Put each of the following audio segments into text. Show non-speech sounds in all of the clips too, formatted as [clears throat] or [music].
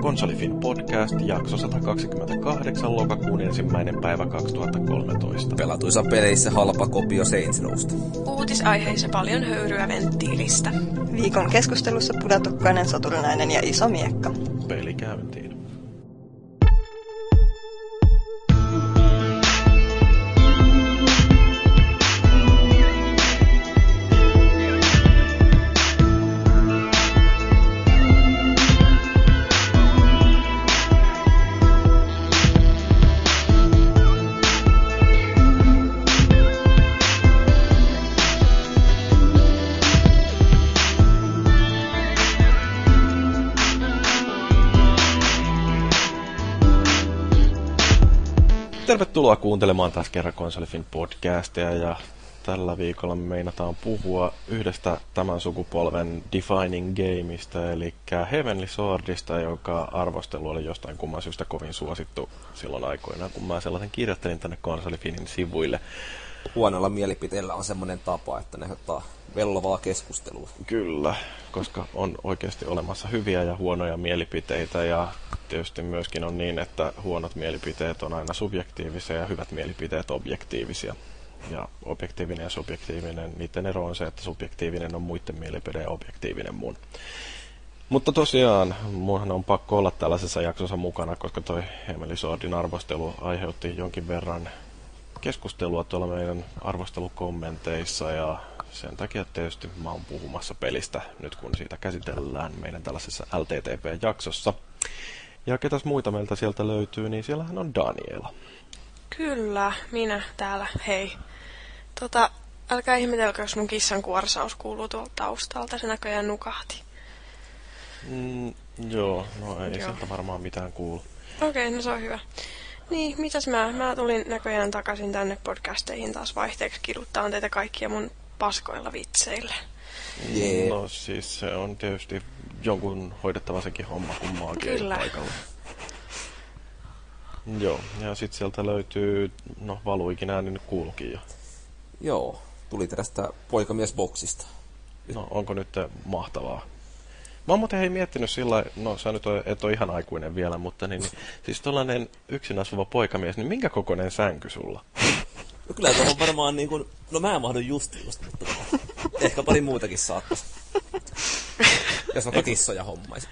Konsolifin podcast, jakso 128, lokakuun ensimmäinen päivä 2013. Pelatuissa peleissä halpa kopio Saints Rowsta. Uutisaiheissa paljon höyryä venttiilistä. Viikon keskustelussa pudatukkainen, soturinainen ja iso miekka. Peli käyntiin. Tervetuloa kuuntelemaan taas kerran Konsolifin podcastia ja tällä viikolla me meinataan puhua yhdestä tämän sukupolven defining gameista, eli Heavenly Swordista, joka arvostelu oli jostain kumman syystä kovin suosittu silloin aikoinaan, kun mä sellaisen kirjoittelin tänne Konsolifinin sivuille. Huonolla mielipiteellä on semmoinen tapa, että ne ottaa vellovaa keskustelua. Kyllä, koska on oikeasti olemassa hyviä ja huonoja mielipiteitä ja tietysti myöskin on niin, että huonot mielipiteet on aina subjektiivisia ja hyvät mielipiteet objektiivisia. Ja objektiivinen ja subjektiivinen, niiden ero on se, että subjektiivinen on muiden mielipide ja objektiivinen mun. Mutta tosiaan, munhan on pakko olla tällaisessa jaksossa mukana, koska toi Emily Swordin arvostelu aiheutti jonkin verran keskustelua tuolla meidän arvostelukommenteissa ja sen takia tietysti mä oon puhumassa pelistä nyt kun siitä käsitellään meidän tällaisessa LTTP-jaksossa. Ja ketäs muita meiltä sieltä löytyy, niin siellähän on Daniela. Kyllä, minä täällä, hei. Tota, älkää ihmetelkö, jos mun kissan kuorsaus kuuluu tuolta taustalta, se näköjään nukahti. Mm, joo, no ei Joo. sieltä varmaan mitään kuulu. Okei, okay, no se on hyvä. Niin, mitäs mä? Mä tulin näköjään takaisin tänne podcasteihin taas vaihteeksi kiduttaan teitä kaikkia mun paskoilla vitseillä. Jee. No siis se on tietysti jonkun hoidettava sekin homma, kun Kyllä. ole paikalla. Joo, ja sitten sieltä löytyy, no valuikin ääni nyt kuulukin jo. Joo, tuli tästä poikamiesboksista. No onko nyt mahtavaa? Mä oon muuten hei miettinyt sillä no sä nyt et ole ihan aikuinen vielä, mutta niin, niin siis tollanen yksin asuva poikamies, niin minkä kokoinen sänky sulla? No kyllä tuohon varmaan niin kuin, no mä mahdun just just, mutta ehkä pari muutakin saattaisi. Jos on kissoja hommais.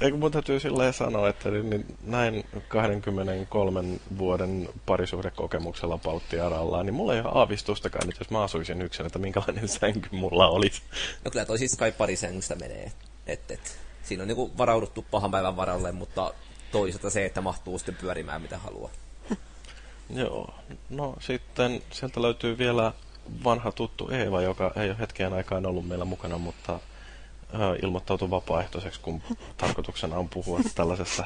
Eikö mun täytyy silleen sanoa, että niin, niin näin 23 vuoden parisuhdekokemuksella pauttiarallaan, niin mulla ei ole aavistustakaan nyt, jos mä asuisin yksin, että minkälainen [laughs] sänky mulla olisi. No kyllä toi siis kai pari sängystä menee. Et, et. Siinä on niinku varauduttu pahan päivän varalle, mutta toisaalta se, että mahtuu sitten pyörimään mitä haluaa. [laughs] Joo, no sitten sieltä löytyy vielä vanha tuttu Eeva, joka ei ole hetkeen aikaan ollut meillä mukana, mutta ilmoittautui vapaaehtoiseksi, kun tarkoituksena on puhua tällaisesta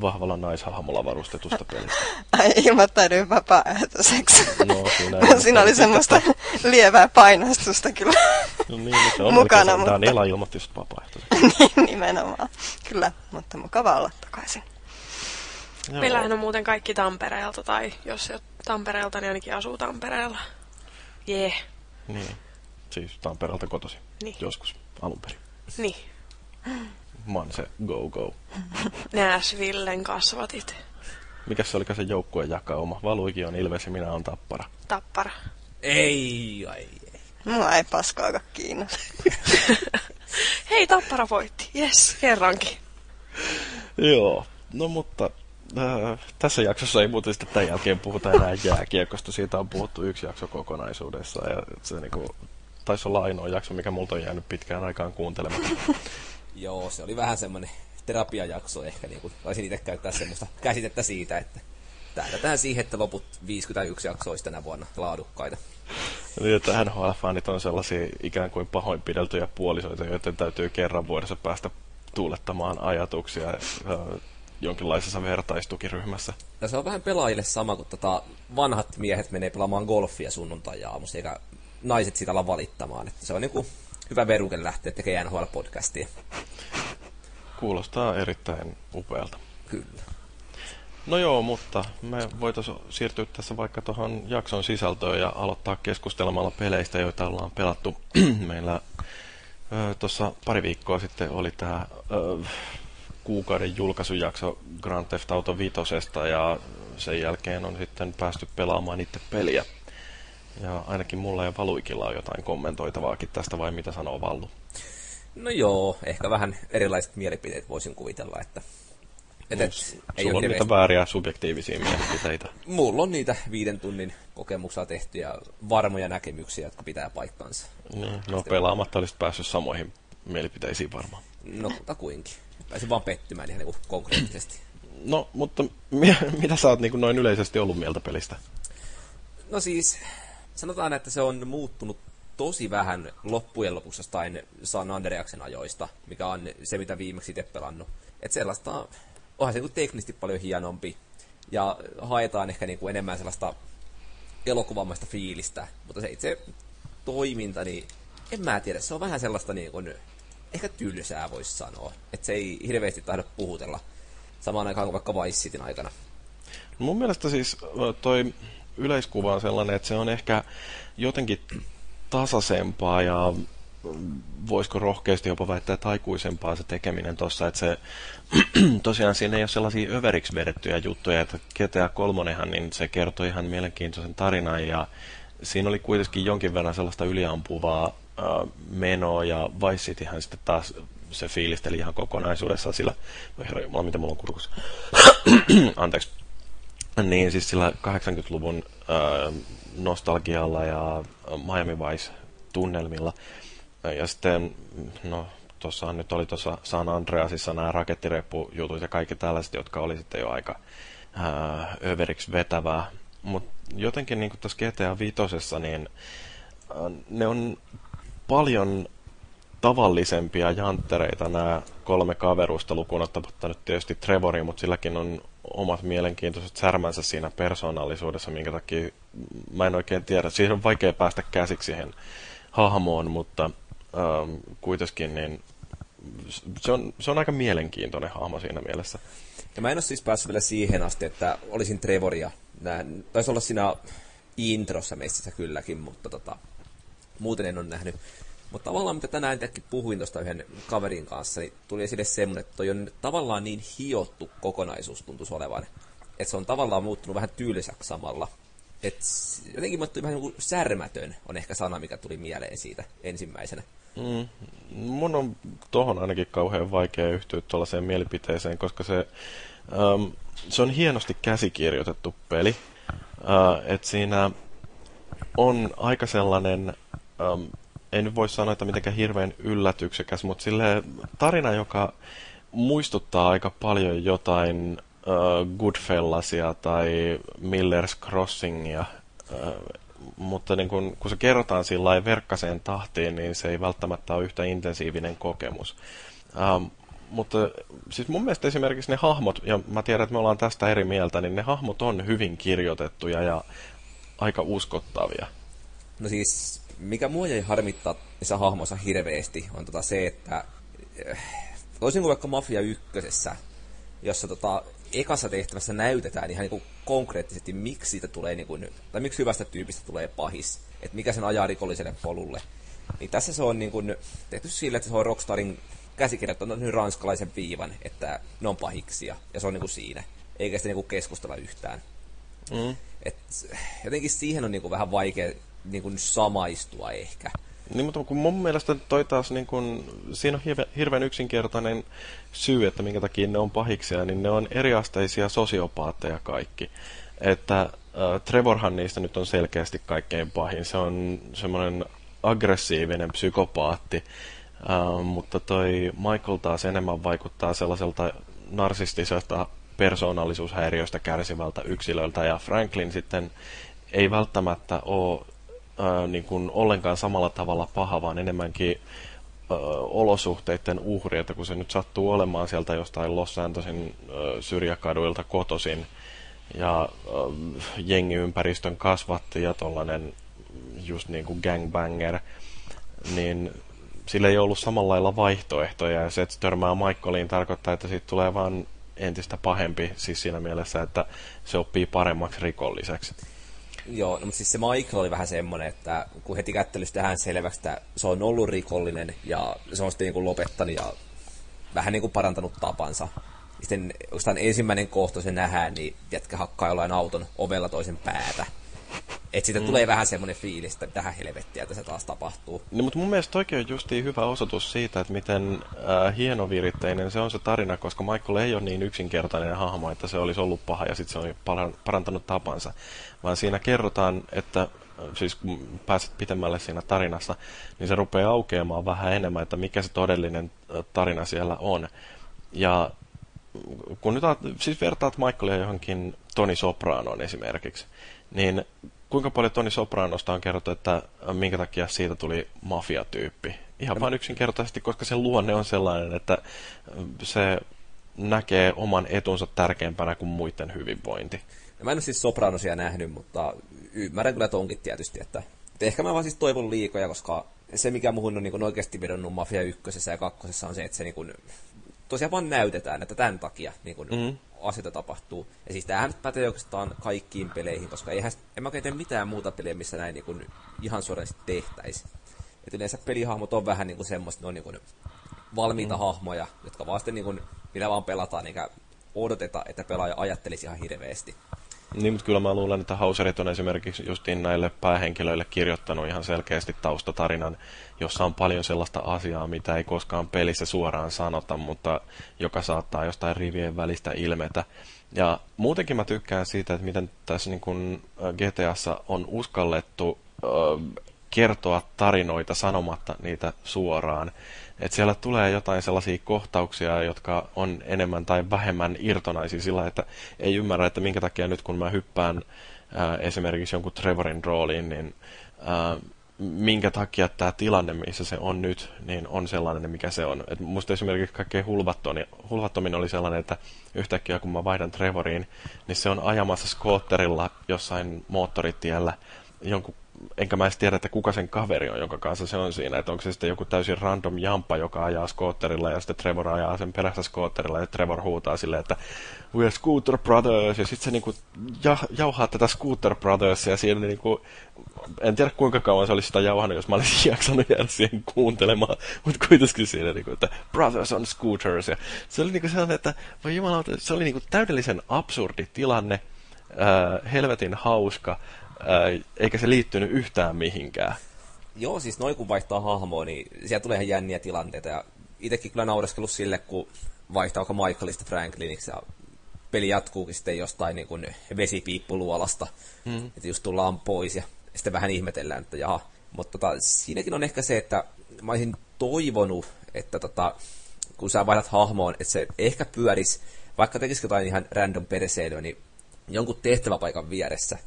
vahvalla naishahmolla varustetusta pelistä. [laughs] Ai ilmoittauduin vapaaehtoiseksi. No, siinä, [laughs] Siinä oli semmoista lievää painostusta kyllä [laughs] No niin, niin se on mukana, mutta- Daniela ilmoitti just vapaaehtoiseksi. Niin, nimenomaan. Kyllä, mutta mukava olla takaisin. Joo. Meillähän on muuten kaikki Tampereelta, tai jos ei ole Tampereelta, niin ainakin asuu Tampereella. Jee, yeah. Niin, siis Tampereelta kotosi. Niin. Joskus, alun perin. niin. Manse, go go. [laughs] Nashvillen kasvatit. Mikä se olikaan se joukkueen jakauma? Valuikin on Ilves ja minä on Tappara. Tappara. Ei, ai, ei. Mua ei paskaakaan kiinnosta. [laughs] Hei, Tappara voitti. Yes, kerrankin. Joo, no mutta äh, tässä jaksossa ei muuten sitten tämän jälkeen puhuta enää jääkiekosta. Siitä on puhuttu yksi jakso kokonaisuudessa ja se niinku, taisi olla ainoa jakso, mikä multa on jäänyt pitkään aikaan kuuntelematta. [laughs] Joo, se oli vähän semmoinen terapiajakso ehkä, niin kuin taisin itse käyttää semmoista käsitettä siitä, että tähdätään siihen, että loput 51 jaksoa olisi tänä vuonna laadukkaita. Niin, että NHL-fanit on sellaisia ikään kuin pahoinpideltyjä puolisoita, joiden täytyy kerran vuodessa päästä tuulettamaan ajatuksia äh, jonkinlaisessa vertaistukiryhmässä. Ja se on vähän pelaajille sama, kun tota vanhat miehet menee pelaamaan golfia sunnuntai eikä naiset siitä ala valittamaan. Että se on niinku hyvä veruke lähteä tekemään NHL-podcastia. Kuulostaa erittäin upealta. Kyllä. No joo, mutta me voitaisiin siirtyä tässä vaikka tuohon jakson sisältöön ja aloittaa keskustelemalla peleistä, joita ollaan pelattu. [clears throat] Meillä tuossa pari viikkoa sitten oli tämä kuukauden julkaisujakso Grand Theft Auto 5 ja sen jälkeen on sitten päästy pelaamaan itse peliä. Ja ainakin mulla ja Valuikilla on jotain kommentoitavaakin tästä, vai mitä sanoo Vallu? No joo, ehkä vähän erilaiset mielipiteet voisin kuvitella, että... Et, et, Sulla ei on hirveästi... niitä vääriä subjektiivisia mielipiteitä. [laughs] Mulla on niitä viiden tunnin kokemuksia tehtyjä varmoja näkemyksiä, jotka pitää paikkansa. Niin, no Sitten... pelaamatta olisit päässyt samoihin mielipiteisiin varmaan. No, kuinkin. Pääsin vaan pettymään ihan niin konkreettisesti. No, mutta mi- [laughs] mitä sä oot niin noin yleisesti ollut mieltä pelistä? No siis, sanotaan, että se on muuttunut tosi vähän loppujen lopuksi jostain San Andreaksen ajoista, mikä on se, mitä viimeksi itse pelannut. Että sellaista, onhan se niin teknisesti paljon hienompi, ja haetaan ehkä niin kuin enemmän sellaista elokuvamaista fiilistä, mutta se itse toiminta, niin en mä tiedä, se on vähän sellaista niin kuin, ehkä tylsää voisi sanoa, että se ei hirveästi tahdo puhutella samaan aikaan kuin vaikka Vice Cityn aikana. Mun mielestä siis toi yleiskuva on sellainen, että se on ehkä jotenkin tasaisempaa ja voisiko rohkeasti jopa väittää taikuisempaa se tekeminen tuossa, että se [clears throat] tosiaan siinä ei ole sellaisia överiksi vedettyjä juttuja, että GTA 3, niin se kertoi ihan mielenkiintoisen tarinan ja siinä oli kuitenkin jonkin verran sellaista yliampuvaa äh, menoa ja Vice Cityhän sitten taas se fiilisteli ihan kokonaisuudessaan sillä, no herra jumala, mitä mulla on kurkus, [clears throat] anteeksi, niin siis sillä 80-luvun äh, nostalgialla ja Miami Vice-tunnelmilla. Ja sitten, no tuossa nyt oli tuossa San Andreasissa nämä rakettireppujutut ja kaikki tällaiset, jotka oli sitten jo aika äh, överiksi vetävää. Mutta jotenkin niin tuossa GTA 5, niin äh, ne on paljon tavallisempia janttereita nämä kolme kaverusta lukuun ottamatta nyt tietysti Trevoria, mutta silläkin on omat mielenkiintoiset särmänsä siinä persoonallisuudessa, minkä takia mä en oikein tiedä. Siihen on vaikea päästä käsiksi siihen hahmoon, mutta ähm, kuitenkin niin se on, se on aika mielenkiintoinen hahmo siinä mielessä. Ja mä en ole siis päässyt vielä siihen asti, että olisin Trevoria. Näin, taisi olla siinä introssa messissä kylläkin, mutta tota, muuten en ole nähnyt. Mutta tavallaan mitä tänään itsekin puhuin tuosta yhden kaverin kanssa, niin tuli esille semmoinen, että toi on tavallaan niin hiottu kokonaisuus tuntuisi olevan. Että se on tavallaan muuttunut vähän tyylisäksi samalla. Et jotenkin mä vähän niin särmätön on ehkä sana, mikä tuli mieleen siitä ensimmäisenä. Mm. Mun on tohon ainakin kauhean vaikea yhtyä tuollaiseen mielipiteeseen, koska se, um, se on hienosti käsikirjoitettu peli. Uh, et siinä on aika sellainen um, en nyt voi sanoa, että mitenkään hirveän yllätyksekäs, mutta sille tarina, joka muistuttaa aika paljon jotain uh, Goodfellasia tai Miller's Crossingia, uh, mutta niin kun, kun se kerrotaan sillä verkkaseen tahtiin, niin se ei välttämättä ole yhtä intensiivinen kokemus. Um, mutta siis mun mielestä esimerkiksi ne hahmot, ja mä tiedän, että me ollaan tästä eri mieltä, niin ne hahmot on hyvin kirjoitettuja ja aika uskottavia. No siis mikä mua jäi harmittaa niissä hahmoissa hirveästi, on tota se, että eh, toisin kuin vaikka Mafia ykkösessä, jossa tota, ekassa tehtävässä näytetään ihan niin konkreettisesti, miksi siitä tulee, niin kuin, tai miksi hyvästä tyypistä tulee pahis, että mikä sen ajaa rikolliselle polulle. Niin tässä se on niin kuin, tehty sille, että se on Rockstarin käsikirjoittanut nyt ranskalaisen viivan, että ne on pahiksia, ja se on niin kuin siinä. Eikä sitä niin kuin keskustella yhtään. Mm. Et, jotenkin siihen on niin kuin vähän vaikea niin kuin samaistua ehkä. Niin, mutta kun mun mielestä toi taas, niin kun, siinä on hirve, hirveän yksinkertainen syy, että minkä takia ne on pahiksia, niin ne on eriasteisia sosiopaatteja kaikki. Että äh, Trevorhan niistä nyt on selkeästi kaikkein pahin. Se on semmoinen aggressiivinen psykopaatti, äh, mutta toi Michael taas enemmän vaikuttaa sellaiselta narsistiselta persoonallisuushäiriöistä kärsivältä yksilöltä, ja Franklin sitten ei välttämättä ole ää, niin kuin ollenkaan samalla tavalla paha, vaan enemmänkin ää, olosuhteiden uhri, että kun se nyt sattuu olemaan sieltä jostain Los Angelesin ää, syrjäkaduilta kotosin ja ää, jengiympäristön kasvatti ja tollainen just niin kuin gangbanger, niin sillä ei ollut samalla lailla vaihtoehtoja ja se, että törmää Michaeliin tarkoittaa, että siitä tulee vaan entistä pahempi siis siinä mielessä, että se oppii paremmaksi rikolliseksi. Joo, no, mutta siis se Michael oli vähän semmoinen, että kun heti kättelystä tähän selväksi, että se on ollut rikollinen ja se on sitten niin lopettanut ja vähän niin kuin parantanut tapansa. Sitten oikeastaan ensimmäinen kohta se nähdään, niin jätkä hakkaa jollain auton ovella toisen päätä. Et sitten mm. tulee vähän semmoinen fiilis, että tähän helvettiä tässä taas tapahtuu. No, mutta mun mielestä toki on justiin hyvä osoitus siitä, että miten äh, hienoviritteinen se on se tarina, koska Michael ei ole niin yksinkertainen hahmo, että se olisi ollut paha ja sitten se on parantanut tapansa. Vaan siinä kerrotaan, että äh, siis kun pääset pitemmälle siinä tarinassa, niin se rupeaa aukeamaan vähän enemmän, että mikä se todellinen äh, tarina siellä on. Ja kun nyt siis vertaat Michaelia johonkin Toni Sopranoon esimerkiksi, niin kuinka paljon Toni Sopranosta on kerrottu, että minkä takia siitä tuli mafiatyyppi? Ihan no. vain yksinkertaisesti, koska sen luonne on sellainen, että se näkee oman etunsa tärkeämpänä kuin muiden hyvinvointi. No, mä en ole siis Sopranosia nähnyt, mutta ymmärrän kyllä tonkin tietysti, että, että ehkä mä vaan siis toivon liikoja, koska se mikä muhun on niin oikeasti vedonnut Mafia ykkösessä ja kakkosessa on se, että se niin kuin, tosiaan vaan näytetään, että tämän takia niin kuin, mm asioita tapahtuu. Ja siis tämähän pätee oikeastaan kaikkiin peleihin, koska eihän, en mä oikein mitään muuta peliä, missä näin niin kuin ihan suoraan tehtäisi. Et yleensä pelihahmot on vähän niin kuin semmoista, ne on niin kuin valmiita mm. hahmoja, jotka vaan sitten niin kuin, millä vaan pelataan, eikä odoteta, että pelaaja ajattelisi ihan hirveästi. Niin, mutta kyllä mä luulen, että Hauserit on esimerkiksi justiin näille päähenkilöille kirjoittanut ihan selkeästi taustatarinan, jossa on paljon sellaista asiaa, mitä ei koskaan pelissä suoraan sanota, mutta joka saattaa jostain rivien välistä ilmetä. Ja muutenkin mä tykkään siitä, että miten tässä niin kun GTAssa on uskallettu kertoa tarinoita sanomatta niitä suoraan. Että siellä tulee jotain sellaisia kohtauksia, jotka on enemmän tai vähemmän irtonaisia sillä, että ei ymmärrä, että minkä takia nyt kun mä hyppään ää, esimerkiksi jonkun Trevorin rooliin, niin ää, minkä takia tämä tilanne, missä se on nyt, niin on sellainen, mikä se on. Et musta esimerkiksi kaikkein hulvattomin oli sellainen, että yhtäkkiä kun mä vaihdan Trevoriin, niin se on ajamassa skootterilla jossain moottoritiellä jonkun enkä mä edes tiedä, että kuka sen kaveri on, jonka kanssa se on siinä. Että onko se sitten joku täysin random jampa, joka ajaa skootterilla ja sitten Trevor ajaa sen perässä skootterilla ja Trevor huutaa silleen, että we are Scooter Brothers ja sitten se niinku jauhaa tätä Scooter Brothers ja siinä niinku, en tiedä kuinka kauan se olisi sitä jauhannut, jos mä olisin [laughs] jaksanut jäädä siihen kuuntelemaan, mutta kuitenkin siinä niinku, että Brothers on Scooters ja se oli niinku sellainen, että voi jumala, se oli niinku täydellisen absurdi tilanne, äh, helvetin hauska, eikä se liittynyt yhtään mihinkään. Joo, siis noin kun vaihtaa hahmoa, niin siellä tulee ihan jänniä tilanteita. Ja itsekin kyllä naureskellut sille, kun vaihtaa Michaelista Frankliniksi ja peli jatkuukin sitten jostain niin kuin vesipiippuluolasta. Mm. Että just tullaan pois ja sitten vähän ihmetellään, että jaha. Mutta tota, siinäkin on ehkä se, että mä olisin toivonut, että tota, kun sä vaihdat hahmoon, että se ehkä pyörisi, vaikka tekisikö jotain ihan random perseilyä, niin jonkun tehtäväpaikan vieressä.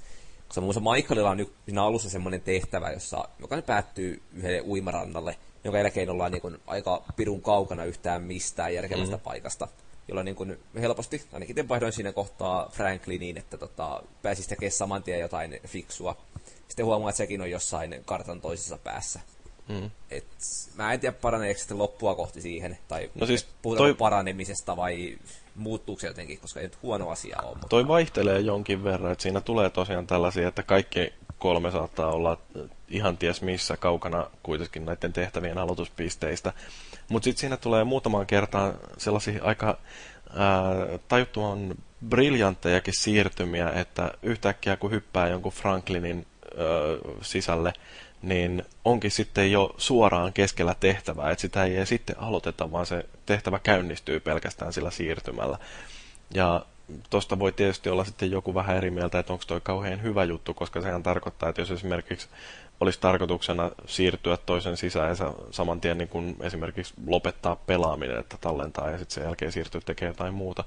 Koska muun muassa Michaelilla on nyt siinä alussa semmoinen tehtävä, jossa, joka päättyy yhdelle uimarannalle, jonka jälkeen ollaan niin kuin aika pirun kaukana yhtään mistään järkevästä mm-hmm. paikasta. Jolla niin kuin helposti, ainakin te vaihdoin siinä kohtaa Frankliniin, että tota, pääsisi tekemään saman tien jotain fiksua. Sitten huomaa, että sekin on jossain kartan toisessa päässä. Mm. Et, mä en tiedä paraneeko sitten loppua kohti siihen, tai no siis puhutaan toi... paranemisesta vai muuttuuko se jotenkin, koska ei nyt huono asia ole. Mutta... Toi vaihtelee jonkin verran, että siinä tulee tosiaan tällaisia, että kaikki kolme saattaa olla ihan ties missä kaukana kuitenkin näiden tehtävien aloituspisteistä. Mutta sitten siinä tulee muutamaan kertaan sellaisia aika tajuttuman briljanttejakin siirtymiä, että yhtäkkiä kun hyppää jonkun Franklinin ää, sisälle, niin onkin sitten jo suoraan keskellä tehtävää, että sitä ei sitten aloiteta, vaan se tehtävä käynnistyy pelkästään sillä siirtymällä. Ja tuosta voi tietysti olla sitten joku vähän eri mieltä, että onko toi kauhean hyvä juttu, koska sehän tarkoittaa, että jos esimerkiksi olisi tarkoituksena siirtyä toisen sisään ja saman tien niin kuin esimerkiksi lopettaa pelaaminen, että tallentaa ja sitten sen jälkeen siirtyä tekemään jotain muuta,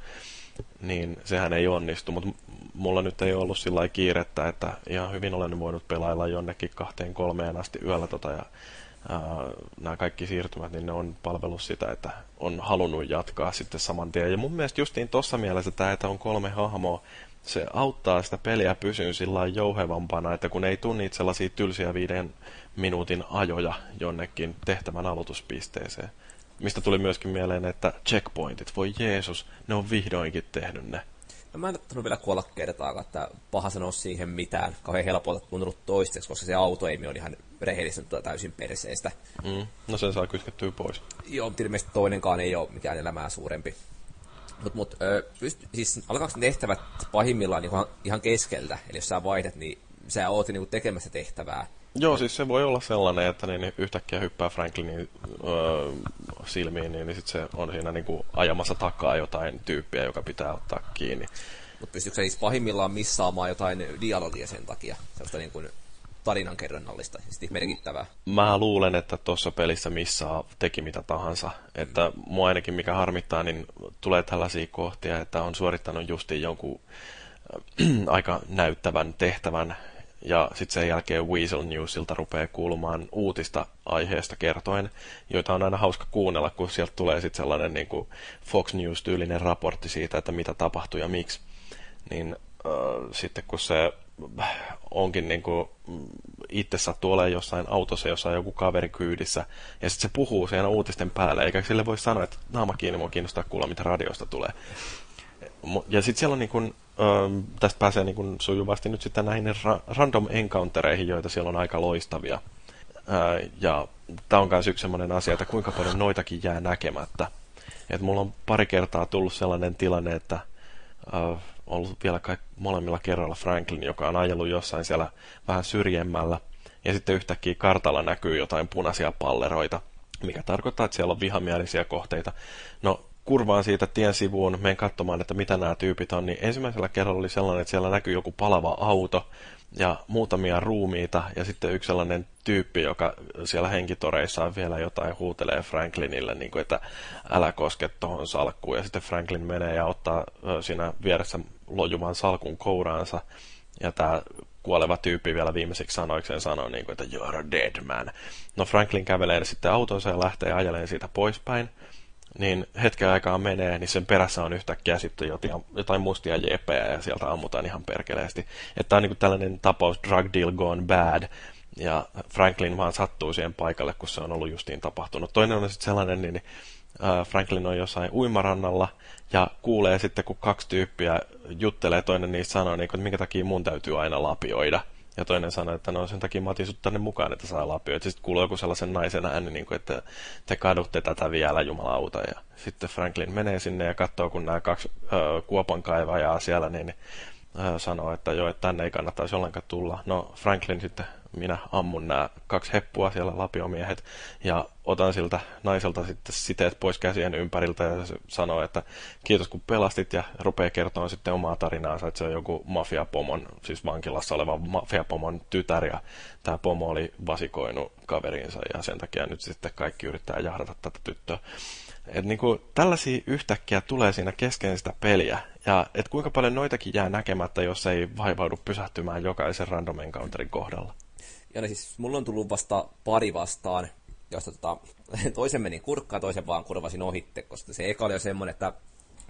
niin sehän ei onnistu, mutta mulla nyt ei ollut sillä kiirettä, että ihan hyvin olen voinut pelailla jonnekin kahteen kolmeen asti yöllä tota, ja ää, nämä kaikki siirtymät, niin ne on palvellut sitä, että on halunnut jatkaa sitten saman tien. Ja mun mielestä justiin tuossa mielessä tämä, että on kolme hahmoa, se auttaa sitä peliä pysyä sillä jouhevampana, että kun ei niitä sellaisia tylsiä viiden minuutin ajoja jonnekin tehtävän aloituspisteeseen. Mistä tuli myöskin mieleen, että checkpointit, voi Jeesus, ne on vihdoinkin tehnyt ne. No mä en ottanut vielä kuolla kertaakaan, että paha sanoa siihen mitään. Kauhean helpolta tuntunut toisteksi, koska se autoimi on ihan rehellisesti täysin perseestä. Mm. No sen saa kytkettyä pois. Joo, mutta ilmeisesti toinenkaan ei ole mikään elämää suurempi. Mutta mut, pyst- siis alkaako tehtävät pahimmillaan ihan, ihan keskeltä? Eli jos sä vaihdat, niin sä oot niinku tekemässä tehtävää. Joo, siis se voi olla sellainen, että niin yhtäkkiä hyppää Franklinin öö, silmiin, niin, niin sit se on siinä niinku ajamassa takaa jotain tyyppiä, joka pitää ottaa kiinni. Mutta pystyykö siis pahimmillaan missaamaan jotain dialogia sen takia? Sellaista niin kuin tarinankerronnallista, siis merkittävää. Mä luulen, että tuossa pelissä missaa teki mitä tahansa. Että mua ainakin mikä harmittaa, niin tulee tällaisia kohtia, että on suorittanut justiin jonkun äh, [clears throat] aika näyttävän tehtävän, ja sitten sen jälkeen Weasel Newsilta rupeaa kuulumaan uutista aiheesta kertoen, joita on aina hauska kuunnella, kun sieltä tulee sitten sellainen niin kuin Fox News-tyylinen raportti siitä, että mitä tapahtui ja miksi. Niin äh, sitten kun se onkin niin kuin itse sattuu olemaan jossain autossa, jossa on joku kaveri kyydissä, ja sitten se puhuu siinä uutisten päälle, eikä sille voi sanoa, että naama kiinni, mua kiinnostaa kuulla, mitä radiosta tulee. Ja sitten siellä on niin kuin, tästä pääsee niin kuin sujuvasti nyt sitten näihin ra- random encountereihin, joita siellä on aika loistavia. Ja tämä on myös yksi sellainen asia, että kuinka paljon noitakin jää näkemättä. Et mulla on pari kertaa tullut sellainen tilanne, että ollut vielä kaik- molemmilla kerralla Franklin, joka on ajellut jossain siellä vähän syrjemmällä. Ja sitten yhtäkkiä kartalla näkyy jotain punaisia palleroita, mikä tarkoittaa, että siellä on vihamielisiä kohteita. No, kurvaan siitä tien sivuun, menen katsomaan, että mitä nämä tyypit on, niin ensimmäisellä kerralla oli sellainen, että siellä näkyy joku palava auto ja muutamia ruumiita ja sitten yksi sellainen tyyppi, joka siellä henkitoreissaan vielä jotain huutelee Franklinille, niin kuin, että älä koske tuohon salkkuun. Ja sitten Franklin menee ja ottaa siinä vieressä lojuvan salkun kouraansa ja tämä kuoleva tyyppi vielä viimeiseksi sanoikseen sanoo, niin kuin, että you're a dead man. No Franklin kävelee sitten autonsa ja lähtee ajelemaan siitä poispäin niin hetken aikaa menee, niin sen perässä on yhtäkkiä sitten jotain, jotain mustia jeppejä ja sieltä ammutaan ihan perkeleesti. Että tämä on niin tällainen tapaus drug deal gone bad, ja Franklin vaan sattuu siihen paikalle, kun se on ollut justiin tapahtunut. Toinen on sitten sellainen, niin Franklin on jossain uimarannalla ja kuulee sitten, kun kaksi tyyppiä juttelee, toinen niistä sanoo, niin, että minkä takia mun täytyy aina lapioida. Ja toinen sanoi, että no sen takia mä otin sut tänne mukaan, että saa lapioita. Sitten kuuluu joku sellaisen naisen ääni, niin kuin, että te kadutte tätä vielä jumalauta. Ja sitten Franklin menee sinne ja katsoo, kun nämä kaksi ö, kuopan kaivajaa siellä, niin ö, sanoo, että joo, että tänne ei kannattaisi ollenkaan tulla. No Franklin sitten minä ammun nämä kaksi heppua siellä lapiomiehet ja otan siltä naiselta sitten siteet pois käsien ympäriltä ja se sanoo, että kiitos kun pelastit ja rupeaa kertomaan sitten omaa tarinaansa, että se on joku mafiapomon, siis vankilassa oleva mafiapomon tytär ja tämä pomo oli vasikoinut kaverinsa ja sen takia nyt sitten kaikki yrittää jahdata tätä tyttöä. Et niin kuin, tällaisia yhtäkkiä tulee siinä kesken sitä peliä, ja et kuinka paljon noitakin jää näkemättä, jos ei vaivaudu pysähtymään jokaisen random encounterin kohdalla. Ja ne siis, mulla on tullut vasta pari vastaan, josta tota, [laughs] toisen menin kurkkaan, toisen vaan kurvasin ohitte, koska se eka oli jo semmoinen, että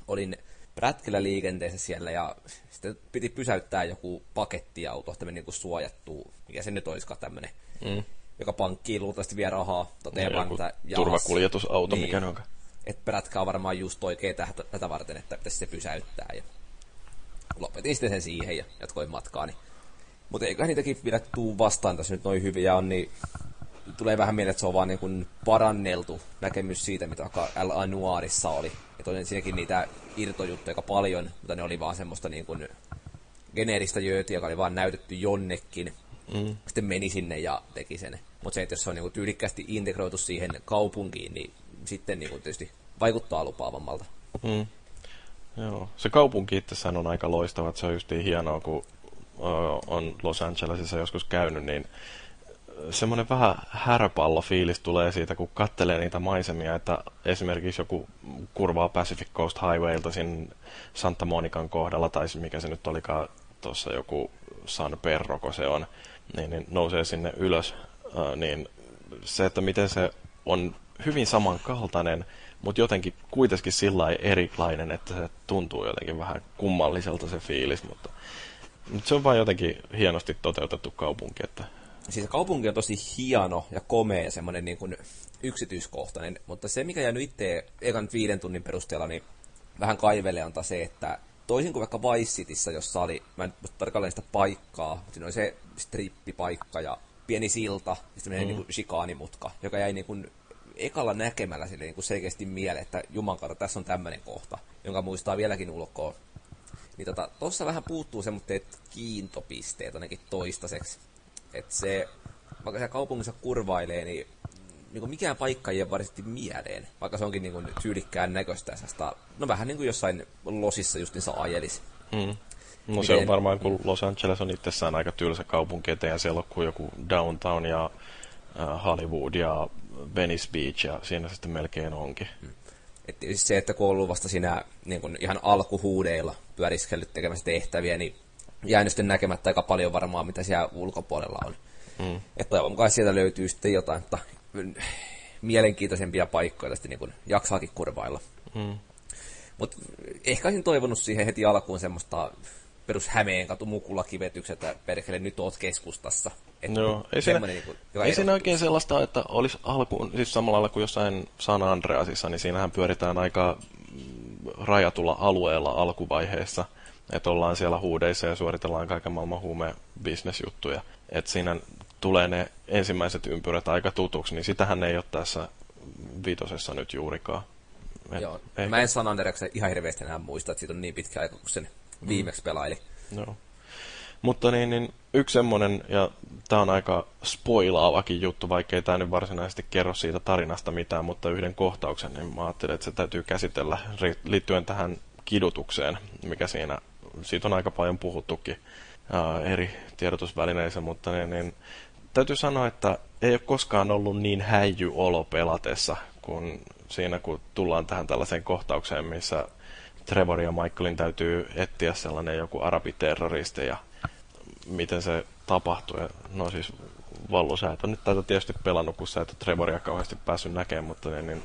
olin prätkellä liikenteessä siellä ja sitten piti pysäyttää joku pakettiauto, että meni niin suojattuu, mikä se nyt olisikaan tämmöinen, mm. joka pankkii luultavasti vie rahaa, toteaa vaan, että turvakuljetusauto, niin, mikä on. Että prätkä on varmaan just oikein tätä, tätä varten, että pitäisi se pysäyttää. Ja lopetin sitten sen siihen ja jatkoin matkaani. Mutta eiköhän niitäkin vielä tuu vastaan tässä nyt noin hyviä on, niin tulee vähän mieleen, että se on vaan niin kuin paranneltu näkemys siitä, mitä L. Anuarissa oli. Että on siinäkin niitä irtojuttuja aika paljon, mutta ne oli vaan semmoista niin kuin geneeristä jöötiä, joka oli vaan näytetty jonnekin. Mm. Sitten meni sinne ja teki sen. Mutta se, että jos se on niin tyylikkästi integroitu siihen kaupunkiin, niin sitten niin kuin tietysti vaikuttaa lupaavammalta. Mm. Joo. Se kaupunki itsessään on aika loistava, että se on just niin hienoa, kun on Los Angelesissa joskus käynyt, niin semmoinen vähän härpallo-fiilis tulee siitä, kun kattelee niitä maisemia, että esimerkiksi joku kurvaa Pacific Coast Highwaylta siinä Santa Monikan kohdalla, tai mikä se nyt olikaan tuossa joku San Perro, kun se on, niin, niin nousee sinne ylös, niin se, että miten se on hyvin samankaltainen, mutta jotenkin kuitenkin sillä erilainen, että se tuntuu jotenkin vähän kummalliselta se fiilis, mutta se on vain jotenkin hienosti toteutettu kaupunki. Että... Siis kaupunki on tosi hieno ja komea, semmoinen niin kuin yksityiskohtainen, mutta se mikä jäänyt itse ekan viiden tunnin perusteella, niin vähän kaivelee on se, että toisin kuin vaikka Vice Cityssä, jossa oli, mä en tarkalleen sitä paikkaa, siinä oli se strippipaikka ja pieni silta, sitten mm. niin kuin shikaanimutka, joka jäi niin kuin ekalla näkemällä sille niin kuin selkeästi mieleen, että juman kautta tässä on tämmöinen kohta, jonka muistaa vieläkin ulkoa. Niin tota, tossa vähän puuttuu semmoitteet kiintopisteet ainakin toistaiseksi. Että se, vaikka se kaupungissa kurvailee, niin niin kuin mikään paikka ei varsinaisesti mieleen, vaikka se onkin niin kuin tyylikkään näköistä. No vähän niin kuin jossain losissa justiinsa ajelisi. Mm. No Miten... se on varmaan, kun Los Angeles on itsessään aika tylsä kaupunki, ja siellä on joku downtown ja äh, Hollywood ja Venice Beach, ja siinä se sitten melkein onkin. Mm. Et se, että kun on ollut vasta siinä niin kun ihan alkuhuudeilla pyöriskellyt tekemässä tehtäviä, niin jäänyt sitten näkemättä aika paljon varmaan, mitä siellä ulkopuolella on. Mm. Että toivon mukaan sieltä löytyy sitten jotain, että mielenkiintoisempia paikkoja tästä niin kun jaksaakin kurvailla. Mm. Mutta ehkä olisin toivonut siihen heti alkuun semmoista perus Hämeen katu mukulakivetykset, että perkele nyt oot keskustassa. Että Joo, ei siinä, niin kuin, ei siinä oikein sellaista, että olisi alkuun, siis samalla lailla kuin jossain San Andreasissa, niin siinähän pyöritään aika rajatulla alueella alkuvaiheessa. Että ollaan siellä huudeissa ja suoritellaan kaiken maailman huume bisnesjuttuja. Että siinä tulee ne ensimmäiset ympyrät aika tutuksi, niin sitähän ei ole tässä viitosessa nyt juurikaan. Et, Joo. Ehkä. Mä en San Andreasen ihan hirveästi enää muista, että siitä on niin pitkä aika, kun sen mm. viimeksi pelaili. Joo. Mutta niin, niin yksi semmoinen, ja tämä on aika spoilaavakin juttu, vaikkei tämä nyt varsinaisesti kerro siitä tarinasta mitään, mutta yhden kohtauksen, niin mä ajattelin, että se täytyy käsitellä liittyen tähän kidutukseen, mikä siinä, siitä on aika paljon puhuttukin ää, eri tiedotusvälineissä, mutta niin, niin, täytyy sanoa, että ei ole koskaan ollut niin häijy olo pelatessa, kun siinä kun tullaan tähän tällaiseen kohtaukseen, missä Trevor ja Michaelin täytyy etsiä sellainen joku arabiterroristi ja miten se tapahtuu. Ja, no siis Vallu, sä et ole nyt tätä tietysti pelannut, kun sä et ole Trevoria kauheasti päässyt näkemään, mutta niin, niin,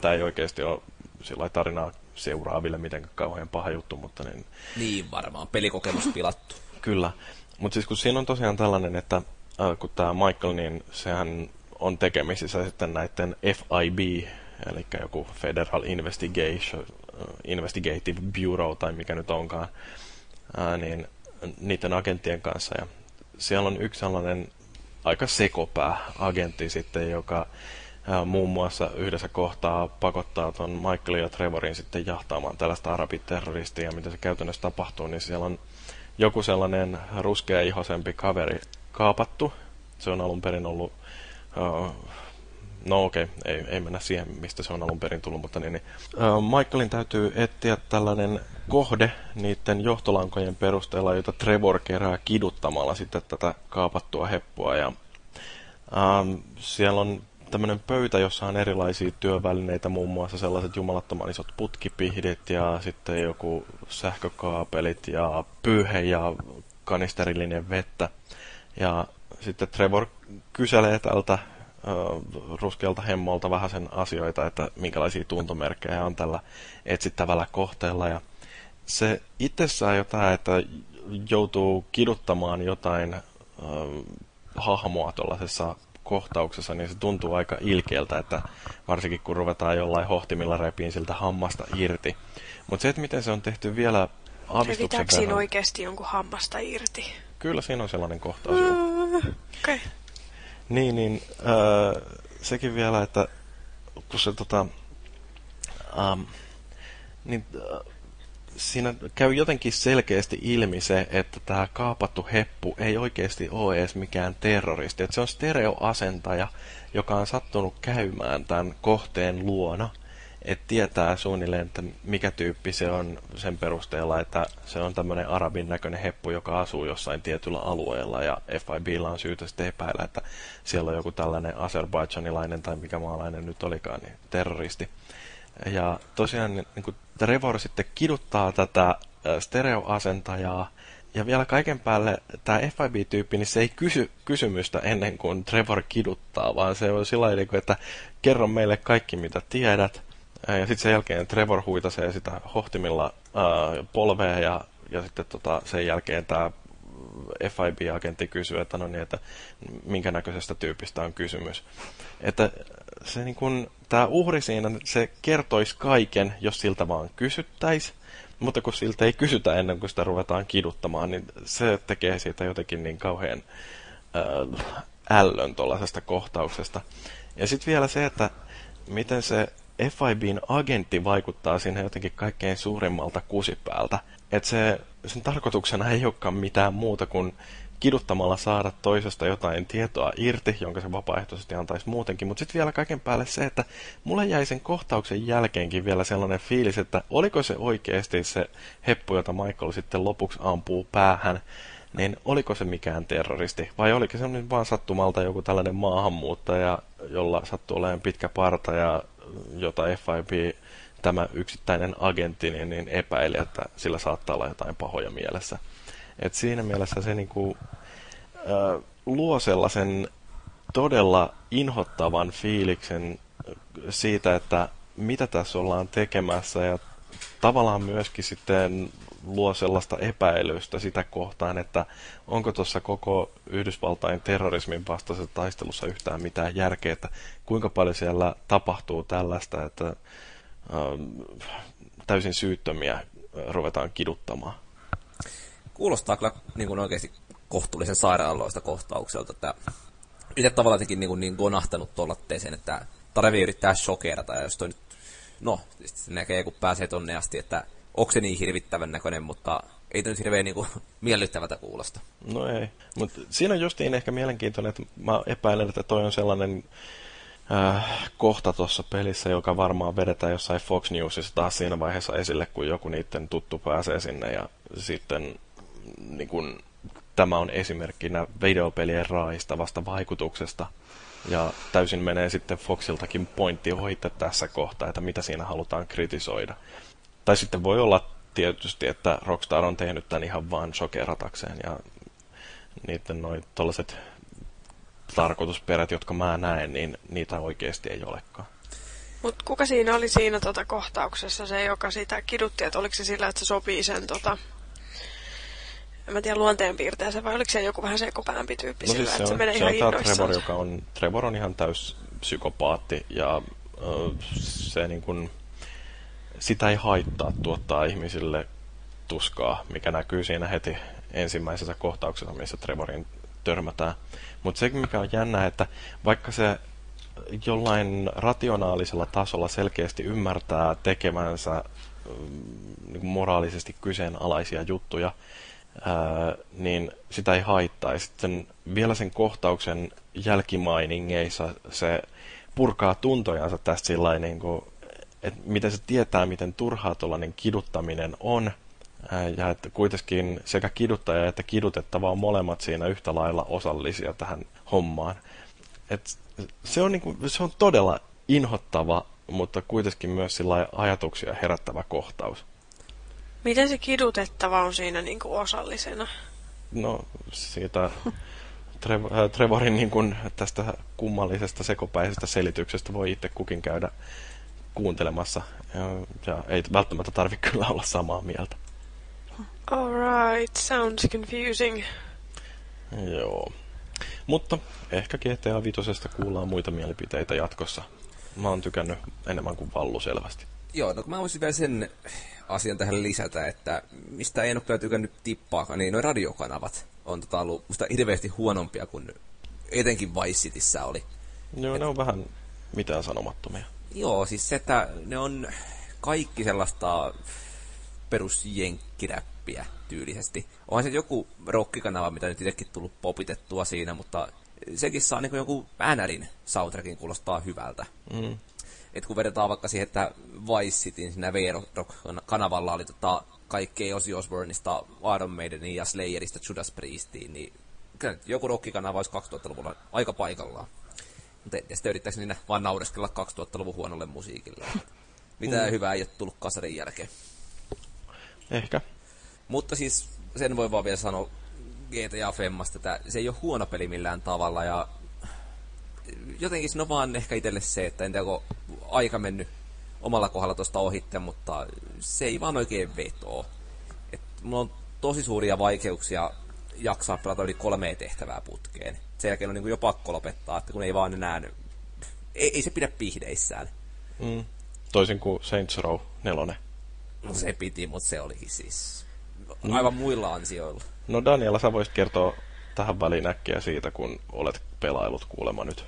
tämä ei oikeasti ole sillä tarinaa seuraaville miten kauhean paha juttu, mutta niin... Niin varmaan, pelikokemus pilattu. [clears throat] Kyllä, mutta siis kun siinä on tosiaan tällainen, että äh, kun tämä Michael, niin sehän on tekemisissä sitten näiden FIB, eli joku Federal Investigation, Investigative Bureau tai mikä nyt onkaan, ää, niin niiden agenttien kanssa. Ja siellä on yksi sellainen aika sekopää agentti sitten, joka ää, muun muassa yhdessä kohtaa pakottaa tuon Michaelin ja Trevorin sitten jahtaamaan tällaista arabiterroristia. Mitä se käytännössä tapahtuu, niin siellä on joku sellainen ruskea ihosempi kaveri kaapattu. Se on alun perin ollut uh, no okei, okay, ei, ei mennä siihen, mistä se on alun perin tullut, mutta niin, niin. Uh, Michaelin täytyy etsiä tällainen kohde niiden johtolankojen perusteella, jota Trevor kerää kiduttamalla sitten tätä kaapattua heppua. Ja, uh, siellä on tämmöinen pöytä, jossa on erilaisia työvälineitä, muun muassa sellaiset jumalattoman isot putkipihdit ja sitten joku sähkökaapelit ja pyyhe ja kanisterillinen vettä. Ja sitten Trevor kyselee tältä ruskealta hemmolta vähän sen asioita, että minkälaisia tuntomerkkejä on tällä etsittävällä kohteella. Ja se itsessään jo tämä, että joutuu kiduttamaan jotain äh, hahmoa tuollaisessa kohtauksessa, niin se tuntuu aika ilkeältä, että varsinkin kun ruvetaan jollain hohtimilla repiin siltä hammasta irti. Mutta se, että miten se on tehty vielä aavistuksen verran... siinä oikeasti jonkun hammasta irti? Kyllä siinä on sellainen kohtaus. Okei. Okay. Niin, niin äh, sekin vielä, että kun se tota, ähm, niin, äh, siinä käy jotenkin selkeästi ilmi se, että tämä kaapattu heppu ei oikeasti ole edes mikään terroristi. Että se on stereoasentaja, joka on sattunut käymään tämän kohteen luona – että tietää suunnilleen, että mikä tyyppi se on sen perusteella, että se on tämmöinen arabin näköinen heppu, joka asuu jossain tietyllä alueella ja FIBllä on syytä sitten epäillä, että siellä on joku tällainen azerbaidsanilainen tai mikä maalainen nyt olikaan, niin terroristi. Ja tosiaan niin kuin Trevor sitten kiduttaa tätä stereoasentajaa, ja vielä kaiken päälle tämä FIB-tyyppi, niin se ei kysy kysymystä ennen kuin Trevor kiduttaa, vaan se on sillä tavalla, että kerro meille kaikki mitä tiedät, ja sitten sen jälkeen Trevor huitasee sitä hohtimilla polvea ja, ja sitten tota, sen jälkeen tämä FIB-agentti kysyy, että no niin, että minkä näköisestä tyypistä on kysymys. Että se niin kun, tämä uhri siinä, se kertoisi kaiken, jos siltä vaan kysyttäisi, mutta kun siltä ei kysytä ennen kuin sitä ruvetaan kiduttamaan, niin se tekee siitä jotenkin niin kauhean ällön tuollaisesta kohtauksesta. Ja sitten vielä se, että miten se FIBin agentti vaikuttaa siinä jotenkin kaikkein suurimmalta kusipäältä. Että se, sen tarkoituksena ei olekaan mitään muuta kuin kiduttamalla saada toisesta jotain tietoa irti, jonka se vapaaehtoisesti antaisi muutenkin. Mutta sitten vielä kaiken päälle se, että mulle jäi sen kohtauksen jälkeenkin vielä sellainen fiilis, että oliko se oikeasti se heppu, jota Michael sitten lopuksi ampuu päähän, niin oliko se mikään terroristi? Vai oliko se nyt vaan sattumalta joku tällainen maahanmuuttaja, jolla sattuu olemaan pitkä parta ja jota FIB tämä yksittäinen agentti niin, niin epäili, että sillä saattaa olla jotain pahoja mielessä. Et siinä mielessä se niinku, äh, luo sellaisen todella inhottavan fiiliksen siitä, että mitä tässä ollaan tekemässä ja tavallaan myöskin sitten luo sellaista epäilystä sitä kohtaan, että onko tuossa koko Yhdysvaltain terrorismin vastaisessa taistelussa yhtään mitään järkeä, että kuinka paljon siellä tapahtuu tällaista, että äh, täysin syyttömiä ruvetaan kiduttamaan. Kuulostaa kyllä niin kuin oikeasti kohtuullisen sairaaloista kohtaukselta, että itse tavallaan jotenkin niin, kuin niin gonahtanut tuolla teeseen, että tarvii yrittää shokerata, ja jos toi nyt, no, näkee, kun pääsee tonne asti, että onko se niin hirvittävän näköinen, mutta ei nyt hirveän niin [laughs] miellyttävältä kuulosta. No ei, mutta siinä on justiin ehkä mielenkiintoinen, että mä epäilen, että toi on sellainen äh, kohta tuossa pelissä, joka varmaan vedetään jossain Fox Newsissa taas siinä vaiheessa esille, kun joku niiden tuttu pääsee sinne ja sitten niin kun, tämä on esimerkkinä videopelien raistavasta vaikutuksesta. Ja täysin menee sitten Foxiltakin pointti ohitte tässä kohtaa, että mitä siinä halutaan kritisoida. Tai sitten voi olla tietysti, että Rockstar on tehnyt tämän ihan vaan shokeratakseen ja niiden noin tollaset tarkoitusperät, jotka mä näen, niin niitä oikeasti ei olekaan. Mutta kuka siinä oli siinä tota kohtauksessa, se joka sitä kidutti, että oliko se sillä, että se sopii sen tota, en mä tiedä luonteenpiirteensä, vai oliko se joku vähän sekopäämpi tyyppi no siis sillä, se että on, se menee ihan on Trevor, joka on, Trevor on ihan täys psykopaatti ja uh, se niin kun, sitä ei haittaa tuottaa ihmisille tuskaa, mikä näkyy siinä heti ensimmäisessä kohtauksessa, missä Trevorin törmätään. Mutta se, mikä on jännä, että vaikka se jollain rationaalisella tasolla selkeästi ymmärtää tekemänsä niin moraalisesti kyseenalaisia juttuja, ää, niin sitä ei haittaa. Ja sitten vielä sen kohtauksen jälkimainingeissa se purkaa tuntojansa tästä sillä niin kuin, että miten se tietää, miten turhaa tuollainen kiduttaminen on, ja että kuitenkin sekä kiduttaja että kidutettava on molemmat siinä yhtä lailla osallisia tähän hommaan. Et se, on niinku, se on todella inhottava, mutta kuitenkin myös sillä ajatuksia herättävä kohtaus. Miten se kidutettava on siinä niinku osallisena? No, siitä Trev- Trevorin niin kuin tästä kummallisesta sekopäisestä selityksestä voi itse kukin käydä kuuntelemassa. Ja, ja ei välttämättä tarvitse kyllä olla samaa mieltä. Alright, sounds confusing. Joo. Mutta ehkä GTA 5 kuullaan muita mielipiteitä jatkossa. Mä oon tykännyt enemmän kuin Vallu selvästi. Joo, no mä voisin vielä sen asian tähän lisätä, että mistä en ole kyllä tykännyt tippaakaan, niin noin radiokanavat on tota ollut musta hirveästi huonompia kuin etenkin Vice Cityssä oli. Joo, Et... ne on vähän mitään sanomattomia. Joo, siis se, että ne on kaikki sellaista perusjenkkiräppiä tyylisesti. Onhan se joku rockikanava, mitä nyt itsekin tullut popitettua siinä, mutta sekin saa niin jonkun äänärin soundtrackin kuulostaa hyvältä. Mm. Et kun vedetään vaikka siihen, että Vice Cityn siinä V-Rock-kanavalla oli tota, kaikkea Ozzy Osbourneista, Iron Maidenin ja Slayerista Judas Priestiin, niin kyllä joku rockikanava olisi 2000-luvulla aika paikallaan. Mutta en sitten yrittäisi niinä vaan naureskella 2000-luvun huonolle musiikille. [laughs] Mitä mm. hyvää ei ole tullut kasarin jälkeen. Ehkä. Mutta siis sen voi vaan vielä sanoa GTA Femmasta, että se ei ole huono peli millään tavalla ja jotenkin se on vaan ehkä itselle se, että en tiedä, onko aika mennyt omalla kohdalla tuosta ohitte, mutta se ei vaan oikein vetoo. Et mulla on tosi suuria vaikeuksia jaksaa pelata yli kolme tehtävää putkeen. Sen jälkeen on niin jo pakko lopettaa, että kun ei vaan enää... Ei, ei se pidä pihdeissään. Mm. Toisin kuin Saints Row 4. No se piti, mutta se olikin siis aivan muilla ansioilla. No Daniela, sä voisit kertoa tähän väliin äkkiä siitä, kun olet pelailut kuulemma nyt?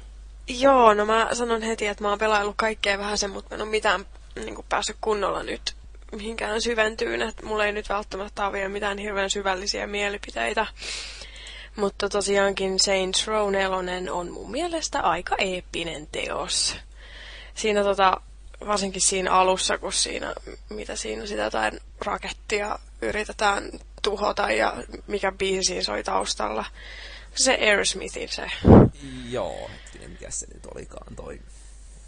Joo, no mä sanon heti, että mä oon pelaillut kaikkea vähän sen, mutta mä en ole mitään niin kuin päässyt kunnolla nyt mihinkään syventyyn, että mulla ei nyt välttämättä ole vielä mitään hirveän syvällisiä mielipiteitä. Mutta tosiaankin Saints Row 4 on mun mielestä aika eeppinen teos. Siinä tota, varsinkin siinä alussa, kun siinä, mitä siinä sitä jotain rakettia yritetään tuhota ja mikä biisi siinä soi taustalla. Se Aerosmithin se. Joo, mikä se nyt olikaan toi.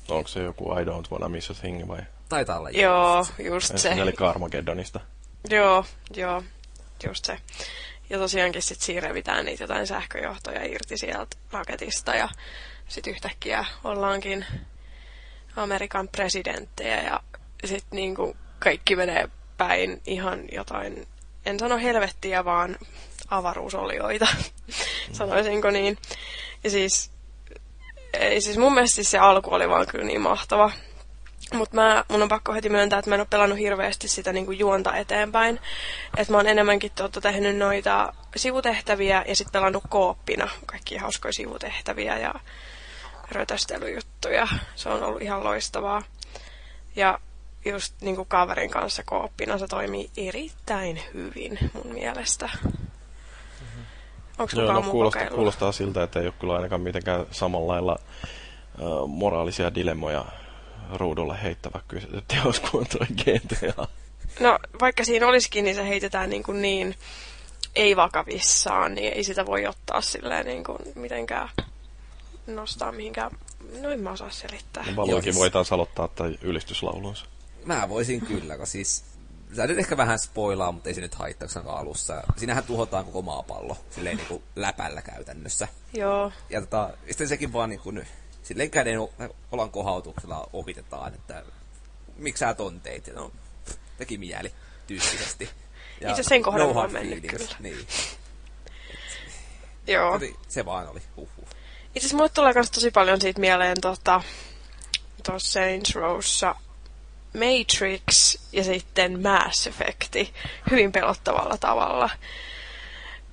Onko se joku I don't wanna miss a thing vai? Taitaa olla. Joo, just se. Eli Carmageddonista. Joo, joo, just se. Ja tosiaankin sitten siinä revitään niitä jotain sähköjohtoja irti sieltä raketista ja sitten yhtäkkiä ollaankin Amerikan presidenttejä ja sitten niinku kaikki menee päin ihan jotain, en sano helvettiä, vaan avaruusolioita, [laughs] sanoisinko niin. Ja siis, ei, siis mun mielestä siis se alku oli vaan kyllä niin mahtava. Mutta mun on pakko heti myöntää, että mä en ole pelannut hirveästi sitä niinku juonta eteenpäin. Että mä oon enemmänkin tuota, tehnyt noita sivutehtäviä ja sitten pelannut kooppina kaikki hauskoja sivutehtäviä ja rötöstelyjuttuja. Se on ollut ihan loistavaa. Ja just niinku kaverin kanssa kooppina se toimii erittäin hyvin mun mielestä. Onko Joo, kukaan no, kuulostaa, kokeillut? kuulostaa siltä, että ei ole kyllä ainakaan mitenkään samalla lailla uh, moraalisia dilemmoja ruudulle heittävä teos kuin tuo GTA. No, vaikka siinä olisikin, niin se heitetään niin, kuin niin ei vakavissaan, niin ei sitä voi ottaa silleen niin kuin mitenkään nostaa mihinkään. No en mä osaa selittää. No, Joo, Valoikin siis- voitaisiin aloittaa tai ylistyslaulunsa. Mä voisin kyllä, kun siis... Sä nyt ehkä vähän spoilaa, mutta ei se nyt haittaa, koska alussa. Siinähän tuhotaan koko maapallo, silleen niinku läpällä käytännössä. Joo, Ja tota, sitten sekin vaan niinku, silleen käden olan kohautuksella ohitetaan, että miksi sä ton teit? Ja no, teki mieli tyyppisesti. [laughs] Ja Itse sen kohdalla no on mennyt feelings, kyllä. Niin. [laughs] joo. Se vaan oli, huhhuh. Itse asiassa mulle tulee myös tosi paljon siitä mieleen tota, tuossa Saints Rowssa Matrix ja sitten Mass Effect hyvin pelottavalla tavalla.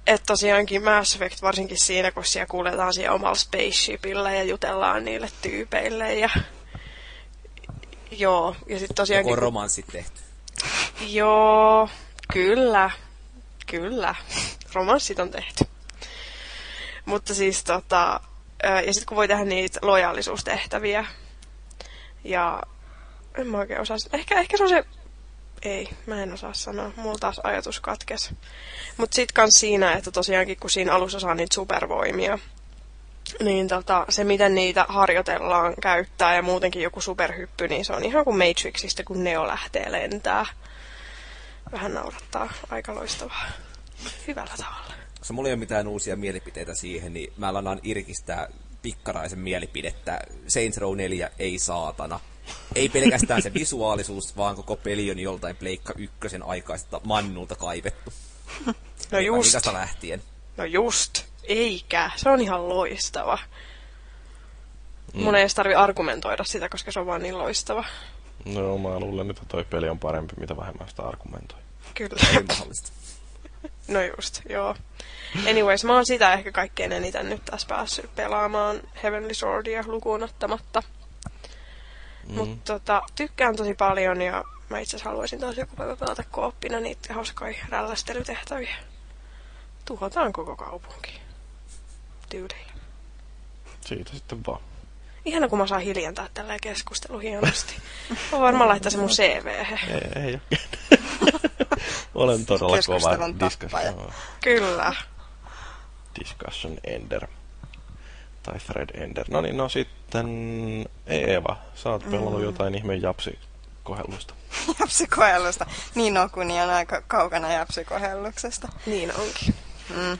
Että tosiaankin Mass Effect varsinkin siinä, kun siellä kuljetaan siellä omalla spaceshipillä ja jutellaan niille tyypeille ja Joo, ja sitten tosiaankin... Joko on romanssit tehty. Joo, kyllä. Kyllä. Romanssit on tehty. Mutta siis tota... Ja sitten kun voi tehdä niitä lojaalisuustehtäviä. Ja... En mä oikein osaa... Ehkä, ehkä se on se... Ei, mä en osaa sanoa. Mulla taas ajatus katkes. Mutta sit kans siinä, että tosiaankin kun siinä alussa saa niitä supervoimia, niin tota, se miten niitä harjoitellaan käyttää ja muutenkin joku superhyppy, niin se on ihan kuin Matrixista, kun Neo lähtee lentää. Vähän naurattaa. Aika loistavaa. Hyvällä tavalla. Koska mulla ei ole mitään uusia mielipiteitä siihen, niin mä annan irkistää pikkaraisen mielipidettä. Saints Row 4 ei saatana. Ei pelkästään se visuaalisuus, vaan koko peli on joltain Pleikka ykkösen aikaista mannulta kaivettu. [laughs] No just. Ikasta lähtien. No just. Eikä. Se on ihan loistava. Mm. Mun ei edes tarvi argumentoida sitä, koska se on vaan niin loistava. No mä luulen, että toi peli on parempi, mitä vähemmän sitä argumentoi. Kyllä. Ei mahdollista. [laughs] No just, joo. Anyways, mä oon sitä ehkä kaikkein eniten nyt tässä päässyt pelaamaan Heavenly Swordia lukuun ottamatta. Mm. Mutta tota, tykkään tosi paljon ja mä itse asiassa haluaisin taas joku päivä pelata kooppina niitä hauskoja rällästelytehtäviä. Tuhotaan koko kaupunki. Tyylillä. Siitä sitten vaan. Ihana, kun mä saan hiljentää tällä keskustelu hienosti. Mä varmaan laittaa se mun CV. Ei, ei ole. [laughs] Olen todella kova discussion, Kyllä. discussion ender. Tai thread ender. No niin, no sitten Eeva, sä oot pelannut Mm. jotain ihmeen japsi kohellusta. [laughs] Japsikohellusta. Niin Okuni on aika kaukana japsikohelluksesta. Niin onkin. Mm.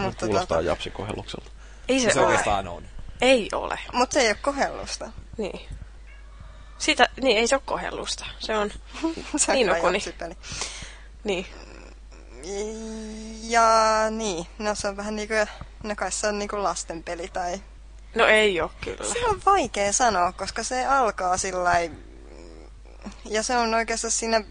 Mutta, Kuulostaa tota, japsikokellukselta. Ei se, Se ole. oikeastaan on. Ei ole. mutta se ei ole kohellusta. Niin. Sitä, niin, ei se ole kohellusta. Se on, [laughs] se on Niin niin. Ja niin, no se on vähän niinku, no kai se on niinku lastenpeli tai... No ei ole kyllä. Se on vaikea sanoa, koska se alkaa sillä ja se on oikeastaan siinä,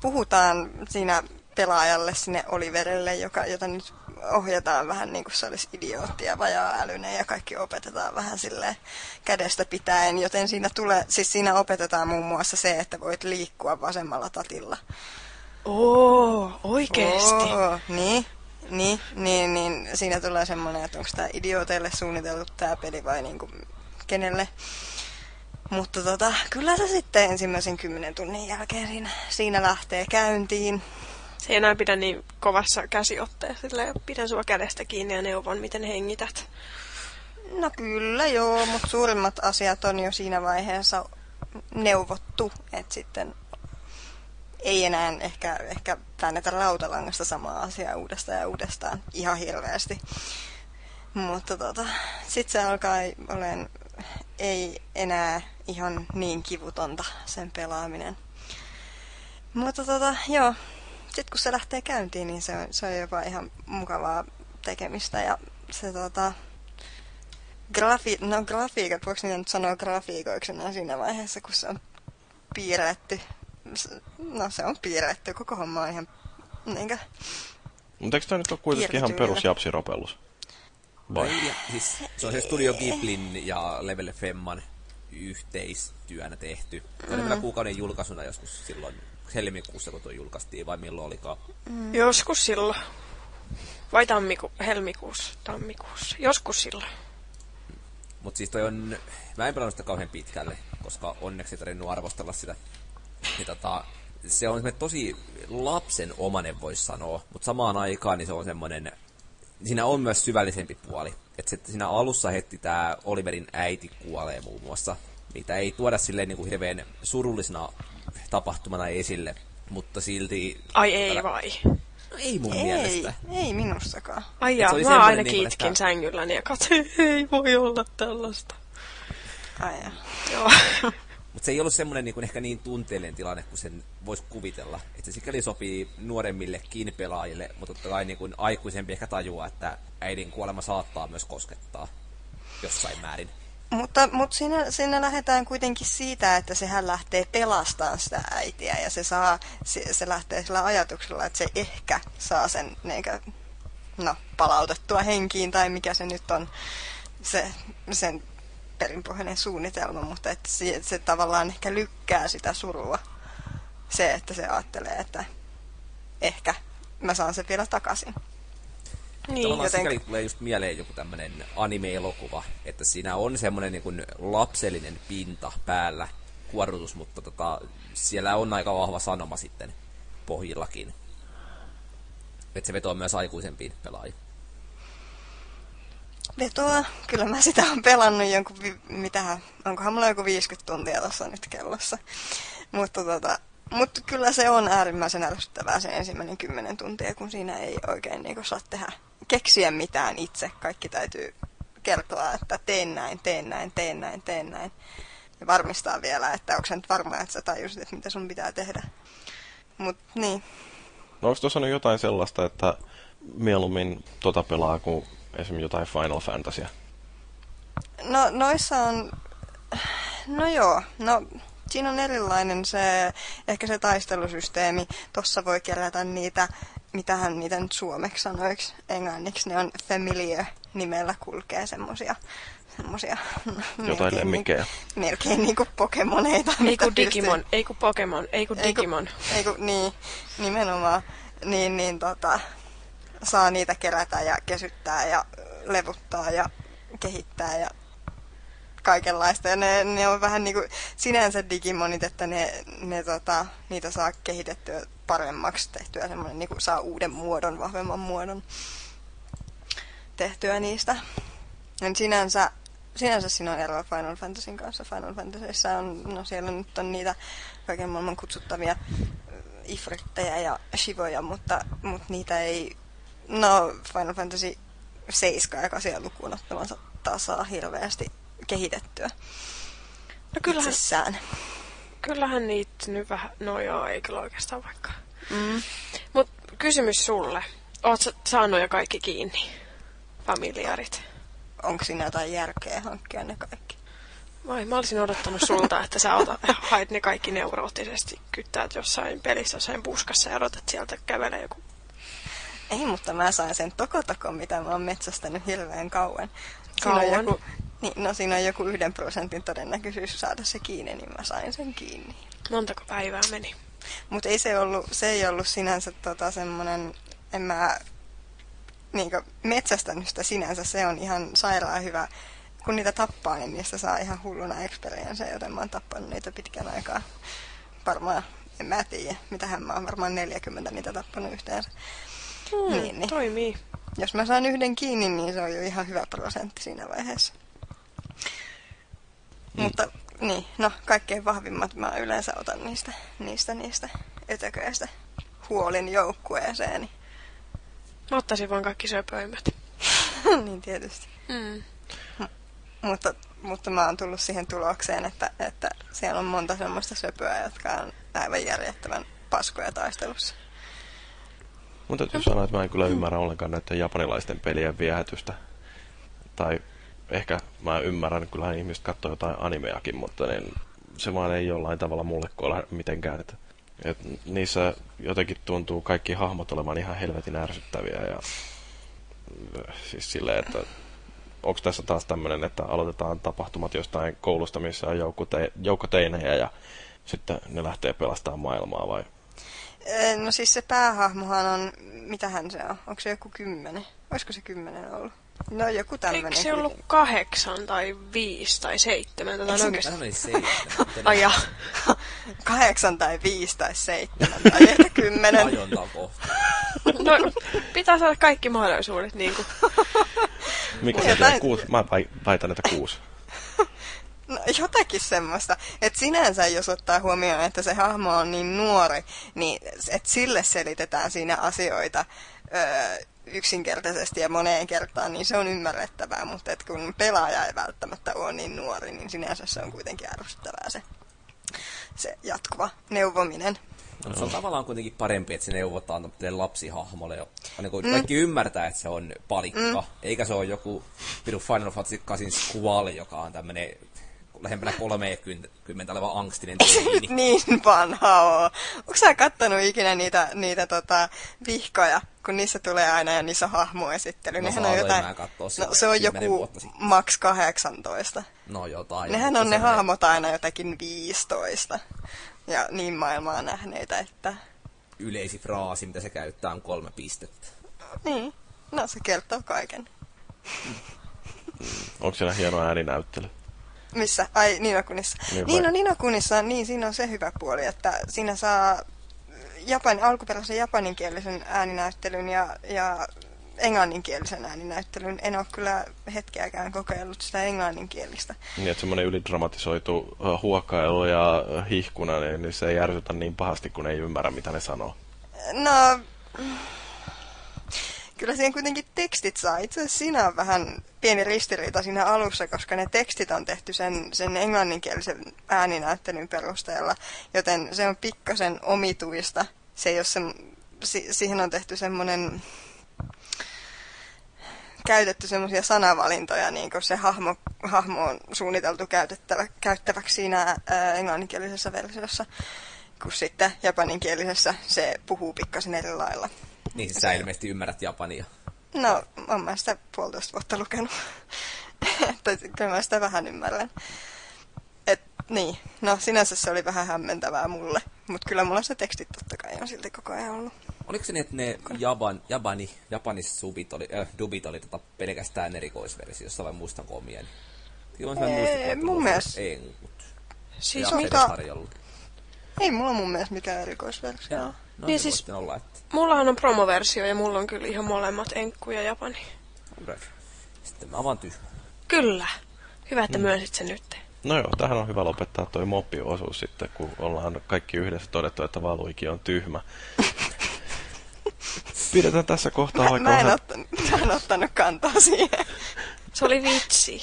puhutaan siinä pelaajalle, sinne Oliverille, joka, jota nyt ohjataan vähän niin kuin se olisi idiootti ja vajaa-älyinen ja kaikki opetetaan vähän silleen kädestä pitäen, joten siinä, tulee, siis siinä opetetaan muun muassa se, että voit liikkua vasemmalla tatilla. Oo, oikeesti. Oo, niin, niin, niin, niin siinä tulee semmoinen, että onko tämä idiooteille suunniteltu tämä peli vai niin kuin kenelle. Mutta tota, kyllä se sitten ensimmäisen kymmenen tunnin jälkeen siinä, siinä lähtee käyntiin. Se ei enää pidä niin kovassa käsiotteessa. Silleen, pidän sua kädestä kiinni ja neuvon, miten hengität. No kyllä joo, mutta suurimmat asiat on jo siinä vaiheessa neuvottu, että sitten ei enää ehkä, ehkä väännetä rautalangasta samaa asiaa uudestaan ja uudestaan ihan hirveästi. Mutta tota, sitten se alkaa olen ei enää ihan niin kivutonta sen pelaaminen. Mutta tota, joo, sitten kun se lähtee käyntiin, niin se on, se on jopa ihan mukavaa tekemistä. Ja se tota, grafi, no grafiikat, voiko niitä nyt sanoa grafiikoiksi siinä vaiheessa, kun se on piirretty. No se on piirretty, koko homma on ihan niinkö... Mutta eikö tämä nyt ole kuitenkin ihan perus japsiropellus? Vai? Ja, siis, se on se Studio Ghiblin ja Level Femman yhteistyönä tehty. Se oli mm. kuukauden julkaisuna joskus silloin helmikuussa, kun tuo julkaistiin, vai milloin olikaan? Mm. Joskus silloin. Vai tammiku, helmikuussa, tammikuussa. Joskus silloin. Mut siis toi on... Mä en pelannut sitä kauhean pitkälle, koska onneksi ei tarvinnut arvostella sitä. Niin tota, se on tosi lapsen omanen, voisi sanoa, mutta samaan aikaan niin se on semmoinen siinä on myös syvällisempi puoli. Että siinä alussa heti tämä Oliverin äiti kuolee muun muassa. Mitä ei tuoda silleen niin kuin hirveän surullisena tapahtumana esille, mutta silti... Ai ei tällä... vai? No ei mun ei, mielestä. Ei minustakaan. Ai jaa, mä aina niin kiitkin että... sängylläni ja katsoin, [laughs] ei voi olla tällaista. Ai jaa. Joo. [laughs] Mutta se ei ollut semmoinen niin ehkä niin tunteellinen tilanne kuin sen voisi kuvitella. Että se sikäli sopii nuoremmillekin pelaajille, mutta totta kai niin aikuisempi ehkä tajua, että äidin kuolema saattaa myös koskettaa jossain määrin. Mutta, mutta siinä, siinä lähdetään kuitenkin siitä, että sehän lähtee pelastamaan sitä äitiä ja se, saa, se, se lähtee sillä ajatuksella, että se ehkä saa sen niin kuin, no, palautettua henkiin tai mikä se nyt on se, sen perinpohjainen suunnitelma, mutta että se, se tavallaan ehkä lykkää sitä surua. Se, että se ajattelee, että ehkä mä saan sen vielä takaisin. Niin, Tavallaan joten... sikäli tulee just mieleen joku tämmöinen anime-elokuva, että siinä on semmoinen niin lapsellinen pinta päällä, kuorrutus, mutta tota, siellä on aika vahva sanoma sitten pohjillakin. Että se vetoo myös aikuisempiin pelaajiin vetoa. Kyllä mä sitä on pelannut jonkun, mitähän, onkohan mulla joku 50 tuntia tuossa nyt kellossa. Mutta tota, mutta kyllä se on äärimmäisen ärsyttävää se ensimmäinen kymmenen tuntia, kun siinä ei oikein niin saa tehdä, keksiä mitään itse. Kaikki täytyy kertoa, että teen näin, teen näin, teen näin, teen näin. Ja varmistaa vielä, että onko nyt varma, että sä tajusit, että mitä sun pitää tehdä. Mutta niin. No onko tuossa jotain sellaista, että mieluummin tota pelaa kuin esimerkiksi jotain Final Fantasia? No noissa on, no joo, no siinä on erilainen se, ehkä se taistelusysteemi. Tossa voi kerätä niitä, mitähän niitä nyt suomeksi sanoiksi, englanniksi ne on familiar nimellä kulkee semmosia semmosia [laughs] jotain lemmikkejä. Niin, melkein niinku pokemoneita. Ei kun Digimon, ei kun Pokemon, ei kun Digimon. Ei kun, niin, nimenomaan. Niin, niin tota, saa niitä kerätä ja kesyttää ja levuttaa ja kehittää ja kaikenlaista. Ja ne, ne on vähän niin kuin sinänsä digimonit, että ne, ne tota, niitä saa kehitettyä paremmaksi tehtyä, semmoinen niin kuin saa uuden muodon, vahvemman muodon tehtyä niistä. Ja sinänsä, sinänsä siinä on eroa Final Fantasyn kanssa. Final Fantasyissa on, no siellä nyt on niitä kaiken maailman kutsuttavia ifrittejä ja shivoja, mutta, mutta niitä ei No, Final Fantasy 7 ja 8 lukuun ottamansa taas saa hirveästi kehitettyä. No kyllähän, itsessään. kyllähän niitä nyt vähän, no joo, ei kyllä oikeastaan vaikka. Mm. Mut kysymys sulle. Oot saanut jo kaikki kiinni? Familiarit. Onko siinä jotain järkeä hankkia ne kaikki? Vai, mä olisin odottanut sulta, että sä ota, haet ne kaikki neuroottisesti, kyttäät jossain pelissä, jossain puskassa ja odotat sieltä kävelee joku Ei, mutta mä sain sen tokotokon, mitä mä oon metsästänyt hirveän kauan. Siinä on Kauan? joku, niin, no siinä on joku yhden prosentin todennäköisyys saada se kiinni, niin mä sain sen kiinni. Montako päivää meni? Mutta ei se ollut, se ei ollut sinänsä tota semmonen, en mä niinkö metsästänyt sitä sinänsä, se on ihan sairaan hyvä. Kun niitä tappaa, niin niistä saa ihan hulluna experience, joten mä oon tappanut niitä pitkän aikaa. Varmaan, en mä tiedä, mitähän mä oon varmaan 40 niitä tappanut yhteensä. Hmm, Niin, niin. Toimii. Jos mä saan yhden kiinni, niin se on jo ihan hyvä prosentti siinä vaiheessa. Mm. Mutta niin, no kaikkein vahvimmat mä yleensä otan niistä, niistä, niistä ötököistä huolin joukkueeseeni. Mä ottaisin vaan kaikki söpöimmät. [laughs] niin tietysti. Mm. Mutta, mutta mä oon tullut siihen tulokseen, että, että siellä on monta semmoista söpöä, jotka on aivan järjettömän paskoja taistelussa. Mun täytyy sanoa, että mä en kyllä ymmärrä ollenkaan näiden japanilaisten pelien viehätystä. Tai ehkä mä ymmärrän, kyllä ihmiset katsoo jotain animeakin, mutta niin se vaan ei jollain tavalla mulle kola mitenkään. Että, et niissä jotenkin tuntuu kaikki hahmot olevan ihan helvetin ärsyttäviä. Ja, siis silleen, että onko tässä taas tämmöinen, että aloitetaan tapahtumat jostain koulusta, missä on joukko, te- joukko teinejä ja sitten ne lähtee pelastamaan maailmaa vai No siis se päähahmohan on, mitähän se on? Onko se joku kymmenen? Olisiko se kymmenen ollut? No joku tämmönen. Eikö se ollut kahdeksan tai viisi tai seitsemän? Tätä on Eikö se oikeasti... Meni seitsemän. [laughs] Ai ja. [laughs] Kahdeksan tai viisi tai seitsemän [laughs] tai ehkä kymmenen. Ajontaa kohta. No, pitää saada kaikki mahdollisuudet niin kuin. Mikä se on? Kuusi? Mä vai- väitän, että kuusi. No jotakin semmoista. Että sinänsä jos ottaa huomioon, että se hahmo on niin nuori, niin että sille selitetään siinä asioita öö, yksinkertaisesti ja moneen kertaan, niin se on ymmärrettävää. Mutta et kun pelaaja ei välttämättä ole niin nuori, niin sinänsä se on kuitenkin ärsyttävää se, se jatkuva neuvominen. Se on tavallaan kuitenkin parempi, että se neuvotaan lapsihahmolle. Jo. Niin kuin Kaikki ymmärtää, että se on palikka, eikä se ole joku piru Final Fantasy 8 Squall, joka on tämmöinen lähempänä 30 oleva angstinen [laughs] teini. niin vanha oo. Onko sä kattonut ikinä niitä, niitä tota, vihkoja, kun niissä tulee aina ja niissä on hahmoesittely? No Nehän on jotain, no, se on 10 joku max 18. No jotain. Nehän on ne semmoinen- hahmot aina jotakin 15. Ja niin maailmaa nähneitä, että... Yleisi fraasi, mitä se käyttää, on kolme pistettä. Niin, no se kertoo kaiken. Onko siellä hieno ääninäyttely? Missä? Ai, Ninokunissa. Niin Niin, no Ninokunissa, niin siinä on se hyvä puoli, että siinä saa Japan, alkuperäisen japaninkielisen ääninäyttelyn ja, ja englanninkielisen ääninäyttelyn. En ole kyllä hetkeäkään kokeillut sitä englanninkielistä. Niin, että semmoinen ylidramatisoitu huokailu ja hihkuna, niin, niin se ei ärsytä niin pahasti, kun ei ymmärrä, mitä ne sanoo. No, kyllä siihen kuitenkin tekstit saa. Itse asiassa siinä on vähän pieni ristiriita siinä alussa, koska ne tekstit on tehty sen, sen englanninkielisen ääninäyttelyn perusteella, joten se on pikkasen omituista. Se ei ole si, siihen on tehty semmoinen käytetty semmoisia sanavalintoja, niin kuin se hahmo, hahmo on suunniteltu käytettävä, käyttäväksi siinä ää, englanninkielisessä versiossa, kun sitten japaninkielisessä se puhuu pikkasen eri lailla. Niin sä ilmeisesti ymmärrät Japania. No, oon mä sitä puolitoista vuotta lukenut. [laughs] että kyllä mä sitä vähän ymmärrän. Et, niin, no sinänsä se oli vähän hämmentävää mulle, mutta kyllä mulla se tekstit totta kai on silti koko ajan ollut. Oliko se niin, että ne Japan, Japani, Japanis subit oli, äh, dubit oli tota pelkästään erikoisversiossa vai muistanko omia? Niin. Kyllä mä Ee, muistin, mun mielestä- Enkut. Siis ja mitä? Ei mulla mun mielestä mikään erikoisversio. Joo. No Niin se siis- olla, että... Mullahan on promoversio ja mulla on kyllä ihan molemmat Enkku ja Japani. Alright. Sitten mä avaan tyhmä. Kyllä. Hyvä, että myönsit sen nyt. No joo, tähän on hyvä lopettaa toi moppiosuus sitten, kun ollaan kaikki yhdessä todettu, että Valuiki on tyhmä. [laughs] Pidetään tässä kohtaa Mä, vaikka mä, en vähän... ottanut, mä en ottanut kantaa siihen. Se oli vitsi.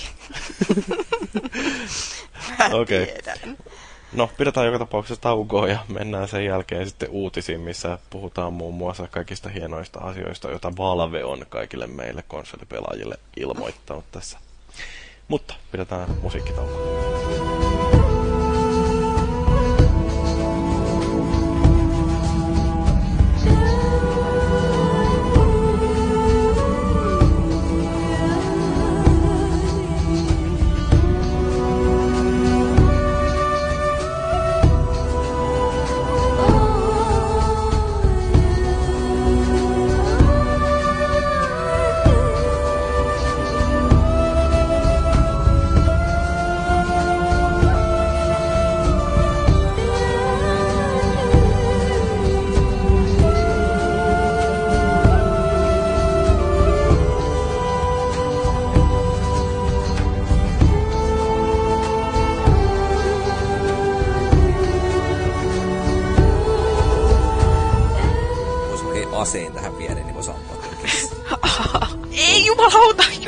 [laughs] Okei. tiedän. No, pidetään joka tapauksessa taukoa ja mennään sen jälkeen sitten uutisiin, missä puhutaan muun muassa kaikista hienoista asioista, joita Valve on kaikille meille konsolipelaajille ilmoittanut tässä. Mutta pidetään musiikkitauko.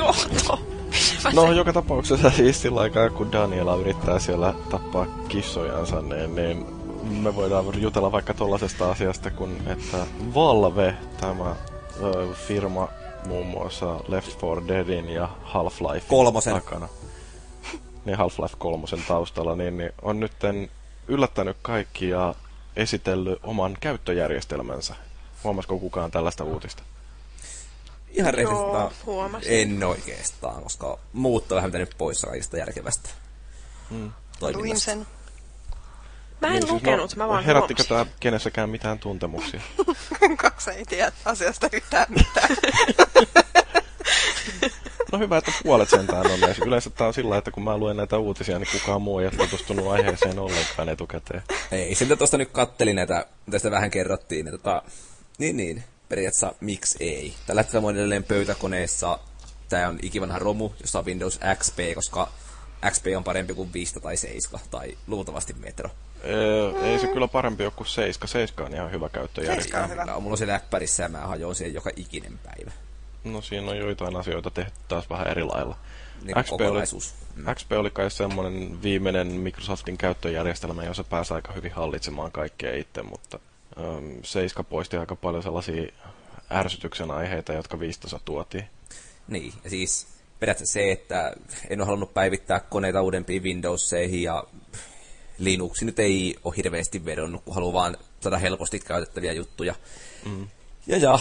Johto! No joka tapauksessa siis sillä aikaa, kun Daniela yrittää siellä tappaa kissojansa, niin, niin me voidaan jutella vaikka tollasesta asiasta, kun että Valve, tämä ö, firma muun muassa Left 4 Deadin ja Half-Life Kolmosen. takana, [laughs] niin Half-Life kolmosen taustalla, niin, niin on nyt yllättänyt kaikki ja esitellyt oman käyttöjärjestelmänsä. Huomasiko kukaan tällaista uutista? Ihan rehellisesti Joo, huomasin. en oikeastaan, koska muut on vähän pitänyt pois kaikista järkevästä Mm. Luin sen. Mä en Niin, siis lukenut, mä vaan Herättikö huomasin. tämä kenessäkään mitään tuntemuksia? [laughs] Kaksi ei tiedä asiasta yhtään mitään. [laughs] No hyvä, että puolet sentään on edes. Yleensä tää on sillä, että kun mä luen näitä uutisia, niin kukaan muu ei ole tutustunut aiheeseen ollenkaan etukäteen. Ei, siltä tuosta nyt kattelin näitä, tästä vähän kerrottiin, niin tota, niin niin, periaatteessa miksi ei. Tällä hetkellä on edelleen pöytäkoneessa, tämä on ikivanha romu, jossa on Windows XP, koska XP on parempi kuin 5 tai 7, tai luultavasti Metro. Ee, ei se kyllä parempi ole kuin 7. 7 on ihan hyvä käyttöjärjestelmä. Hyvä. Mulla on se läppärissä ja mä hajoan siihen joka ikinen päivä. No siinä on joitain asioita tehty taas vähän eri lailla. Niin XP oli, XP oli kai semmoinen viimeinen Microsoftin käyttöjärjestelmä, jossa pääsi aika hyvin hallitsemaan kaikkea itse, mutta äm, Seiska poisti aika paljon sellaisia ärsytyksen aiheita, jotka viistossa tuotiin. Niin, ja siis periaatteessa se, että en ole halunnut päivittää koneita uudempiin Windowseihin ja Linuxi nyt ei ole hirveästi vedonnut, kun haluaa vaan saada helposti käytettäviä juttuja. Mm. Ja ja,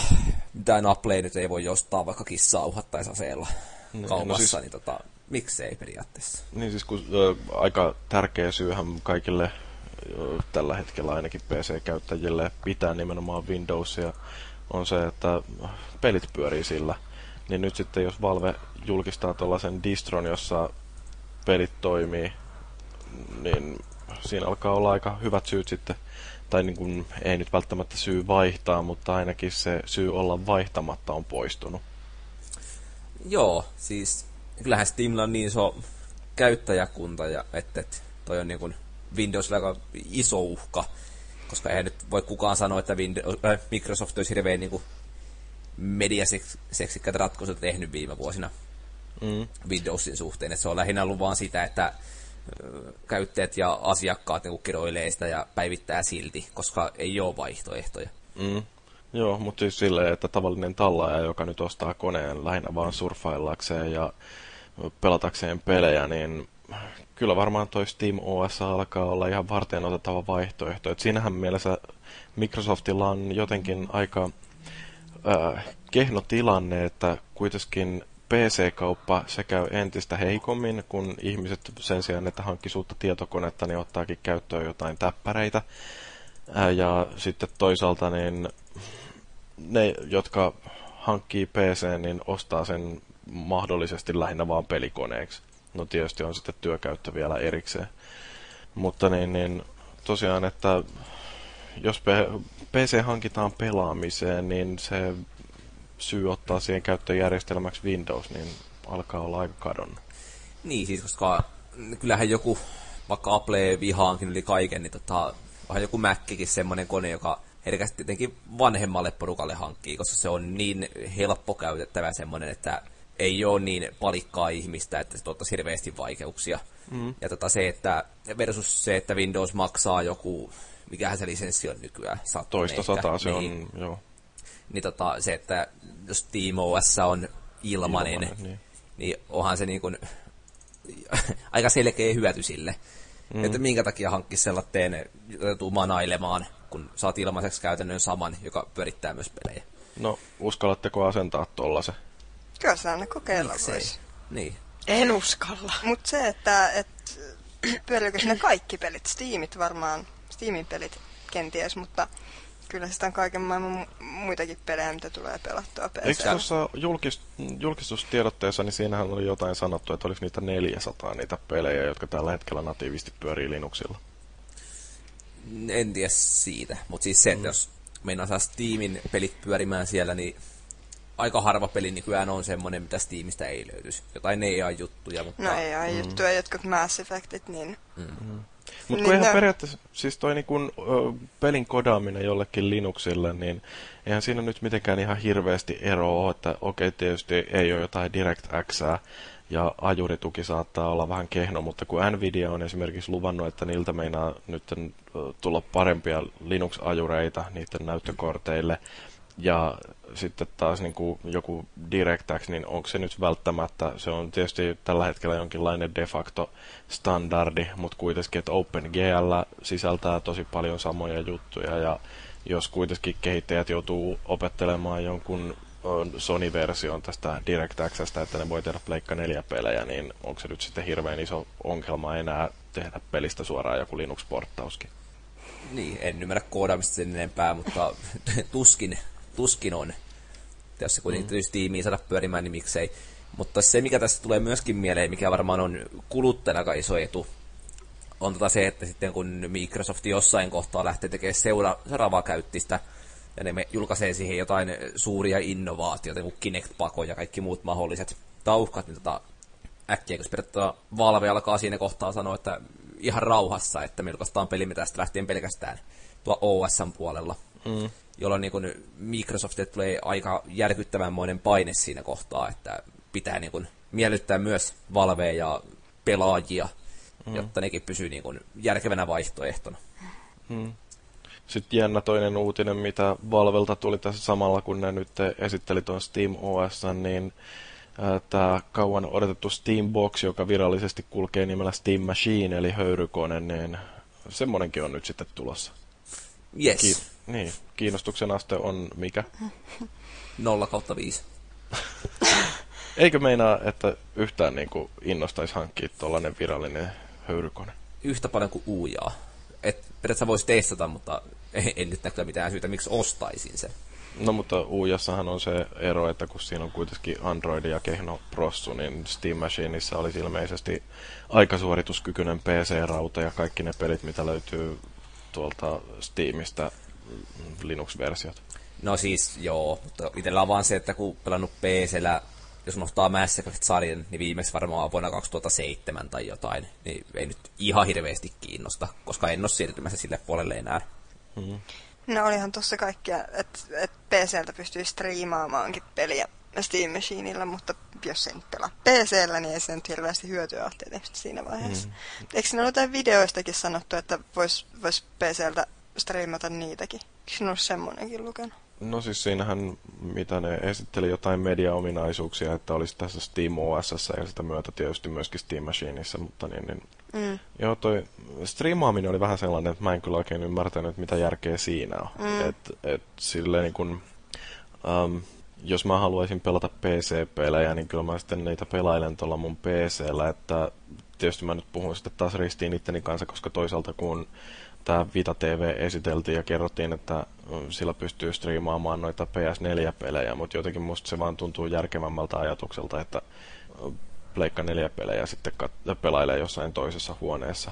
mitään Apple nyt ei voi jostaa vaikka kissaa uhattaisi aseella Niin, no kaupassa, siis- niin tota, miksei periaatteessa. Niin siis kun ö, aika tärkeä syyhän kaikille tällä hetkellä ainakin PC-käyttäjille pitää nimenomaan Windowsia on se, että pelit pyörii sillä. Niin nyt sitten jos Valve julkistaa tuollaisen distron, jossa pelit toimii, niin siinä alkaa olla aika hyvät syyt sitten, tai niin kuin, ei nyt välttämättä syy vaihtaa, mutta ainakin se syy olla vaihtamatta on poistunut. Joo, siis kyllähän Steamilla on niin iso käyttäjäkunta, ja että, että toi on niin kuin Windows aika iso uhka, koska eihän nyt voi kukaan sanoa, että Windows, äh, Microsoft olisi hirveän niin kuin mediaseksikkäitä ratkaisuja tehnyt viime vuosina Mm. Windowsin suhteen. Että se on lähinnä ollut vaan sitä, että ö, käyttäjät ja asiakkaat niin kiroilee sitä ja päivittää silti, koska ei ole vaihtoehtoja. Mm. Joo, mutta siis silleen, että tavallinen tallaaja, joka nyt ostaa koneen lähinnä vaan surffaillakseen ja pelatakseen pelejä, niin kyllä varmaan toi Steam OS alkaa olla ihan varten otettava vaihtoehto. Et siinähän mielessä Microsoftilla on jotenkin aika äh, kehno tilanne, että kuitenkin PC-kauppa se käy entistä heikommin, kun ihmiset sen sijaan, että hankkisi uutta tietokonetta, niin ottaakin käyttöön jotain täppäreitä. Ää, Ja sitten toisaalta niin ne, jotka hankkii PC, niin ostaa sen mahdollisesti lähinnä vaan pelikoneeksi. No tietysti on sitten työkäyttö vielä erikseen. Mutta niin, niin tosiaan, että jos PC hankitaan pelaamiseen, niin se syy ottaa siihen käyttöjärjestelmäksi Windows, niin alkaa olla aika kadonnut. Niin, siis koska kyllähän joku, vaikka Apple vihaankin yli kaiken, niin tota, onhan joku Mackikin semmoinen kone, joka herkästi tietenkin vanhemmalle porukalle hankkii, koska se on niin helppo käytettävä semmoinen, että ei ole niin palikkaa ihmistä, että se tuottaisi hirveästi vaikeuksia. Mm. Ja tota se, että versus se, että Windows maksaa joku, mikähän se lisenssi on nykyään? Sata Toista ehkä. sataa se niin, on, joo. Niin tota, se, että jos TeamOS on ilmanen, Ilmanen, niin. niin. onhan se niin kuin, [laughs] aika selkeä hyöty sille. Mm. Että minkä takia hankkisi sellainen, joutuu manailemaan, kun saat ilmaiseksi käytännön saman, joka pyörittää myös pelejä. No, uskallatteko asentaa tollasen? Kyllä se aina kokeilla Miksei? voisi. Niin. En uskalla. Mutta se, että et, pyöriikö ne kaikki pelit, Steamit varmaan, Steamin pelit kenties, mutta kyllä sitä on kaiken maailman mu- muitakin pelejä, mitä tulee pelattua Eikö PC. tuossa julkis, julkistustiedotteessa, niin siinähän oli jotain sanottu, että olisi niitä 400 niitä pelejä, jotka tällä hetkellä natiivisti pyörii Linuxilla. En tiedä siitä, mutta siis se, että mm. jos meinaa saa Steamin pelit pyörimään siellä, niin aika harva peli nykyään on semmoinen, mitä Steamista ei löytyisi. Jotain EA-juttuja, mutta... No ei ole juttuja, jotkut Mass Effectit, niin Mutta kun Niin, eihän no. periaatteessa, siis toi niinku, ö, pelin kodaaminen jollekin Linuxille, niin eihän siinä nyt mitenkään ihan hirveästi eroa ole, että okei tietysti ei ole jotain DirectXää ja ajurituki saattaa olla vähän kehno, mutta kun Nvidia on esimerkiksi luvannut, että niiltä meinaa nyt tulla parempia Linux-ajureita niiden näyttökorteille, ja sitten taas niin kuin joku DirectX, niin onko se nyt välttämättä, se on tietysti tällä hetkellä jonkinlainen de facto standardi, mutta kuitenkin, että OpenGL sisältää tosi paljon samoja juttuja, ja jos kuitenkin kehittäjät joutuu opettelemaan jonkun Sony-version tästä DirectXstä, että ne voi tehdä Pleikka 4 pelejä, niin onko se nyt sitten hirveän iso ongelma enää tehdä pelistä suoraan joku Linux-porttauskin? Niin, en ymmärrä koodaamista sen enempää, mutta [laughs] tuskin, tuskin on. Jos se kuitenkin täytyisi tiimiin saada pyörimään, niin miksei. Mutta se, mikä tässä tulee myöskin mieleen, mikä varmaan on kuluttajana aika iso etu, on tota se, että sitten kun Microsoft jossain kohtaa lähtee tekemään seura- seuraavaa käyttistä, ja ne julkaisee siihen jotain suuria innovaatioita, kuin Kinect-pako ja kaikki muut mahdolliset tauhkat, niin tota, äkkiä, kun periaatteessa Valve alkaa siinä kohtaa sanoa, että ihan rauhassa, että me julkaistaan pelimme tästä lähtien pelkästään tuo OSn puolella. Mm. Jolloin niin kun Microsoftille tulee aika järkyttävänmoinen paine siinä kohtaa, että pitää niin kun miellyttää myös Valvea ja pelaajia, mm. jotta nekin pysyy niin kun järkevänä vaihtoehtona. Sitten jännä toinen uutinen, mitä Valvelta tuli tässä samalla, kun ne nyt esitteli tuon Steam OS, niin tämä kauan odotettu Steam Box, joka virallisesti kulkee nimellä Steam Machine, eli höyrykone, niin semmonenkin on nyt sitten tulossa. Yes, Ki- niin, kiinnostuksen aste on mikä? [laughs] 0 kautta 5. [laughs] Eikö meinaa, että yhtään niin kuin innostaisi hankkia tuollainen virallinen höyrykone? Yhtä paljon kuin uujaa. Et periaatteessa voisi testata, mutta en, nyt näkyä mitään syytä, miksi ostaisin sen. No mutta Uujassahan on se ero, että kun siinä on kuitenkin Android ja kehno prossu, niin Steam Machineissa olisi ilmeisesti aikasuorituskykyinen PC-rauta ja kaikki ne pelit, mitä löytyy tuolta Steamista, Linux-versiot. No siis joo, mutta itsellä on vaan se, että kun pelannut PCllä, jos unohtaa Mass Effect-sarjan, niin viimeksi varmaan vuonna 2007 tai jotain, niin ei nyt ihan hirveästi kiinnosta, koska en ole siirtymässä sille puolelle enää. No olihan tossa kaikkia, että et PCltä pystyy striimaamaankin peliä Steam Machineilla, mutta jos ei nyt pelaa PCllä, niin ei se nyt hirveästi hyötyä ole tietysti siinä vaiheessa. Mm. Eikö siinä ole jotain videoistakin sanottu, että vois, vois PCltä striimata niitäkin? Eikö siinä ole semmonenkin lukenut? No siis siinähän, mitä ne esitteli jotain mediaominaisuuksia, että olisi tässä Steam OS ja sitä myötä tietysti myöskin Steam Machineissa, mutta niin, niin Mm. Joo, toi striimaaminen oli vähän sellainen, että mä en kyllä oikein ymmärtänyt, mitä järkeä siinä on. Mm. Et, et silleen niin kun, um, jos mä haluaisin pelata PC-pelejä, niin kyllä mä sitten niitä pelailen tuolla mun PCllä, että tietysti mä nyt puhun sitten taas ristiin itteni kanssa, koska toisaalta kun tämä Vita TV esiteltiin ja kerrottiin, että sillä pystyy striimaamaan noita PS4-pelejä, mutta jotenkin musta se vaan tuntuu järkevämmältä ajatukselta, että Pleikka 4-pelejä sitten kat- pelailee jossain toisessa huoneessa.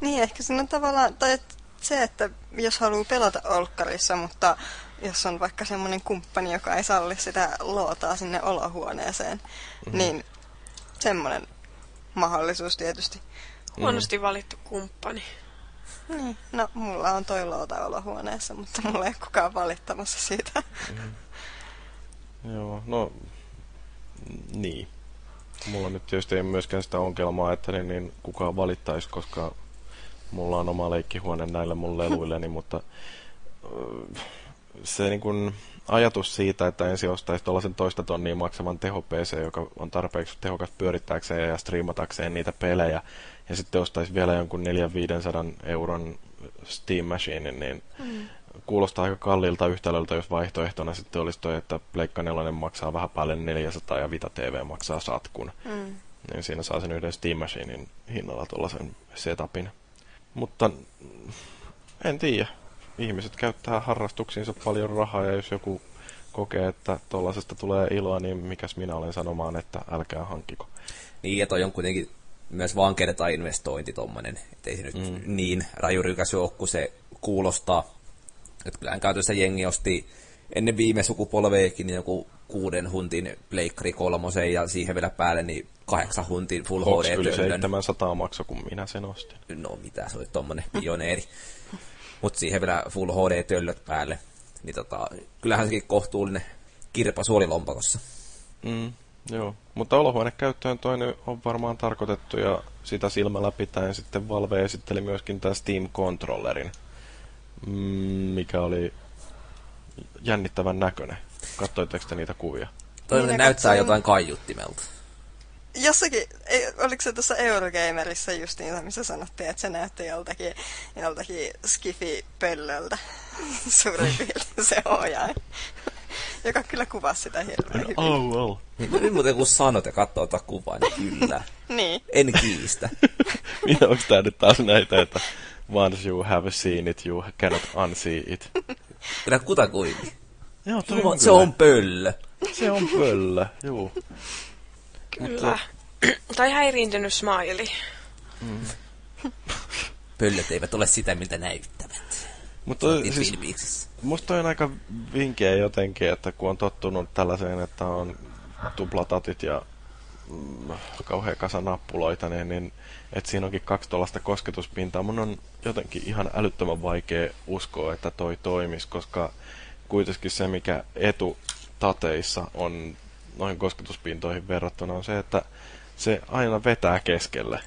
Niin, ehkä siinä on tavallaan, tai et se, että jos haluaa pelata olkkarissa, mutta jos on vaikka semmoinen kumppani, joka ei salli sitä lootaa sinne olohuoneeseen, mm-hmm. niin semmoinen mahdollisuus tietysti. Huonosti valittu kumppani. Niin, no mulla on toi loota olohuoneessa, mutta mulla ei kukaan valittamassa siitä. Joo, no niin. Mulla nyt tietysti ei myöskään sitä ongelmaa, että niin, niin kukaan valittaisi, koska mulla on oma leikkihuone näille mun leluilleni, mutta se niin kun ajatus siitä, että ensin ostaisi tuollaisen toista tonnia maksavan teho PC, joka on tarpeeksi tehokas pyörittääkseen ja striimatakseen niitä pelejä, ja sitten ostaisi vielä jonkun 400-500 euron Steam Machinein, niin mm. kuulostaa aika kalliilta yhtälöltä, jos vaihtoehtona sitten olisi toi, että Pleikka 4 maksaa vähän paljon 400 ja Vita TV maksaa satkun. Mm. Niin siinä saa sen yhden Steam Machinein hinnalla tuollaisen setupin. Mutta en tiedä. Ihmiset käyttää harrastuksiinsa paljon rahaa ja jos joku kokee, että tuollaisesta tulee iloa, niin mikäs minä olen sanomaan, että älkää hankkiko. Niin, ja toi on kuitenkin myös vaan kerta investointi tommonen, ettei se nyt Mm. niin rajurykäsy ole, kun se kuulostaa. Että kyllähän käytössä jengi osti ennen viime sukupolveekin joku kuuden huntin pleikkari kolmosen ja siihen vielä päälle niin kahdeksan huntin Full Fox HD yli töllön. 700 makso, kun minä sen ostin. No mitä, se oli tommonen pioneeri. Mut siihen vielä Full HD-töllöt päälle. Niin tota, kyllähän sekin kohtuullinen kirpa suolilompakossa. Mm, joo, mutta olohuonekäyttöön toinen on varmaan tarkoitettu ja sitä silmällä pitäen sitten Valve esitteli myöskin tämä Steam Controllerin, mm, mikä oli jännittävän näköinen. Katsoitteko te niitä kuvia? Toinen Minä näyttää katsoin- jotain kaiuttimelta. Jossakin, ei, oliko se tuossa Eurogamerissa justiinsa, missä sanottiin, että se näytti joltakin, joltakin skifi-pöllöltä [laughs] suurin piirtein se ohjaaja. Joka kyllä kuvasi sitä hirveän hyvin. Oh, well. Niin, nyt muuten kun sanot ja katsoo tätä kuvaa, niin kyllä. [laughs] Niin. En kiistä. [laughs] Niin onko tämä nyt taas näitä, että once you have seen it, you cannot unsee it? [laughs] Kyllä kutakuinkin. Joo, toi Se, on se on pöllö. Se on pöllä, juu. Kyllä. tai häiriintynyt smiley. Pöllöt eivät ole sitä, miltä näyttävät. Mutta siis, musta on aika vinkeä jotenkin, että kun on tottunut tällaiseen, että on tuplatatit ja mm, kauhea kasa nappuloita, niin, niin että siinä onkin kaksi tuollaista kosketuspintaa. Mun on jotenkin ihan älyttömän vaikea uskoa, että toi toimisi, koska kuitenkin se, mikä etu tateissa on noihin kosketuspintoihin verrattuna, on se, että se aina vetää keskelle.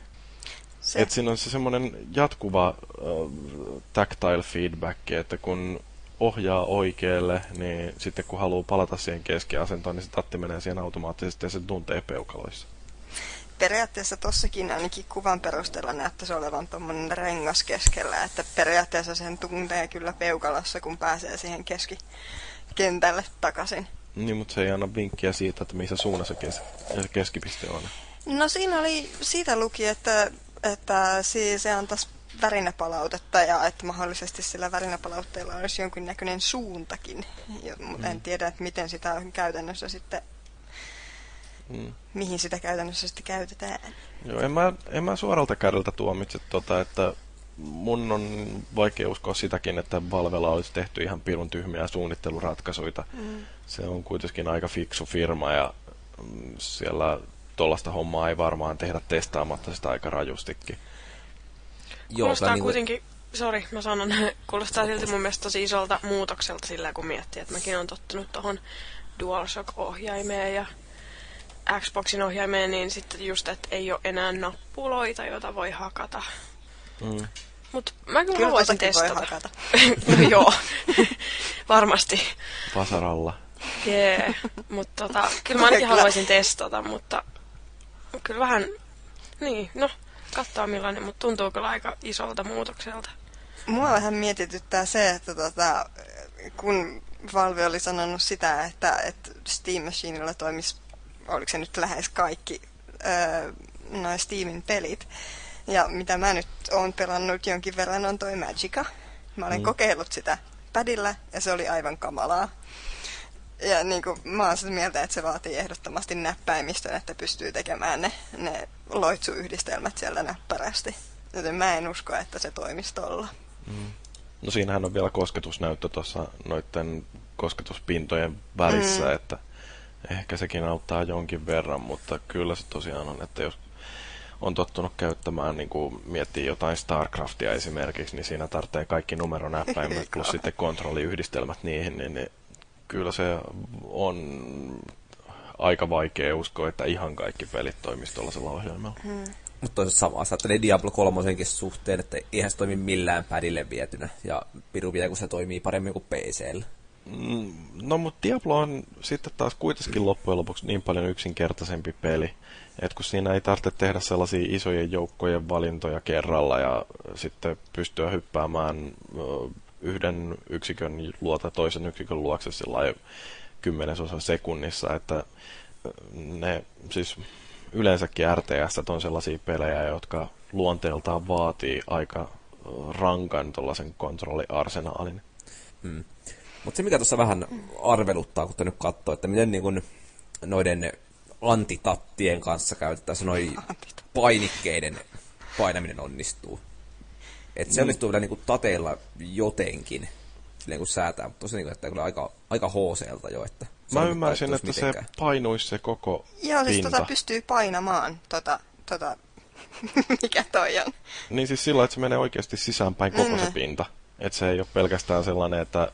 Se, Et siinä on se semmoinen jatkuva uh, tactile feedback, että kun ohjaa oikealle, niin sitten kun haluaa palata siihen keskiasentoon, niin se tatti menee siihen automaattisesti ja se tuntee peukaloissa. periaatteessa tossakin ainakin kuvan perusteella näyttäisi olevan tuommoinen rengas keskellä, että periaatteessa sen tuntee kyllä peukalossa, kun pääsee siihen keskikentälle takaisin. Niin, mutta se ei anna vinkkiä siitä, että missä suunnassa kes- se keskipiste on. No siinä oli, siitä luki, että, että si- se antaisi värinäpalautetta ja että mahdollisesti sillä värinäpalautteella olisi jonkinnäköinen suuntakin. Mutta en tiedä, että miten sitä on käytännössä sitten, Mm. mihin sitä käytännössä sitten käytetään. Joo, en mä, en mä suoralta kädeltä tuomitse tota, että mun on vaikea uskoa sitäkin, että Valvella olisi tehty ihan pirun tyhmiä suunnitteluratkaisuja. Mm. Se on kuitenkin aika fiksu firma ja mm, siellä tuollaista hommaa ei varmaan tehdä testaamatta sitä aika rajustikin. Kuulostaa kyllä niinku- kuitenkin, sori mä sanon, [laughs] kuulostaa silti mun mielestä tosi isolta muutokselta sillä kun miettii, että mäkin on tottunut tohon DualShock-ohjaimeen ja Xboxin ohjaimeen, niin sitten just, että ei ole enää nappuloita, joita voi hakata. Mm. Mut mä kyllä, Kyllä haluaisin testata. hakata. [laughs] no joo, [laughs] varmasti. Vasaralla. Jee, mutta tota, kyllä mä ainakin haluaisin testata, mutta kyllä vähän, niin, no, katsoa millainen, mutta tuntuu kyllä aika isolta muutokselta. Mua vähän mietityttää se, että tota, kun Valve oli sanonut sitä, että, että Steam Machineilla toimisi, oliko se nyt lähes kaikki öö, noin Steamin pelit. Ja mitä mä nyt oon pelannut jonkin verran on toi Magica. Mä olen Mm. mm. kokeillut sitä padilla ja se oli aivan kamalaa. Ja niin kuin, mä oon sitä mieltä, että se vaatii ehdottomasti näppäimistön, että pystyy tekemään ne, ne loitsuyhdistelmät siellä näppärästi. Joten mä en usko, että se toimisi tolla. No siinähän on vielä kosketusnäyttö tuossa noiden kosketuspintojen välissä, Mm. että ehkä sekin auttaa jonkin verran, mutta kyllä se tosiaan on, että jos on tottunut käyttämään, niin kuin miettii jotain StarCraftia esimerkiksi, niin siinä tarvitsee kaikki numeronäppäimet [laughs] plus sitten kontrolliyhdistelmät niihin, niin, niin kyllä se on aika vaikea uskoa, että ihan kaikki pelit toimisi tuollaisella ohjelmalla. Mutta toisaalta samaa sä ajattelee Diablo 3 suhteen, että eihän se toimi millään pädille vietynä. Ja piru vielä, kun se toimii paremmin kuin PCllä. Mm, No, mutta Diablo on sitten taas kuitenkin loppujen lopuksi niin paljon yksinkertaisempi peli, että kun siinä ei tarvitse tehdä sellaisia isojen joukkojen valintoja kerralla ja sitten pystyä hyppäämään yhden yksikön luota toisen yksikön luokse sillä lailla kymmenesosa sekunnissa, että ö, ne siis yleensäkin RTS on sellaisia pelejä, jotka luonteeltaan vaatii aika ö, rankan tuollaisen kontrolliarsenaalin. Mm. Mutta se, mikä tuossa vähän arveluttaa, kun te nyt katsoo, että miten niin kun noiden antitattien kanssa käytettäisiin noin painikkeiden painaminen onnistuu. Että se onnistuu vielä niin kuin tateilla jotenkin. silleen kun säätää, mutta tosiaan niin, että kyllä aika, aika HC-lta jo, että Mä ymmärsin, että mitenkään. se painuisi se koko Joo, siis pinta. tota pystyy painamaan, tota, tota, [laughs] mikä toi on. Niin siis sillä, että se menee oikeasti sisäänpäin koko mm. se pinta. Että se ei ole pelkästään sellainen, että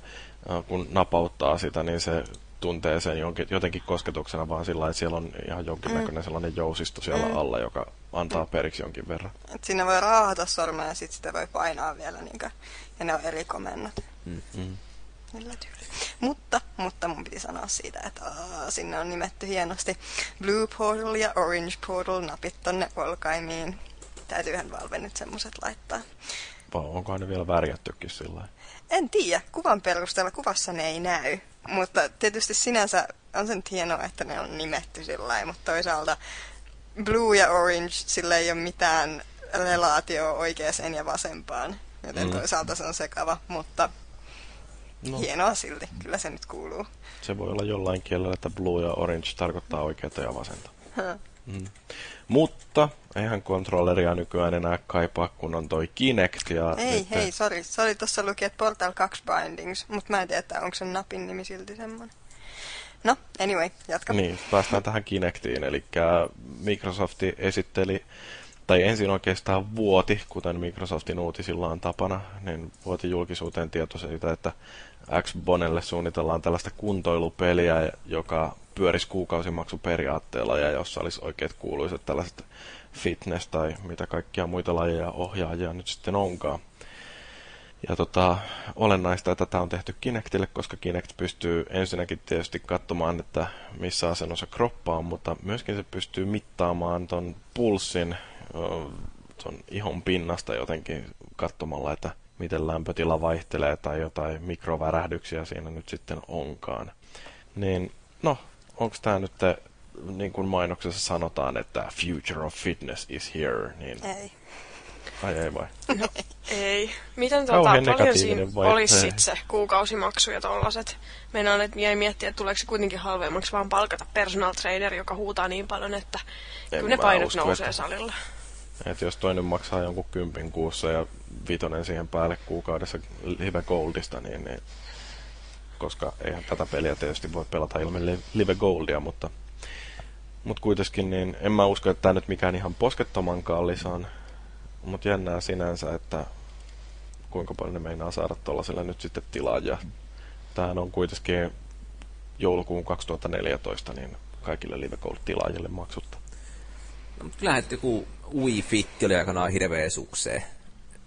kun napauttaa sitä, niin se tuntee sen jonkin, jotenkin kosketuksena, vaan sillä että siellä on ihan jonkinnäköinen mm. sellainen jousisto siellä mm. alla, joka antaa periksi jonkin verran. Et siinä voi raahata sormea ja sitten sitä voi painaa vielä, niin kuin, ja ne on eri komennot. Mm. Mm. Mutta, mutta mun piti sanoa siitä, että aa, sinne on nimetty hienosti Blue Portal ja Orange Portal napit tonne olkaimiin. Täytyyhän Valve nyt semmoset laittaa. Vai onkohan ne vielä värjättykin sillä En tiedä. Kuvan perusteella kuvassa ne ei näy. Mutta tietysti sinänsä on sen hienoa, että ne on nimetty sillä mutta toisaalta Blue ja Orange, sillä ei ole mitään relaatio oikeaan ja vasempaan. Joten mm. toisaalta se on sekava, mutta No. Hienoa silti, kyllä se nyt kuuluu. Se voi olla jollain kielellä, että blue ja orange tarkoittaa oikeaa ja vasenta. Mm. Mutta eihän kontrolleria nykyään enää kaipaa, kun on toi Kinect. Ja ei, nyt... hei, sorry. Sorry, tuossa luki, että Portal 2 Bindings, mutta mä en tiedä, onko se napin nimi silti semmoinen. No, anyway, jatka. Niin, päästään tähän Kinectiin. Eli Microsoft esitteli tai ensin oikeastaan vuoti, kuten Microsoftin uutisilla on tapana, niin vuoti julkisuuteen tieto siitä, että Xbonelle suunnitellaan tällaista kuntoilupeliä, joka pyörisi kuukausimaksuperiaatteella ja jossa olisi oikeat kuuluiset tällaiset fitness tai mitä kaikkia muita lajeja ohjaajia nyt sitten onkaan. Ja tota, olennaista, että tätä on tehty Kinectille, koska Kinect pystyy ensinnäkin tietysti katsomaan, että missä asennossa kroppa on, mutta myöskin se pystyy mittaamaan ton pulssin ton ihon pinnasta jotenkin katsomalla, että miten lämpötila vaihtelee tai jotain mikrovärähdyksiä siinä nyt sitten onkaan. Niin, no, onko tämä nyt, te, niin kuin mainoksessa sanotaan, että future of fitness is here, niin... Ei. Ai ei vai? No, ei. Miten tota, paljon siinä vai? olisi sitten se kuukausimaksu ja tollaset? Meinaan, että jäi miettiä, että tuleeko se kuitenkin halvemmaksi vaan palkata personal trainer, joka huutaa niin paljon, että en kyllä ne painot usko, nousee että... salilla. Että jos toinen maksaa jonkun kympin kuussa ja vitonen siihen päälle kuukaudessa Live Goldista, niin, niin koska eihän tätä peliä tietysti voi pelata ilman Live Goldia, mutta, mutta kuitenkin niin en mä usko, että tämä nyt mikään ihan poskettoman kallis on, mutta jännää sinänsä, että kuinka paljon ne meinaa saada tuollaiselle nyt sitten tilaajia. Tämähän on kuitenkin joulukuun 2014 niin kaikille Live Gold-tilaajille maksutta. No, mutta kyllähän joku Wii Fit oli aikanaan hirveä sukseen.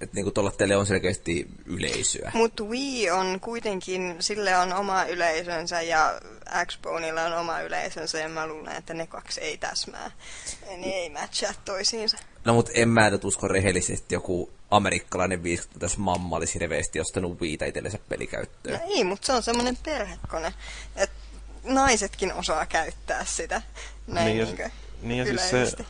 Että niinku tuolla teille on selkeästi yleisöä. Mutta Wii on kuitenkin, sille on oma yleisönsä ja Xboneilla on oma yleisönsä ja mä luulen, että ne kaksi ei täsmää. Ne ei matchaa toisiinsa. No mut en mä nyt usko rehellisesti joku amerikkalainen 50 mamma olisi hirveästi ostanut Wiitä itsellensä pelikäyttöön. No ei, mutta se on semmoinen perhekone, että naisetkin osaa käyttää sitä. Näin niin, niin, niin ja siis se,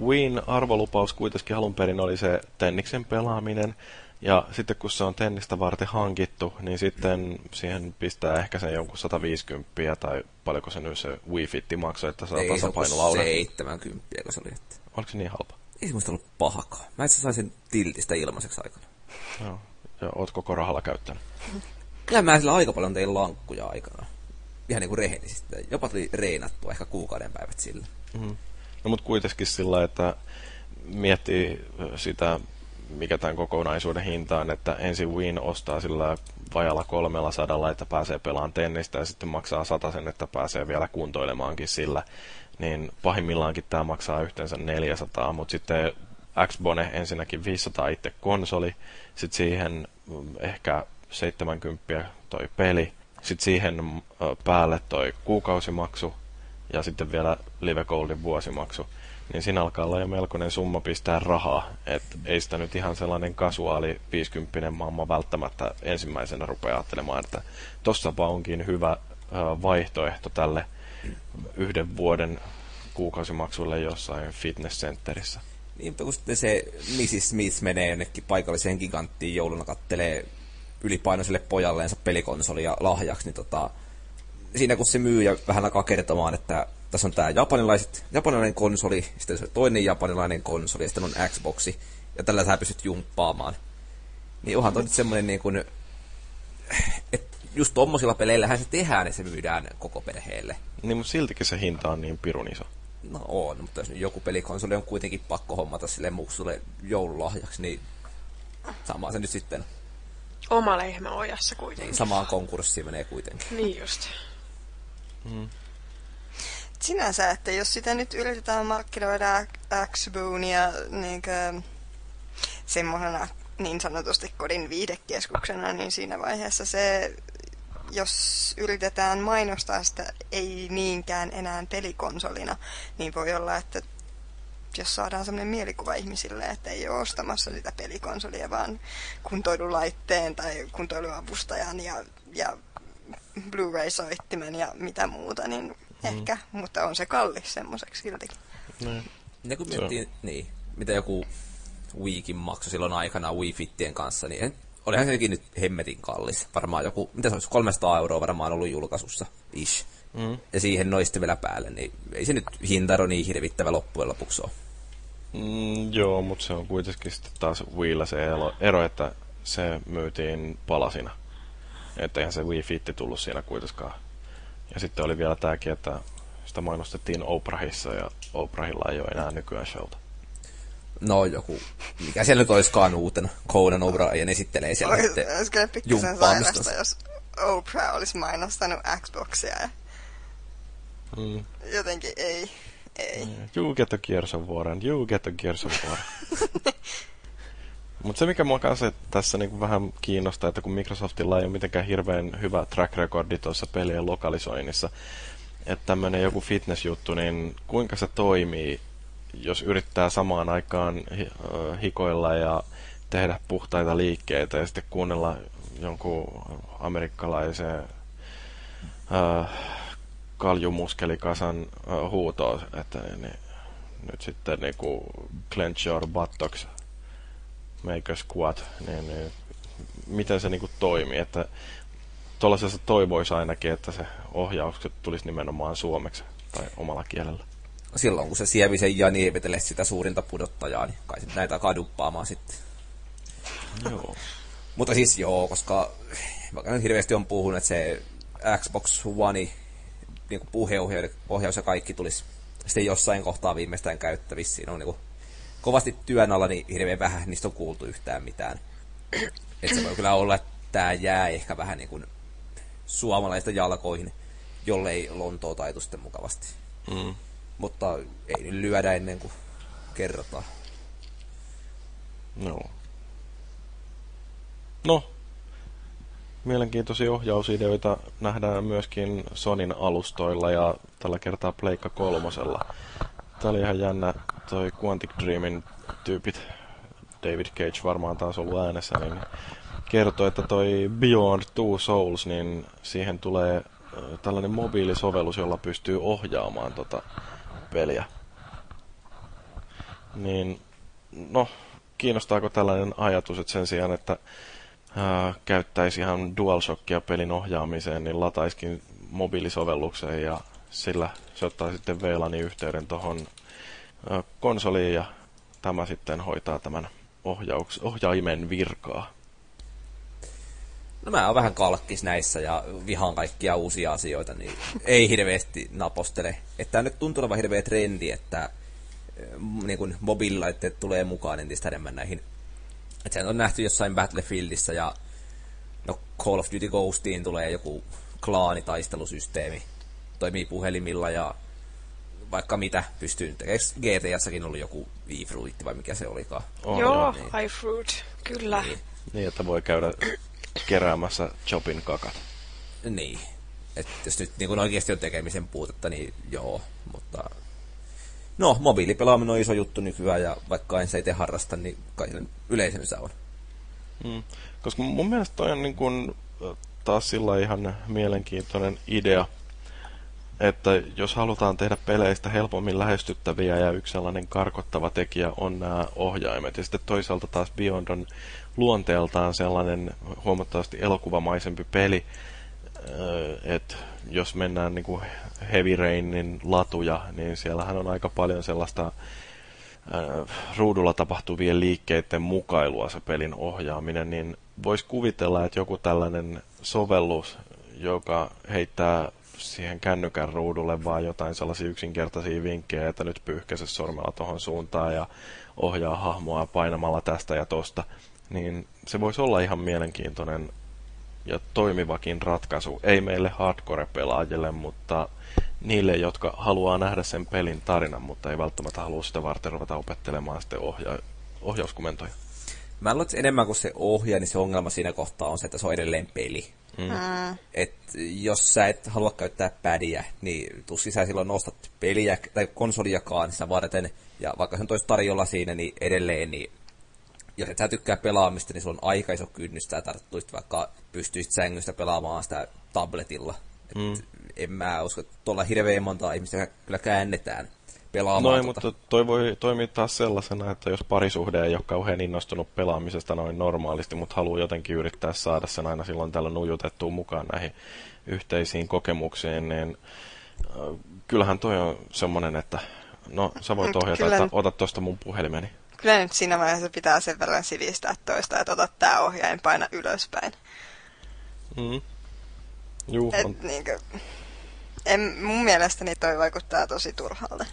Win arvolupaus kuitenkin alun perin oli se tenniksen pelaaminen, ja sitten kun se on tennistä varten hankittu, niin sitten siihen pistää ehkä sen jonkun 150 tai paljonko se nyt se Wii Fitti maksoi, että saa tasapainolaudan. Ei 70, kun se oli. Että... Oliko se niin halpa? Ei se muista ollut pahakaan. Mä itse sain sen tiltistä ilmaiseksi aikana. Joo. Ja oot koko rahalla käyttänyt? [laughs] Kyllä mä sillä aika paljon tein lankkuja aikana. Ihan niin kuin rehellisesti. Jopa tuli reinattua ehkä kuukauden päivät sillä. Mm-hmm. No mutta kuitenkin sillä, että miettii sitä, mikä tämän kokonaisuuden hinta on, että ensin Win ostaa sillä vajalla kolmella sadalla, että pääsee pelaamaan tennistä ja sitten maksaa sen, että pääsee vielä kuntoilemaankin sillä. Niin pahimmillaankin tämä maksaa yhteensä 400, mutta sitten Xbone ensinnäkin 500 itse konsoli, sitten siihen ehkä 70 toi peli, sitten siihen päälle toi kuukausimaksu, ja sitten vielä Live Goldin vuosimaksu, niin siinä alkaa olla jo melkoinen summa pistää rahaa. Et ei sitä nyt ihan sellainen kasuaali 50 mamma välttämättä ensimmäisenä rupeaa ajattelemaan, että tossapa onkin hyvä vaihtoehto tälle yhden vuoden kuukausimaksulle jossain fitnesscenterissä. Niin, mutta kun sitten se Mrs. Smith menee jonnekin paikalliseen giganttiin jouluna kattelee ylipainoiselle pojalleensa pelikonsolia lahjaksi, niin tota, siinä kun se myy ja vähän alkaa kertomaan, että tässä on tämä japanilaiset, japanilainen konsoli, sitten se toinen japanilainen konsoli, ja sitten on Xboxi, ja tällä sä pystyt jumppaamaan. Niin onhan toi nyt semmoinen niin kuin, et just tommosilla peleillähän se tehdään, että se myydään koko perheelle. Niin, mutta siltikin se hinta on niin pirun iso. No on, mutta jos nyt joku pelikonsoli on kuitenkin pakko hommata sille muksulle joululahjaksi, niin sama se nyt sitten. Oma lehmä ojassa kuitenkin. Niin samaan konkurssiin menee kuitenkin. Niin just. Sinänsä, että jos sitä nyt yritetään markkinoida Xbonea niin semmoisena niin sanotusti kodin viidekeskuksena, niin siinä vaiheessa se, jos yritetään mainostaa sitä ei niinkään enää pelikonsolina, niin voi olla, että jos saadaan sellainen mielikuva ihmisille, että ei ole ostamassa sitä pelikonsolia, vaan kuntoilulaitteen tai kuntoiluavustajan ja, ja Blu-ray-soittimen ja mitä muuta, niin mm. ehkä, mutta on se kallis semmoiseksi siltikin. Niin. Ja kun miettii, niin, mitä joku Wiikin maksoi silloin aikana Wii Fittien kanssa, niin olihan sekin nyt hemmetin kallis. Varmaan joku, mitä se olisi, 300 euroa varmaan ollut julkaisussa, ish. Mm. Ja siihen noiste vielä päälle, niin ei se nyt hintaro niin hirvittävä loppujen lopuksi ole. Mm, joo, mutta se on kuitenkin sitten taas Wiillä se ero, että se myytiin palasina. Että eihän se Wii Fit tullut siinä kuitenkaan. Ja sitten oli vielä tämäkin, että sitä mainostettiin Oprahissa ja Oprahilla ei ole enää nykyään showta. No joku, mikä siellä nyt olisikaan uutena. Conan O'Brien esittelee siellä Olis, Olisi kyllä pikkusen sairasta, jos Oprah olisi mainostanut Xboxia. Ja... Mm. Jotenkin ei. Ei. You get a Gears of War and you get a Gears of War. [laughs] Mutta se, mikä mua kanssa tässä niinku vähän kiinnostaa, että kun Microsoftilla ei ole mitenkään hirveän hyvä track recordi tuossa pelien lokalisoinnissa, että tämmöinen joku fitness-juttu, niin kuinka se toimii, jos yrittää samaan aikaan hikoilla ja tehdä puhtaita liikkeitä ja sitten kuunnella jonkun amerikkalaisen äh, kaljumuskelikasan äh, huutoa, että niin, nyt sitten niinku clench your buttocks make a squat, niin, niin miten se niinku toimii, että tuollaisessa toivoisi ainakin, että se ohjaukset tulisi nimenomaan suomeksi tai omalla kielellä. Silloin kun se sievisen ja nievetele sitä suurinta pudottajaa, niin kai näitä kaduppaamaan sitten. Joo. Mutta siis joo, koska vaikka nyt hirveästi on puhunut, että se Xbox One niin puheohjaus ja kaikki tulisi sitten jossain kohtaa viimeistään käyttävissä. Siinä on niin kuin kovasti työn alla, niin hirveän vähän niistä on kuultu yhtään mitään. Että se voi kyllä olla, että tämä jää ehkä vähän niin kuin suomalaista jalkoihin, jollei Lontoo taitu sitten mukavasti. Mm. Mutta ei nyt lyödä ennen kuin kerrotaan. No. No. Mielenkiintoisia ohjausideoita nähdään myöskin Sonin alustoilla ja tällä kertaa Pleikka kolmosella. Tämä oli ihan jännä toi Quantic Dreamin tyypit, David Cage varmaan taas ollut äänessä, niin kertoi, että toi Beyond Two Souls, niin siihen tulee tällainen mobiilisovellus, jolla pystyy ohjaamaan tota peliä. Niin, no, kiinnostaako tällainen ajatus, että sen sijaan, että ää, käyttäisi ihan DualShockia pelin ohjaamiseen, niin lataiskin mobiilisovellukseen ja sillä se ottaa sitten VLANin yhteyden tuohon konsoliin ja tämä sitten hoitaa tämän ohjauks, ohjaimen virkaa. No mä oon vähän kalkkis näissä ja vihaan kaikkia uusia asioita, niin ei hirveästi napostele. Että nyt tuntuu olevan hirveä trendi, että niin kun mobiililaitteet tulee mukaan entistä enemmän näihin. Että sehän on nähty jossain Battlefieldissä ja no Call of Duty Ghostiin tulee joku klaanitaistelusysteemi. Toimii puhelimilla ja vaikka mitä pystyy tekemään. GTSsäkin oli joku iFruitti vai mikä se olikaan? Oh, joo, niin. iFruit, kyllä. Niin. niin, että voi käydä keräämässä Chopin kakat. Niin. Et jos nyt niin oikeasti on tekemisen puutetta, niin joo, mutta... No, mobiilipelaaminen on iso juttu nykyään, ja vaikka en se itse harrasta, niin kai yleisönsä on. Mm. Koska mun mielestä toi on niin kuin, taas sillä ihan mielenkiintoinen idea, että jos halutaan tehdä peleistä helpommin lähestyttäviä ja yksi sellainen karkottava tekijä on nämä ohjaimet. Ja sitten toisaalta taas Beyond on luonteeltaan sellainen huomattavasti elokuvamaisempi peli, että jos mennään niin kuin Heavy Rainin latuja, niin siellähän on aika paljon sellaista ruudulla tapahtuvien liikkeiden mukailua se pelin ohjaaminen, niin voisi kuvitella, että joku tällainen sovellus, joka heittää siihen kännykän ruudulle vaan jotain sellaisia yksinkertaisia vinkkejä, että nyt pyyhkäse sormella tuohon suuntaan ja ohjaa hahmoa painamalla tästä ja tosta, niin se voisi olla ihan mielenkiintoinen ja toimivakin ratkaisu. Ei meille hardcore-pelaajille, mutta niille, jotka haluaa nähdä sen pelin tarinan, mutta ei välttämättä halua sitä varten ruveta opettelemaan sitten ohja- ohjauskomentoja. Mä luulen, että enemmän kuin se ohjaa, niin se ongelma siinä kohtaa on se, että se on edelleen peli. Mm. Et jos sä et halua käyttää pädiä, niin tuskin sä silloin nostat peliä tai konsoliakaan sitä varten. Ja vaikka se on toista tarjolla siinä, niin edelleen, niin jos et sä tykkää pelaamista, niin sulla on aika iso kynnys, että tarttuisit vaikka pystyisit sängystä pelaamaan sitä tabletilla. Et mm. En mä usko, että tuolla hirveän monta ihmistä kyllä käännetään pelaamaan. Noin, tuota. mutta toi voi toimia taas sellaisena, että jos parisuhde ei ole kauhean innostunut pelaamisesta noin normaalisti, mutta haluaa jotenkin yrittää saada sen aina silloin tällä nujutettua mukaan näihin yhteisiin kokemuksiin, niin äh, kyllähän toi on semmoinen, että no sä voit ohjata, Kyllä... että ota tuosta mun puhelimeni. Kyllä nyt siinä vaiheessa pitää sen verran sivistää toista, että ota tää ohjain paina ylöspäin. Mm. Juu, Et, on... niinkö, en, mun mielestäni toi vaikuttaa tosi turhalta.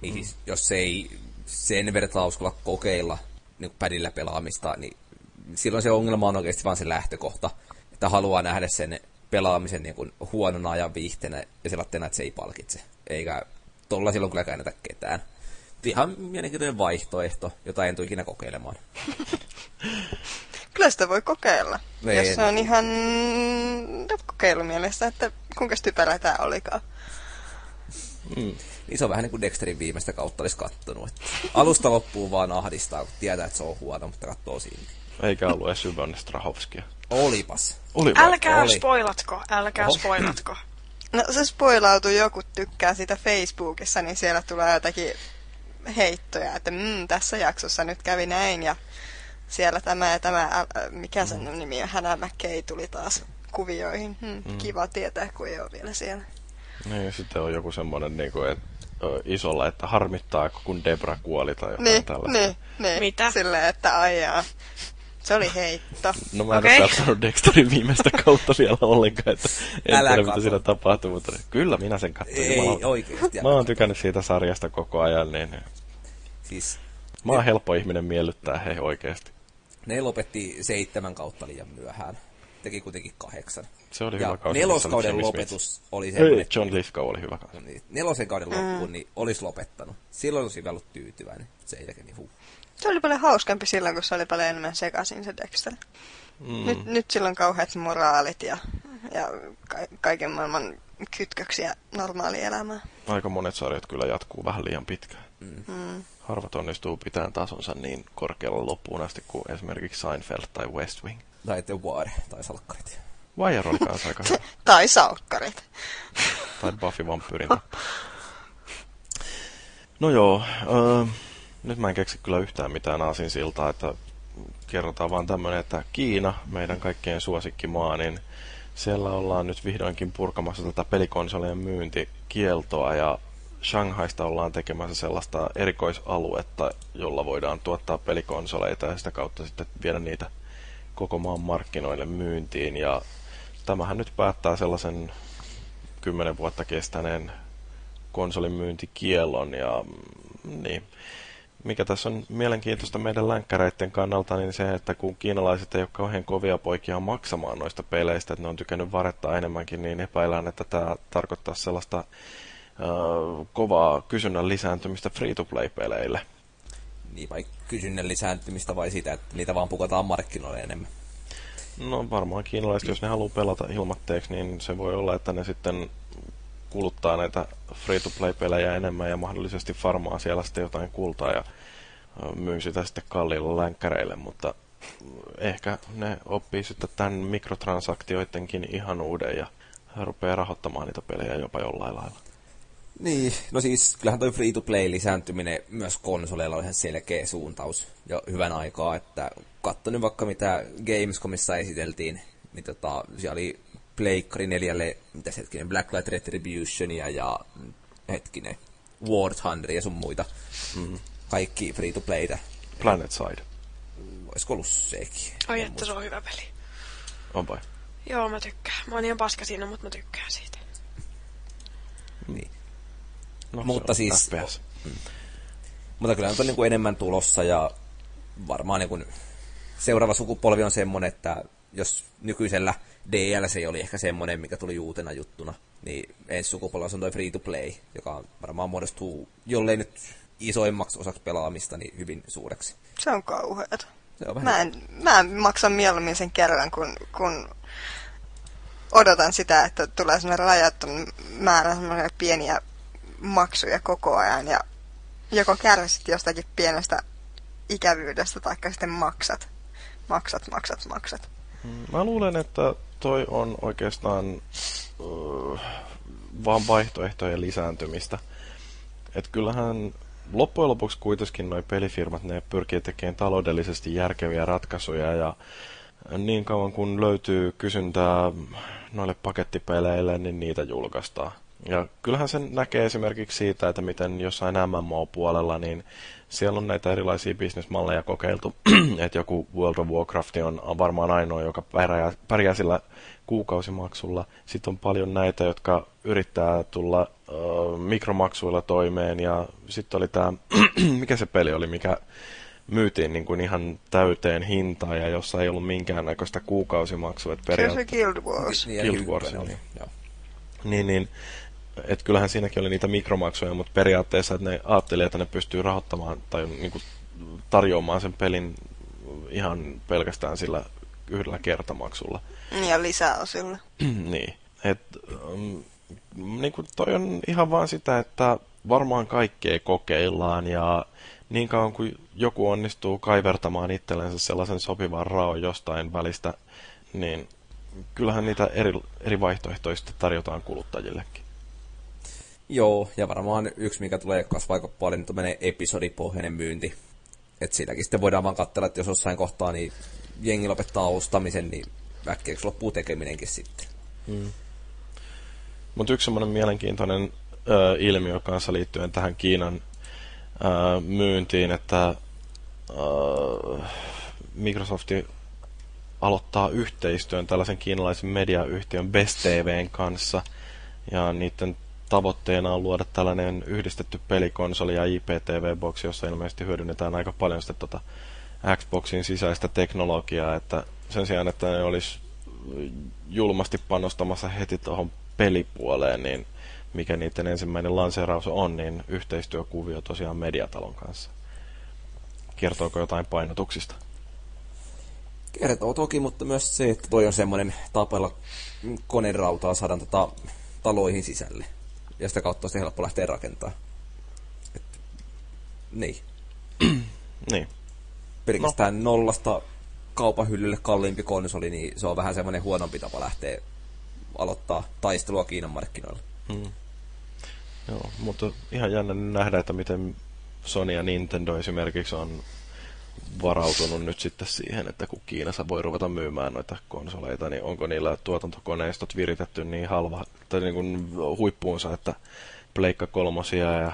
Niin siis, jos ei sen verran uskalla kokeilla niin pädillä pelaamista, niin silloin se ongelma on oikeasti vain se lähtökohta, että haluaa nähdä sen pelaamisen niin kuin huonona ajan viihteenä ja sellaisena, että se ei palkitse. Eikä tolla silloin kyllä käännetä ketään. Ihan mielenkiintoinen vaihtoehto, jota en tule ikinä kokeilemaan. [laughs] kyllä sitä voi kokeilla. Ei, jos se on ihan kokeilumielessä, että kuinka typerä tämä olikaan. Mm. Niin se on vähän niin kuin Dexterin viimeistä kautta olisi kattonut. Että alusta loppuun vaan ahdistaa, kun tietää, että se on huono, mutta katsoo siinä. Eikä ollut edes Yvonne Strahovskia. Olipas. Olipas. Älkää Oli. spoilatko, älkää Oho. spoilatko. No se spoilautuu, joku tykkää sitä Facebookissa, niin siellä tulee jotakin heittoja, että mm, tässä jaksossa nyt kävi näin ja siellä tämä ja tämä, ä, mikä sen mm. nimi on, McKay tuli taas kuvioihin. Hmm, mm. Kiva tietää, kun ei ole vielä siellä. Niin, sitten on joku semmoinen, niin kuin, että isolla, että harmittaa, kun Debra kuoli tai jotain niin, tällaista. Niin, niin. Mitä? Silleen, että aijaa. Se oli heitto. No mä en okay. ole katsonut Dexterin viimeistä kautta vielä ollenkaan, että en Älä tiedä mitä siinä tapahtuu, mutta kyllä minä sen katsoin. Ei oikeesti. Mä oon tykännyt siitä sarjasta koko ajan, niin siis, mä oon helppo ihminen miellyttää hei oikeesti. Ne lopetti seitsemän kautta liian myöhään. Teki kuitenkin kahdeksan. Se oli ja hyvä kausi. Neloskauden lopetus oli se. Ei, John Lithgow oli hyvä kausi. Niin, nelosen kauden mm. loppuun niin olisi lopettanut. Silloin olisi vielä ollut tyytyväinen. Se ei niin huh. Se oli paljon hauskempi silloin, kun se oli paljon enemmän sekaisin se Dexter. Mm. Nyt, nyt sillä on kauheat moraalit ja, ja ka- kaiken maailman kytköksiä normaalielämään. Aika monet sarjat kyllä jatkuu vähän liian pitkään. Mm. Mm. Harvat onnistuu pitämään tasonsa niin korkealla loppuun asti kuin esimerkiksi Seinfeld tai West Wing. Tai The Wire, tai Salkkarit. Wire oli kanssa aika hyvä. [laughs] tai Salkkarit. tai Buffy Vampyrin No joo, äh, nyt mä en keksi kyllä yhtään mitään aasinsiltaa, että kerrotaan vaan tämmöinen, että Kiina, meidän kaikkien suosikkimaa, niin siellä ollaan nyt vihdoinkin purkamassa tätä pelikonsolien myyntikieltoa ja Shanghaista ollaan tekemässä sellaista erikoisaluetta, jolla voidaan tuottaa pelikonsoleita ja sitä kautta sitten viedä niitä koko maan markkinoille myyntiin. Ja tämähän nyt päättää sellaisen kymmenen vuotta kestäneen konsolin myyntikiellon ja mm, niin. Mikä tässä on mielenkiintoista meidän länkkäreiden kannalta, niin se, että kun kiinalaiset ei ole kauhean kovia poikia maksamaan noista peleistä, että ne on tykännyt varettaa enemmänkin, niin epäillään, että tämä tarkoittaa sellaista äh, kovaa kysynnän lisääntymistä free-to-play-peleille. Niin, vai kysynnän lisääntymistä vai sitä, että niitä vaan pukataan markkinoille enemmän? No varmaan kiinalaiset, jos ne haluaa pelata ilmatteeksi, niin se voi olla, että ne sitten kuluttaa näitä free-to-play-pelejä enemmän ja mahdollisesti farmaa siellä sitten jotain kultaa ja myy sitä sitten kalliilla länkkäreille, mutta ehkä ne oppii sitten tämän mikrotransaktioidenkin ihan uuden ja rupeaa rahoittamaan niitä pelejä jopa jollain lailla. Niin, no siis kyllähän toi free-to-play lisääntyminen myös konsoleilla on ihan selkeä suuntaus jo hyvän aikaa, että katsoin vaikka mitä Gamescomissa esiteltiin, niin tota, siellä oli Pleikkari neljälle, mitä se hetkinen, Blacklight Retributionia ja hetkinen, War Thunder ja sun muita. Mm. Kaikki free-to-playtä. Planet Side. Olisiko ollut sekin? Ai että se on hyvä peli. On vai? Joo, mä tykkään. Mä oon ihan paska siinä, mutta mä tykkään siitä. Niin. No, Mutta se on siis- FPS. Mutta kyllä nyt on niin kuin enemmän tulossa ja varmaan niin kuin seuraava sukupolvi on semmoinen, että jos nykyisellä DLC oli ehkä semmoinen, mikä tuli uutena juttuna, niin ensi sukupolvella on toi free to play, joka varmaan muodostuu, jollei nyt isoimmaksi osaksi pelaamista, niin hyvin suureksi. Se on kauheata. Se on vähän... Mä, en, mä maksan mieluummin sen kerran, kun, kun odotan sitä, että tulee sellainen rajatton määrä semmoisia pieniä maksuja koko ajan ja joko kärsit jostakin pienestä ikävyydestä tai sitten maksat. Maksat, maksat, maksat. Mä luulen, että toi on oikeastaan uh, vaan vaihtoehtojen lisääntymistä. Et kyllähän loppujen lopuksi kuitenkin noi pelifirmat, ne pyrkii tekemään taloudellisesti järkeviä ratkaisuja ja niin kauan kun löytyy kysyntää noille pakettipeleille, niin niitä julkaistaan. Ja kyllähän sen näkee esimerkiksi siitä, että miten jossain MMO-puolella, niin siellä on näitä erilaisia bisnesmalleja kokeiltu. [clears throat] että joku World of Warcraft on varmaan ainoa, joka pärjää, pärjää sillä kuukausimaksulla. Sitten on paljon näitä, jotka yrittää tulla äh, mikromaksuilla toimeen. Ja sitten oli tämä, [clears throat] mikä se peli oli, mikä myytiin niin kuin ihan täyteen hintaan ja jossa ei ollut minkäännäköistä kuukausimaksua. Että Se on se Guild Wars. Niin, Guild niin Wars. Joo. niin, niin et kyllähän siinäkin oli niitä mikromaksuja, mutta periaatteessa että ne ajatteli, että ne pystyy rahoittamaan tai niin kuin, tarjoamaan sen pelin ihan pelkästään sillä yhdellä kertamaksulla. Ja lisäosilla. [clears throat] niin. Et, um, niin kuin toi on ihan vaan sitä, että varmaan kaikkea kokeillaan ja niin kauan kuin joku onnistuu kaivertamaan itsellensä sellaisen sopivan raon jostain välistä, niin kyllähän niitä eri, eri vaihtoehtoja sitten tarjotaan kuluttajillekin. Joo, ja varmaan yksi, mikä tulee kasvaa paljon, niin menee episodipohjainen myynti. Et siitäkin sitten voidaan vaan katsella, että jos jossain kohtaa niin jengi lopettaa ostamisen, niin äkkiä loppuu tekeminenkin sitten. Mutta yksi semmoinen mielenkiintoinen ö, ilmiö kanssa liittyen tähän Kiinan ö, myyntiin, että ö, Microsoft aloittaa yhteistyön tällaisen kiinalaisen mediayhtiön Best TVn kanssa. Ja niiden tavoitteena on luoda tällainen yhdistetty pelikonsoli ja IPTV-boksi, jossa ilmeisesti hyödynnetään aika paljon sitten tota Xboxin sisäistä teknologiaa, että sen sijaan, että ne olisi julmasti panostamassa heti tuohon pelipuoleen, niin mikä niiden ensimmäinen lanseeraus on, niin yhteistyökuvio tosiaan Mediatalon kanssa. Kertooko jotain painotuksista? Kertoo toki, mutta myös se, että toi on semmoinen tapella konerautaa saadaan tota taloihin sisälle. Ja sitä kautta on sitten helppo lähteä rakentaa. Et, niin. [clears throat] Niin. Pelkästään no. nollasta kaupan hyllylle kalliimpi konsoli, niin se on vähän semmoinen huonompi tapa lähteä aloittaa taistelua Kiinan markkinoilla. Mm. Joo, mutta ihan jännä nähdä, että miten Sony ja Nintendo esimerkiksi on varautunut nyt sitten siihen, että kun Kiinassa voi ruveta myymään noita konsoleita, niin onko niillä tuotantokoneistot viritetty niin halva, tai niin kuin huippuunsa, että Pleikka kolmosia ja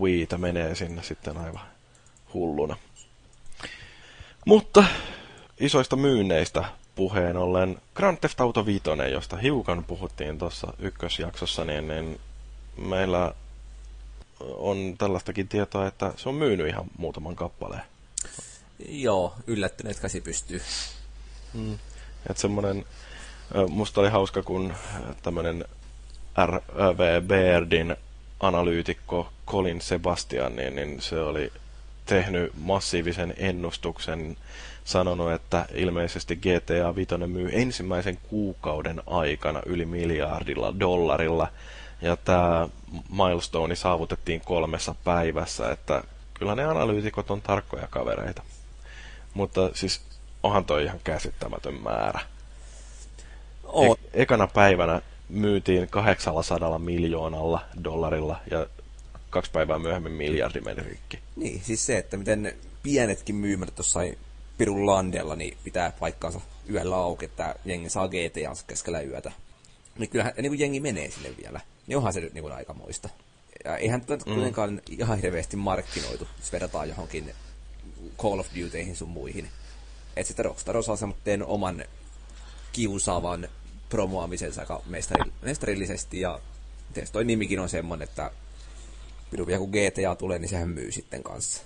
Wiitä menee sinne sitten aivan hulluna. Mutta isoista myynneistä puheen ollen Grand Theft Auto 5, josta hiukan puhuttiin tuossa ykkösjaksossa, niin, niin meillä on tällaistakin tietoa, että se on myynyt ihan muutaman kappaleen. Joo, yllättyneet käsi pystyy. Mm. Että semmonen, ö, musta oli hauska, kun tämmönen RV Beardin analyytikko Colin Sebastian, niin, niin se oli tehnyt massiivisen ennustuksen, sanonut, että ilmeisesti GTA 5 myy ensimmäisen kuukauden aikana yli miljardilla dollarilla, ja tämä milestone saavutettiin kolmessa päivässä, että kyllä ne analyytikot on tarkkoja kavereita. Mutta siis onhan toi ihan käsittämätön määrä. E- ekana päivänä myytiin 800 miljoonalla dollarilla ja kaksi päivää myöhemmin miljardi meni rikki. Niin, siis se, että miten pienetkin myymät jossain Pirun landella, niin pitää paikkaansa yöllä auki, että jengi saa GTA keskellä yötä. Niin kyllähän niin kuin jengi menee sinne vielä. Niin onhan se nyt niin kuin aikamoista. Ja eihän tätä mm. kuitenkaan ihan hirveästi markkinoitu, jos verrataan johonkin Call of Dutyihin sun muihin. Että sitten Rockstar osaa semmoinen oman kiusaavan promoamisensa aika mestari, mestarillisesti ja tietysti toi nimikin on semmonen, että pidun vielä kun GTA tulee, niin sehän myy sitten kanssa.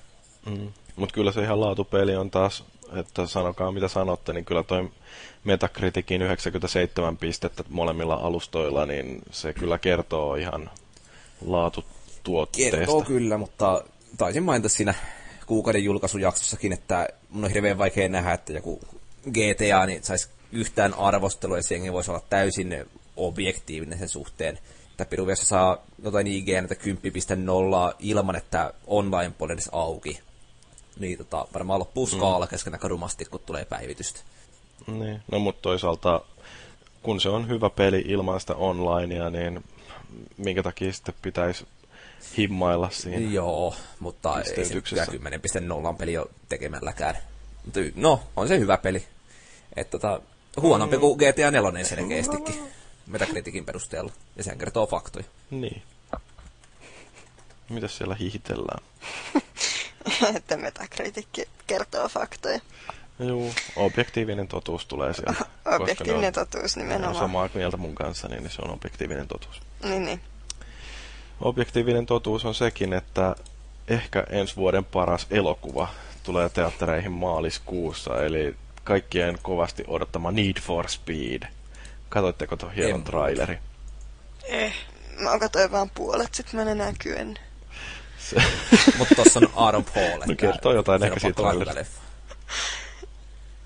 Mm. Mutta kyllä se ihan laatupeli on taas, että sanokaa mitä sanotte, niin kyllä toi Metacriticin 97 pistettä molemmilla alustoilla, niin se kyllä kertoo ihan laatutuotteesta. Kertoo kyllä, mutta taisin mainita siinä kuukauden julkaisujaksossakin, että mun on hirveän vaikea nähdä, että joku GTA niin saisi yhtään arvostelua, ja se voisi olla täysin objektiivinen sen suhteen. Että Piruviassa saa jotain IGN 10.0 ilman, että online puoli edes auki. Niin tota, varmaan loppuu skaala mm. kesken aika rumasti, kun tulee päivitystä. Niin, no mutta toisaalta kun se on hyvä peli ilman sitä onlinea, niin minkä takia sitten pitäisi himmailla siinä Joo, mutta ei se 10.0 peli ole tekemälläkään. Mutta no, on se hyvä peli. Että tota, huonompi mm. kuin GTA 4 selkeästikin. Metakritikin perusteella. Ja sehän kertoo faktoja. Niin. Mitäs siellä hihitellään? [laughs] että Metacritic kertoo faktoja. Joo, objektiivinen totuus tulee sieltä. [laughs] objektiivinen totuus nimenomaan. On samaa mieltä mun kanssa, niin se on objektiivinen totuus. Niin, niin. Objektiivinen totuus on sekin, että ehkä ensi vuoden paras elokuva tulee teattereihin maaliskuussa, eli kaikkien kovasti odottama Need for Speed. Katoitteko tuon hienon traileri? Eh. Mä katsoin vaan puolet, sit mä en enää kyennyt. Se... [laughs] Mutta tossa on Aaron Paul. No kertoo jotain ehkä siitä trailerista.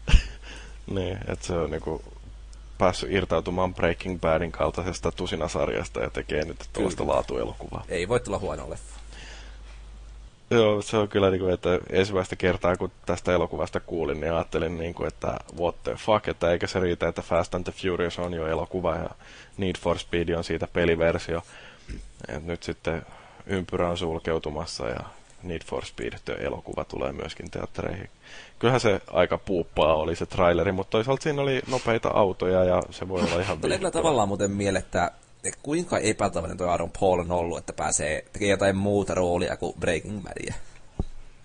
[laughs] niin, että se on niinku päässyt irtautumaan Breaking Badin kaltaisesta tusinasarjasta ja tekee nyt tuollaista laatuelokuvaa. Ei voi tulla huono leffa. Joo, se on kyllä, niin kuin, että ensimmäistä kertaa kun tästä elokuvasta kuulin, niin ajattelin, niin kuin, että what the fuck, että eikä se riitä, että Fast and the Furious on jo elokuva ja Need for Speed on siitä peliversio. Et nyt sitten ympyrä on sulkeutumassa ja Need for Speed elokuva tulee myöskin teattereihin. Kyllähän se aika puuppaa oli se traileri, mutta toisaalta siinä oli nopeita autoja ja se voi olla ihan Tulee kyllä tavallaan muuten mieleen, että kuinka epätavallinen tuo Aaron Paul on ollut, että pääsee tekemään jotain muuta roolia kuin Breaking Badia.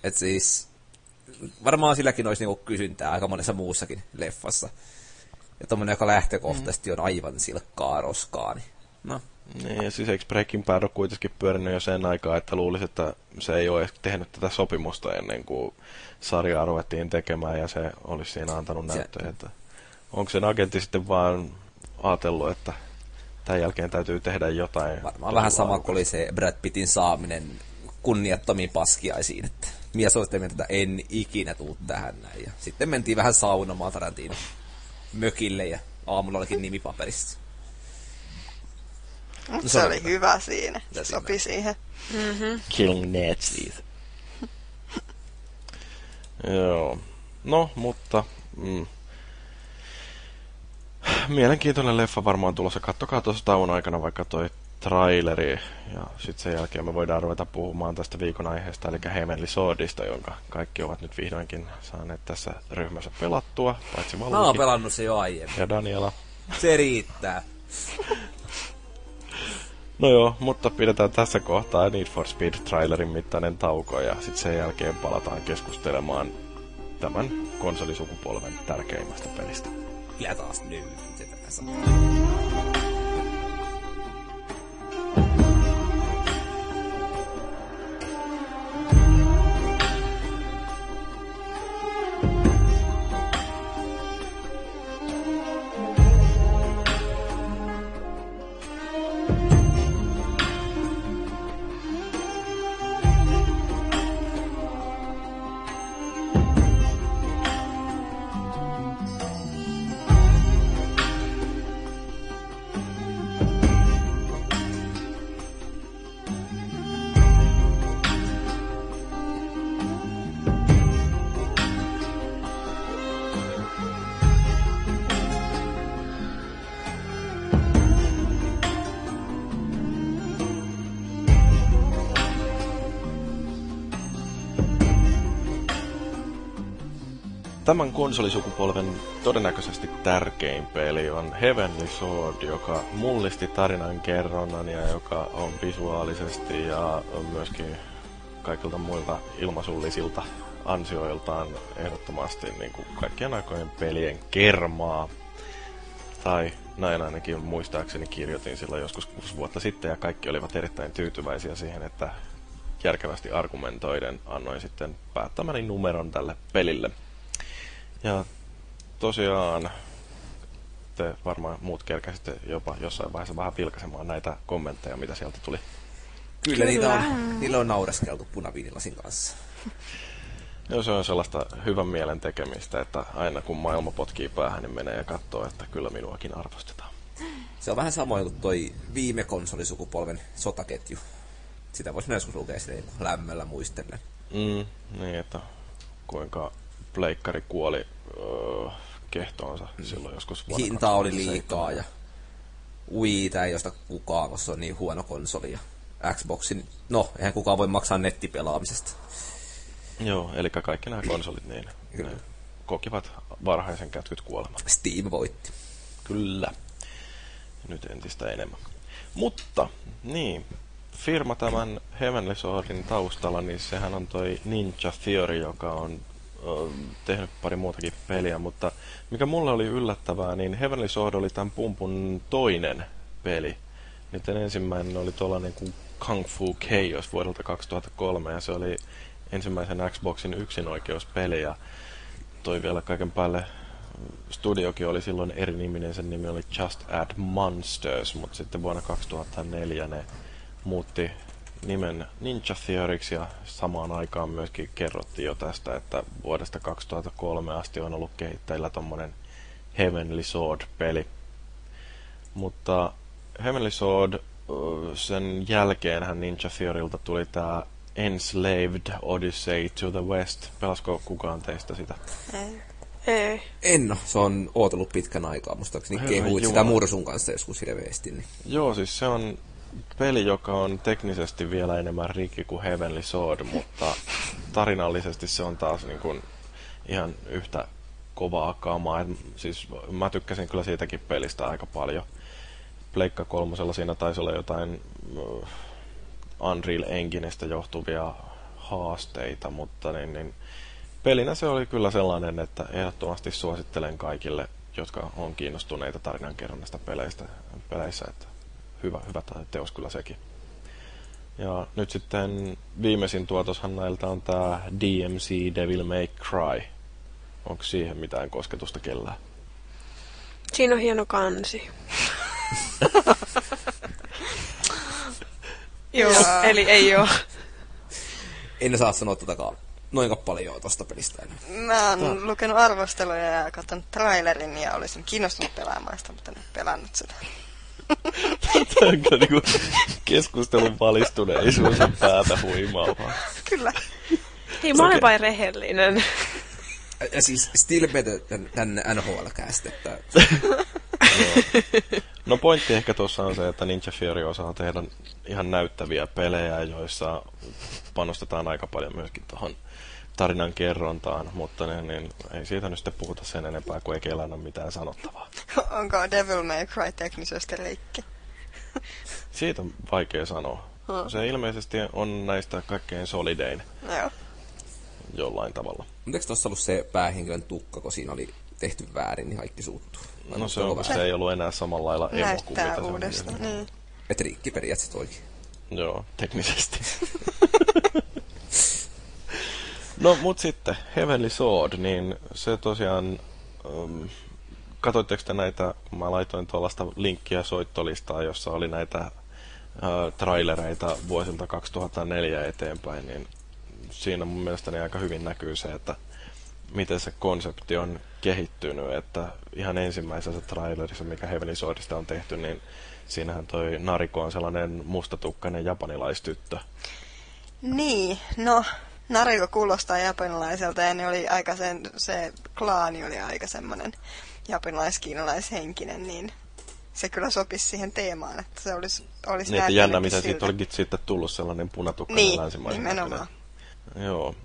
Et siis, varmaan silläkin olisi niinku kysyntää aika monessa muussakin leffassa. Ja tommonen, joka lähtökohtaisesti on aivan silkkaa roskaa, niin no, niin, ja siis eikö Breaking Bad ole kuitenkin pyörinyt jo sen aikaa, että luulisi, että se ei ole edes tehnyt tätä sopimusta ennen kuin sarjaa ruvettiin tekemään ja se olisi siinä antanut näyttöjä. Että onko sen agentti sitten vaan ajatellut, että tämän jälkeen täytyy tehdä jotain? Varmaan vähän sama kuin oli se Brad Pittin saaminen kunniattomiin paskiaisiin, että mies oli että en ikinä tuu tähän näin. Ja sitten mentiin vähän saunomaan Tarantino mökille ja aamulla olikin nimipaperissa. Mutta se, oli hyvä siinä. Se sopi siihen. Mm-hmm. Killing Nazis. [laughs] Joo. No, mutta... Mm. Mielenkiintoinen leffa varmaan tulossa. Kattokaa tuossa tauon aikana vaikka toi traileri. Ja sitten sen jälkeen me voidaan ruveta puhumaan tästä viikon aiheesta, eli Heavenly Swordista, jonka kaikki ovat nyt vihdoinkin saaneet tässä ryhmässä pelattua, paitsi Mä oon pelannut se jo aiemmin. Ja Daniela. Se riittää. [laughs] No joo, mutta pidetään tässä kohtaa Need for Speed trailerin mittainen tauko ja sitten sen jälkeen palataan keskustelemaan tämän konsolisukupolven tärkeimmästä pelistä. Ja taas nyt. Tämän konsolisukupolven todennäköisesti tärkein peli on Heavenly Sword, joka mullisti tarinan kerronnan ja joka on visuaalisesti ja myöskin kaikilta muilta ilmasullisilta ansioiltaan ehdottomasti niin kuin kaikkien aikojen pelien kermaa. Tai näin ainakin muistaakseni kirjoitin silloin joskus kuusi vuotta sitten ja kaikki olivat erittäin tyytyväisiä siihen, että järkevästi argumentoiden annoin sitten päättämäni numeron tälle pelille. Ja tosiaan te varmaan muut kerkäsitte jopa jossain vaiheessa vähän vilkaisemaan näitä kommentteja, mitä sieltä tuli. Kyllä, Kyllä. Niitä on, niillä on naureskeltu punaviinilasin kanssa. [laughs] Joo, se on sellaista hyvän mielen tekemistä, että aina kun maailma potkii päähän, niin menee ja katsoo, että kyllä minuakin arvostetaan. Se on vähän samoin kuin toi viime konsolisukupolven sotaketju. Sitä voisi myös lukea sille lämmöllä muistellen. Mm, niin, että kuinka pleikkari kuoli öö, kehtoonsa mm. silloin joskus vuonna Hinta oli liikaa ja Wii ei josta kukaan, koska se on niin huono konsoli. Ja Xboxin, no, eihän kukaan voi maksaa nettipelaamisesta. Joo, eli kaikki nämä konsolit niin Kyllä. ne kokivat varhaisen kätkyt kuoleman. Steam voitti. Kyllä. Nyt entistä enemmän. Mutta, niin, firma tämän Heavenly Swordin taustalla, niin sehän on toi Ninja Theory, joka on tehnyt pari muutakin peliä, mutta mikä mulle oli yllättävää, niin Heavenly Sword oli tämän pumpun toinen peli. Niiden ensimmäinen oli tuollainen kuin Kung Fu Chaos vuodelta 2003, ja se oli ensimmäisen Xboxin yksinoikeuspeli, ja toi vielä kaiken päälle studiokin oli silloin eri niminen, sen nimi oli Just Add Monsters, mutta sitten vuonna 2004 ne muutti nimen Ninja Theoriksi ja samaan aikaan myöskin kerrottiin jo tästä, että vuodesta 2003 asti on ollut kehittäjillä tommonen Heavenly Sword-peli. Mutta Heavenly Sword, sen jälkeenhän Ninja Theorilta tuli tää Enslaved Odyssey to the West. Pelasko kukaan teistä sitä? Ei. Ei. En no, se on ootellut pitkän aikaa, muistaakseni kehuit sitä Mursun kanssa joskus hirveästi. Niin. Joo, siis se on peli, joka on teknisesti vielä enemmän rikki kuin Heavenly Sword, mutta tarinallisesti se on taas niin kuin ihan yhtä kovaa kamaa. Et, siis mä tykkäsin kyllä siitäkin pelistä aika paljon. Pleikka kolmosella siinä taisi olla jotain uh, Unreal Engineistä johtuvia haasteita, mutta niin, niin, pelinä se oli kyllä sellainen, että ehdottomasti suosittelen kaikille, jotka on kiinnostuneita tarinankerronnasta peleistä, peleissä, että hyvä, hyvä teos kyllä sekin. Ja nyt sitten viimeisin tuotoshan näiltä on tämä DMC Devil May Cry. Onko siihen mitään kosketusta kellään? Siinä on hieno kansi. [laughs] Joo, eli ei oo. En saa sanoa tätäkaan noin paljon tuosta pelistä enää. Mä oon no. lukenut arvosteluja ja katsonut trailerin ja olisin kiinnostunut pelaamaan sitä, mutta en pelannut sitä. Tämä on kyllä niinku keskustelun valistuneisuus ja päätä huimaa Kyllä. Hei, mä olen vain rehellinen. Ja siis still better than NHL-cast, että... no pointti ehkä tuossa on se, että Ninja Fury osaa tehdä ihan näyttäviä pelejä, joissa panostetaan aika paljon myöskin tuohon tarinan kerrontaan, mutta niin, niin, ei siitä nyt sitten puhuta sen enempää, kuin ei kellään ole mitään sanottavaa. [laughs] Onko Devil May Cry teknisesti leikki? [laughs] siitä on vaikea sanoa. Hmm. Se ilmeisesti on näistä kaikkein solidein. Joo. Jollain tavalla. Mutta eikö tuossa ollut se päähenkilön tukka, kun siinä oli tehty väärin, niin kaikki suuttuu? No se, on, se ei ollut enää samalla lailla emo kuin mitä uudestaan. se on. Niin. Et rikki periaatteessa toikin. Joo, teknisesti. [laughs] No, mut sitten, Heavenly Sword, niin se tosiaan... Um, katoitteko te näitä, mä laitoin tuollaista linkkiä soittolistaa, jossa oli näitä uh, trailereita vuosilta 2004 eteenpäin, niin siinä mun mielestäni aika hyvin näkyy se, että miten se konsepti on kehittynyt, että ihan ensimmäisessä trailerissa, mikä Heavenly Swordista on tehty, niin siinähän toi Nariko on sellainen mustatukkainen japanilaistyttö. Niin, no Nariko kuulostaa japanilaiselta ja ne oli aika sen, se klaani oli aika semmoinen japanilais-kiinalaishenkinen, niin se kyllä sopisi siihen teemaan, että se olisi, olisi niin, että jännä, mitä siitä olikin sitten tullut sellainen punatukkainen niin, länsimainen. nimenomaan. Joo.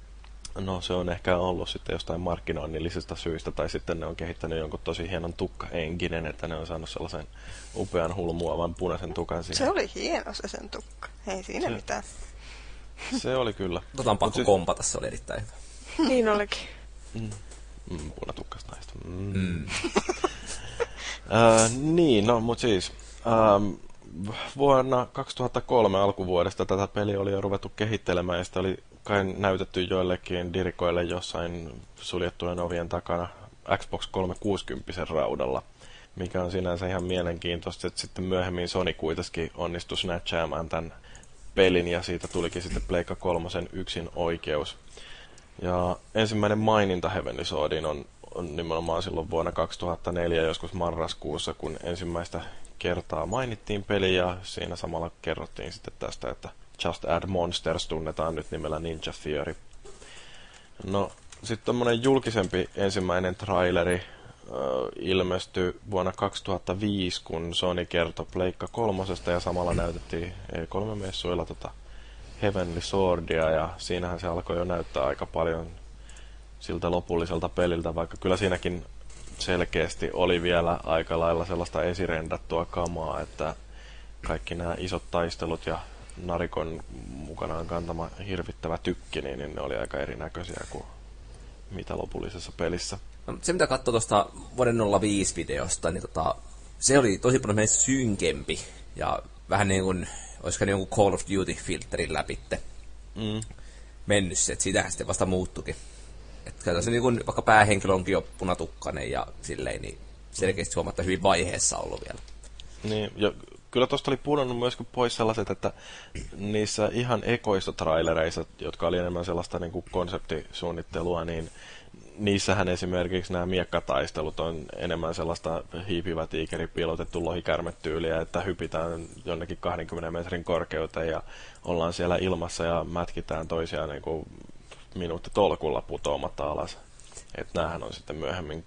No se on ehkä ollut sitten jostain markkinoinnillisista syistä, tai sitten ne on kehittänyt jonkun tosi hienon tukka-enkinen, että ne on saanut sellaisen upean hulmuavan punaisen tukan siihen. Se oli hieno se sen tukka, ei siinä se, mitään. [laughs] Se oli kyllä. Tota on pakko siis... kompata, se oli erittäin hyvä. [laughs] niin olikin. Mm. Mm, punatukkas naista. Mm. Mm. [laughs] Äh, niin, no mutta siis ähm, vuonna 2003 alkuvuodesta tätä peliä oli jo ruvettu kehittelemään ja sitä oli kai näytetty joillekin dirikoille jossain suljettujen ovien takana Xbox 360 raudalla, mikä on sinänsä ihan mielenkiintoista, että sitten myöhemmin Sony kuitenkin onnistui snatchaamaan tämän pelin ja siitä tulikin sitten Pleikka kolmosen yksin oikeus. Ja ensimmäinen maininta Heavenly Swordin on, on nimenomaan silloin vuonna 2004 joskus marraskuussa, kun ensimmäistä kertaa mainittiin peli ja siinä samalla kerrottiin sitten tästä, että Just Add Monsters tunnetaan nyt nimellä Ninja Theory. No, sitten tämmönen julkisempi ensimmäinen traileri ilmestyi vuonna 2005, kun Sony kertoi Pleikka kolmosesta ja samalla näytettiin E3-messuilla tota Heavenly Swordia ja siinähän se alkoi jo näyttää aika paljon siltä lopulliselta peliltä, vaikka kyllä siinäkin selkeästi oli vielä aika lailla sellaista esirendattua kamaa, että kaikki nämä isot taistelut ja narikon mukanaan kantama hirvittävä tykki, niin, niin ne oli aika erinäköisiä kuin mitä lopullisessa pelissä. No, se mitä katsoi tuosta vuoden 05 videosta, niin tota, se oli tosi paljon synkempi ja vähän niin kuin, olisiko ne jonkun Call of Duty-filterin läpitte mm. mennyt se, että siitähän sitten vasta muuttukin. Että se niin kuin, vaikka päähenkilö onkin jo punatukkainen ja silleen, niin selkeästi huomatta hyvin vaiheessa ollut vielä. Niin, ja kyllä tuosta oli pudonnut myös pois sellaiset, että niissä ihan ekoissa trailereissa, jotka oli enemmän sellaista niin kuin konseptisuunnittelua, niin niissähän esimerkiksi nämä miekkataistelut on enemmän sellaista hiipivä tiikeri piilotettu lohikärmetyyliä, että hypitään jonnekin 20 metrin korkeuteen ja ollaan siellä ilmassa ja mätkitään toisiaan niin kuin minuutti tolkulla putoamatta alas. Että näähän on sitten myöhemmin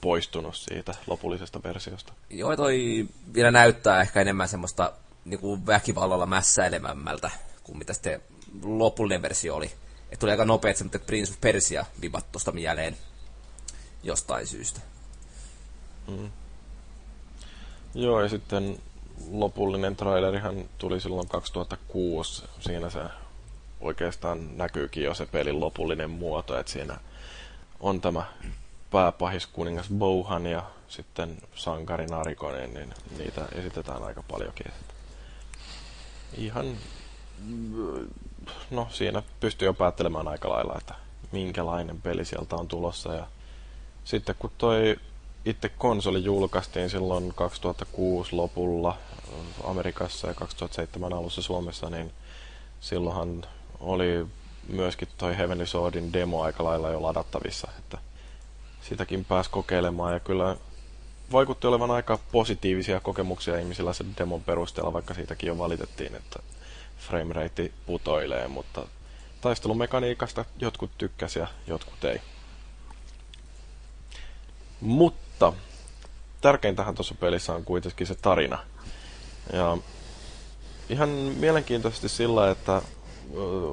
poistunut siitä lopullisesta versiosta. Joo, toi vielä näyttää ehkä enemmän semmoista niin kuin väkivallalla mässäilemämmältä kuin mitä sitten lopullinen versio oli. Et tuli aika nopeet semmoiset Prince of Persia vibat tuosta mieleen jostain syystä. Mm. Joo, ja sitten lopullinen trailerihan tuli silloin 2006. Siinä se oikeastaan näkyykin jo se pelin lopullinen muoto, että siinä on tämä pääpahiskuningas Bouhan ja sitten sankari Narikonen, niin niitä esitetään aika paljonkin. Ihan, no siinä pystyy jo päättelemään aika lailla, että minkälainen peli sieltä on tulossa. Ja sitten kun toi itse konsoli julkaistiin silloin 2006 lopulla Amerikassa ja 2007 alussa Suomessa, niin silloinhan oli myöskin toi Heavenly Swordin demo aika lailla jo ladattavissa, että sitäkin pääsi kokeilemaan ja kyllä vaikutti olevan aika positiivisia kokemuksia ihmisillä sen demon perusteella, vaikka siitäkin jo valitettiin, että framerate putoilee, mutta taistelumekaniikasta jotkut tykkäsi ja jotkut ei. Mutta tärkeintähän tuossa pelissä on kuitenkin se tarina. Ja ihan mielenkiintoisesti sillä, että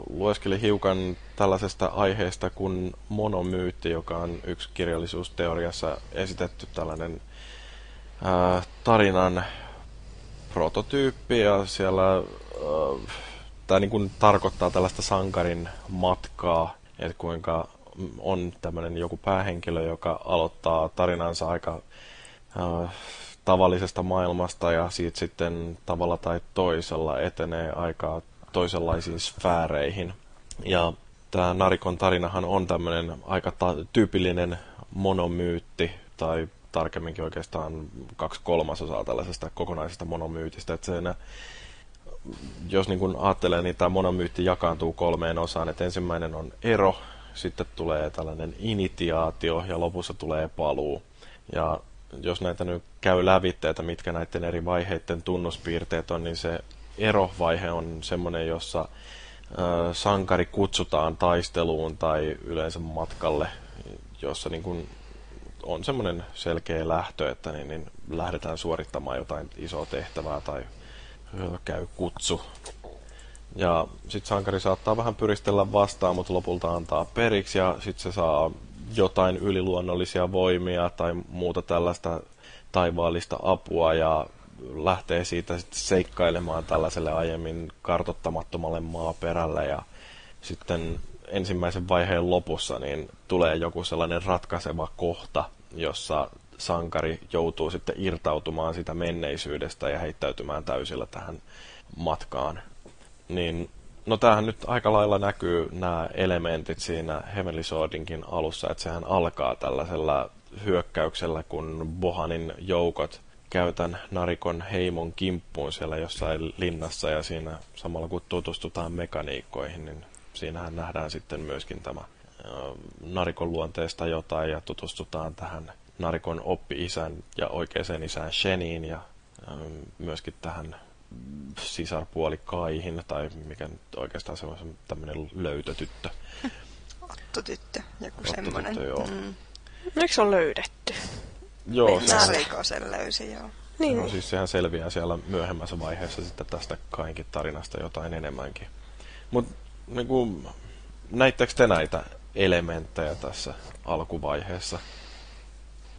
lueskeli hiukan tällaisesta aiheesta kuin monomyytti, joka on yksi kirjallisuusteoriassa esitetty tällainen ää, tarinan prototyyppi ja siellä ää, tämä niin kuin tarkoittaa tällaista sankarin matkaa, että kuinka on tämmöinen joku päähenkilö, joka aloittaa tarinansa aika ää, tavallisesta maailmasta ja siitä sitten tavalla tai toisella etenee aika toisenlaisiin sfääreihin. Ja tämä Narikon tarinahan on tämmöinen aika ta- tyypillinen monomyytti, tai tarkemminkin oikeastaan kaksi kolmasosaa tällaisesta kokonaisesta monomyytistä. Että siinä, jos niin kun ajattelee, niin tämä monomyytti jakaantuu kolmeen osaan. Että ensimmäinen on ero, sitten tulee tällainen initiaatio ja lopussa tulee paluu. Ja jos näitä nyt käy lävitteitä, mitkä näiden eri vaiheiden tunnuspiirteet on, niin se erovaihe on semmoinen, jossa sankari kutsutaan taisteluun tai yleensä matkalle, jossa niin kun on semmoinen selkeä lähtö, että niin, niin lähdetään suorittamaan jotain isoa tehtävää tai käy kutsu. Ja sitten sankari saattaa vähän pyristellä vastaan, mutta lopulta antaa periksi ja sitten se saa jotain yliluonnollisia voimia tai muuta tällaista taivaallista apua ja lähtee siitä sitten seikkailemaan tällaiselle aiemmin kartottamattomalle maaperälle ja sitten ensimmäisen vaiheen lopussa niin tulee joku sellainen ratkaiseva kohta, jossa sankari joutuu sitten irtautumaan sitä menneisyydestä ja heittäytymään täysillä tähän matkaan. Niin, no tämähän nyt aika lailla näkyy nämä elementit siinä Heavenly Swordinkin alussa, että sehän alkaa tällaisella hyökkäyksellä, kun Bohanin joukot käytän Narikon heimon kimppuun siellä jossain linnassa ja siinä samalla kun tutustutaan mekaniikkoihin, niin siinähän nähdään sitten myöskin tämä Narikon luonteesta jotain ja tutustutaan tähän Narikon oppi-isän ja oikeaan isään Sheniin ja myöskin tähän sisarpuoli Kaihin, tai mikä nyt oikeastaan se on tämmöinen löytötyttö. Ottotyttö, joku semmoinen. joo. Mm. Eikö se on löydetty? Joo. Se Nariko sen löysi, joo. Niin. No siis sehän selviää siellä myöhemmässä vaiheessa sitten tästä Kainkin tarinasta jotain enemmänkin. Mutta niin kuin, näittekö te näitä elementtejä tässä alkuvaiheessa?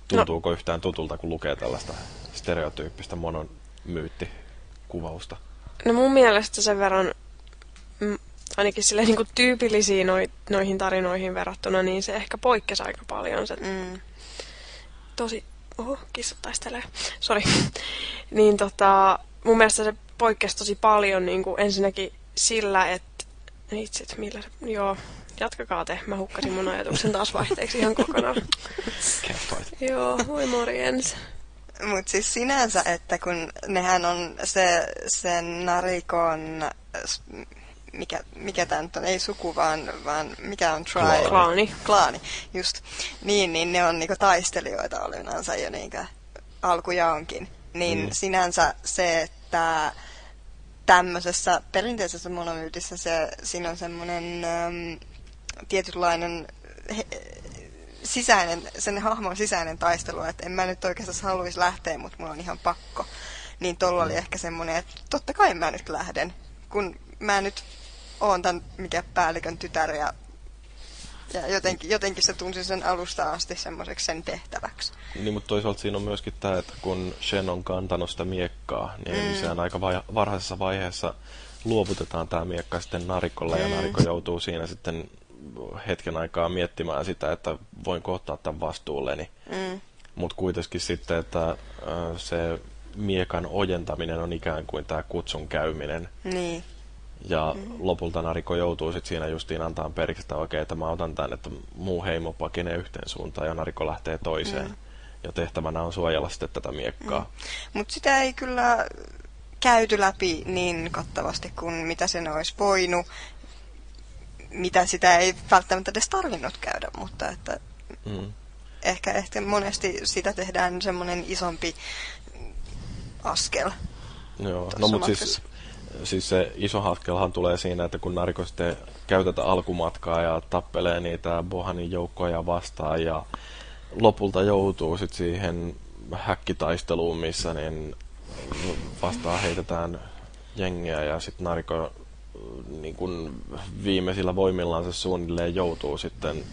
Tuntuuko no. yhtään tutulta, kun lukee tällaista stereotyyppistä monomyyttikuvausta? No mun mielestä sen verran, mm, ainakin sille niin tyypillisiin noi, noihin tarinoihin verrattuna, niin se ehkä poikkesi aika paljon. Se, mm. Tosi, oho, kissa taistelee, sori. [laughs] niin tota, mun mielestä se poikkesi tosi paljon niin kuin ensinnäkin sillä, että itse, millä se, joo, jatkakaa te. Mä hukkasin mun ajatuksen taas vaihteeksi ihan kokonaan. [laughs] Joo, voi morjens. Mutta siis sinänsä, että kun nehän on se, sen narikon, mikä, mikä tämä nyt on, ei suku, vaan, vaan mikä on tribe? Klaani. Klaani, just. Niin, niin ne on niinku taistelijoita olenansa jo niinku alkujaonkin. Niin mm. sinänsä se, että tämmöisessä perinteisessä monomyytissä se, siinä on semmoinen ähm, tietynlainen he, sisäinen, sen hahmon sisäinen taistelu, että en mä nyt oikeastaan haluaisi lähteä, mutta mulla on ihan pakko. Niin tuolla oli mm. ehkä semmoinen, että totta kai mä nyt lähden, kun mä nyt oon tämän mikä päällikön tytär ja, ja jotenkin, jotenkin se tunsi sen alusta asti semmoiseksi sen tehtäväksi. Niin, mutta toisaalta siinä on myöskin tämä, että kun Shen on kantanut sitä miekkaa, niin mm. sehän aika vai- varhaisessa vaiheessa luovutetaan tämä miekka sitten narikolle mm. ja narikko joutuu siinä sitten hetken aikaa miettimään sitä, että voin kohtaa tämän vastuulleni. Mm. Mutta kuitenkin sitten, että se miekan ojentaminen on ikään kuin tämä kutsun käyminen. Niin. Ja mm. lopulta Nariko joutuu sitten siinä justiin antaa periksi, että okei, että mä otan tämän, että muu heimo pakenee yhteen suuntaan ja Nariko lähtee toiseen. Mm. Ja tehtävänä on suojella sitten tätä miekkaa. Mm. Mutta sitä ei kyllä käyty läpi niin kattavasti kuin mitä sen olisi voinut mitä sitä ei välttämättä edes tarvinnut käydä, mutta että mm. ehkä, ehkä monesti sitä tehdään semmoinen isompi askel. Joo, no mutta siis, siis se iso askelhan tulee siinä, että kun Nariko sitten käy tätä alkumatkaa ja tappelee niitä Bohanin joukkoja vastaan ja lopulta joutuu sitten siihen häkkitaisteluun, missä niin vastaan heitetään jengiä ja sitten Nariko niin kuin viimeisillä voimillaan se suunnilleen joutuu sitten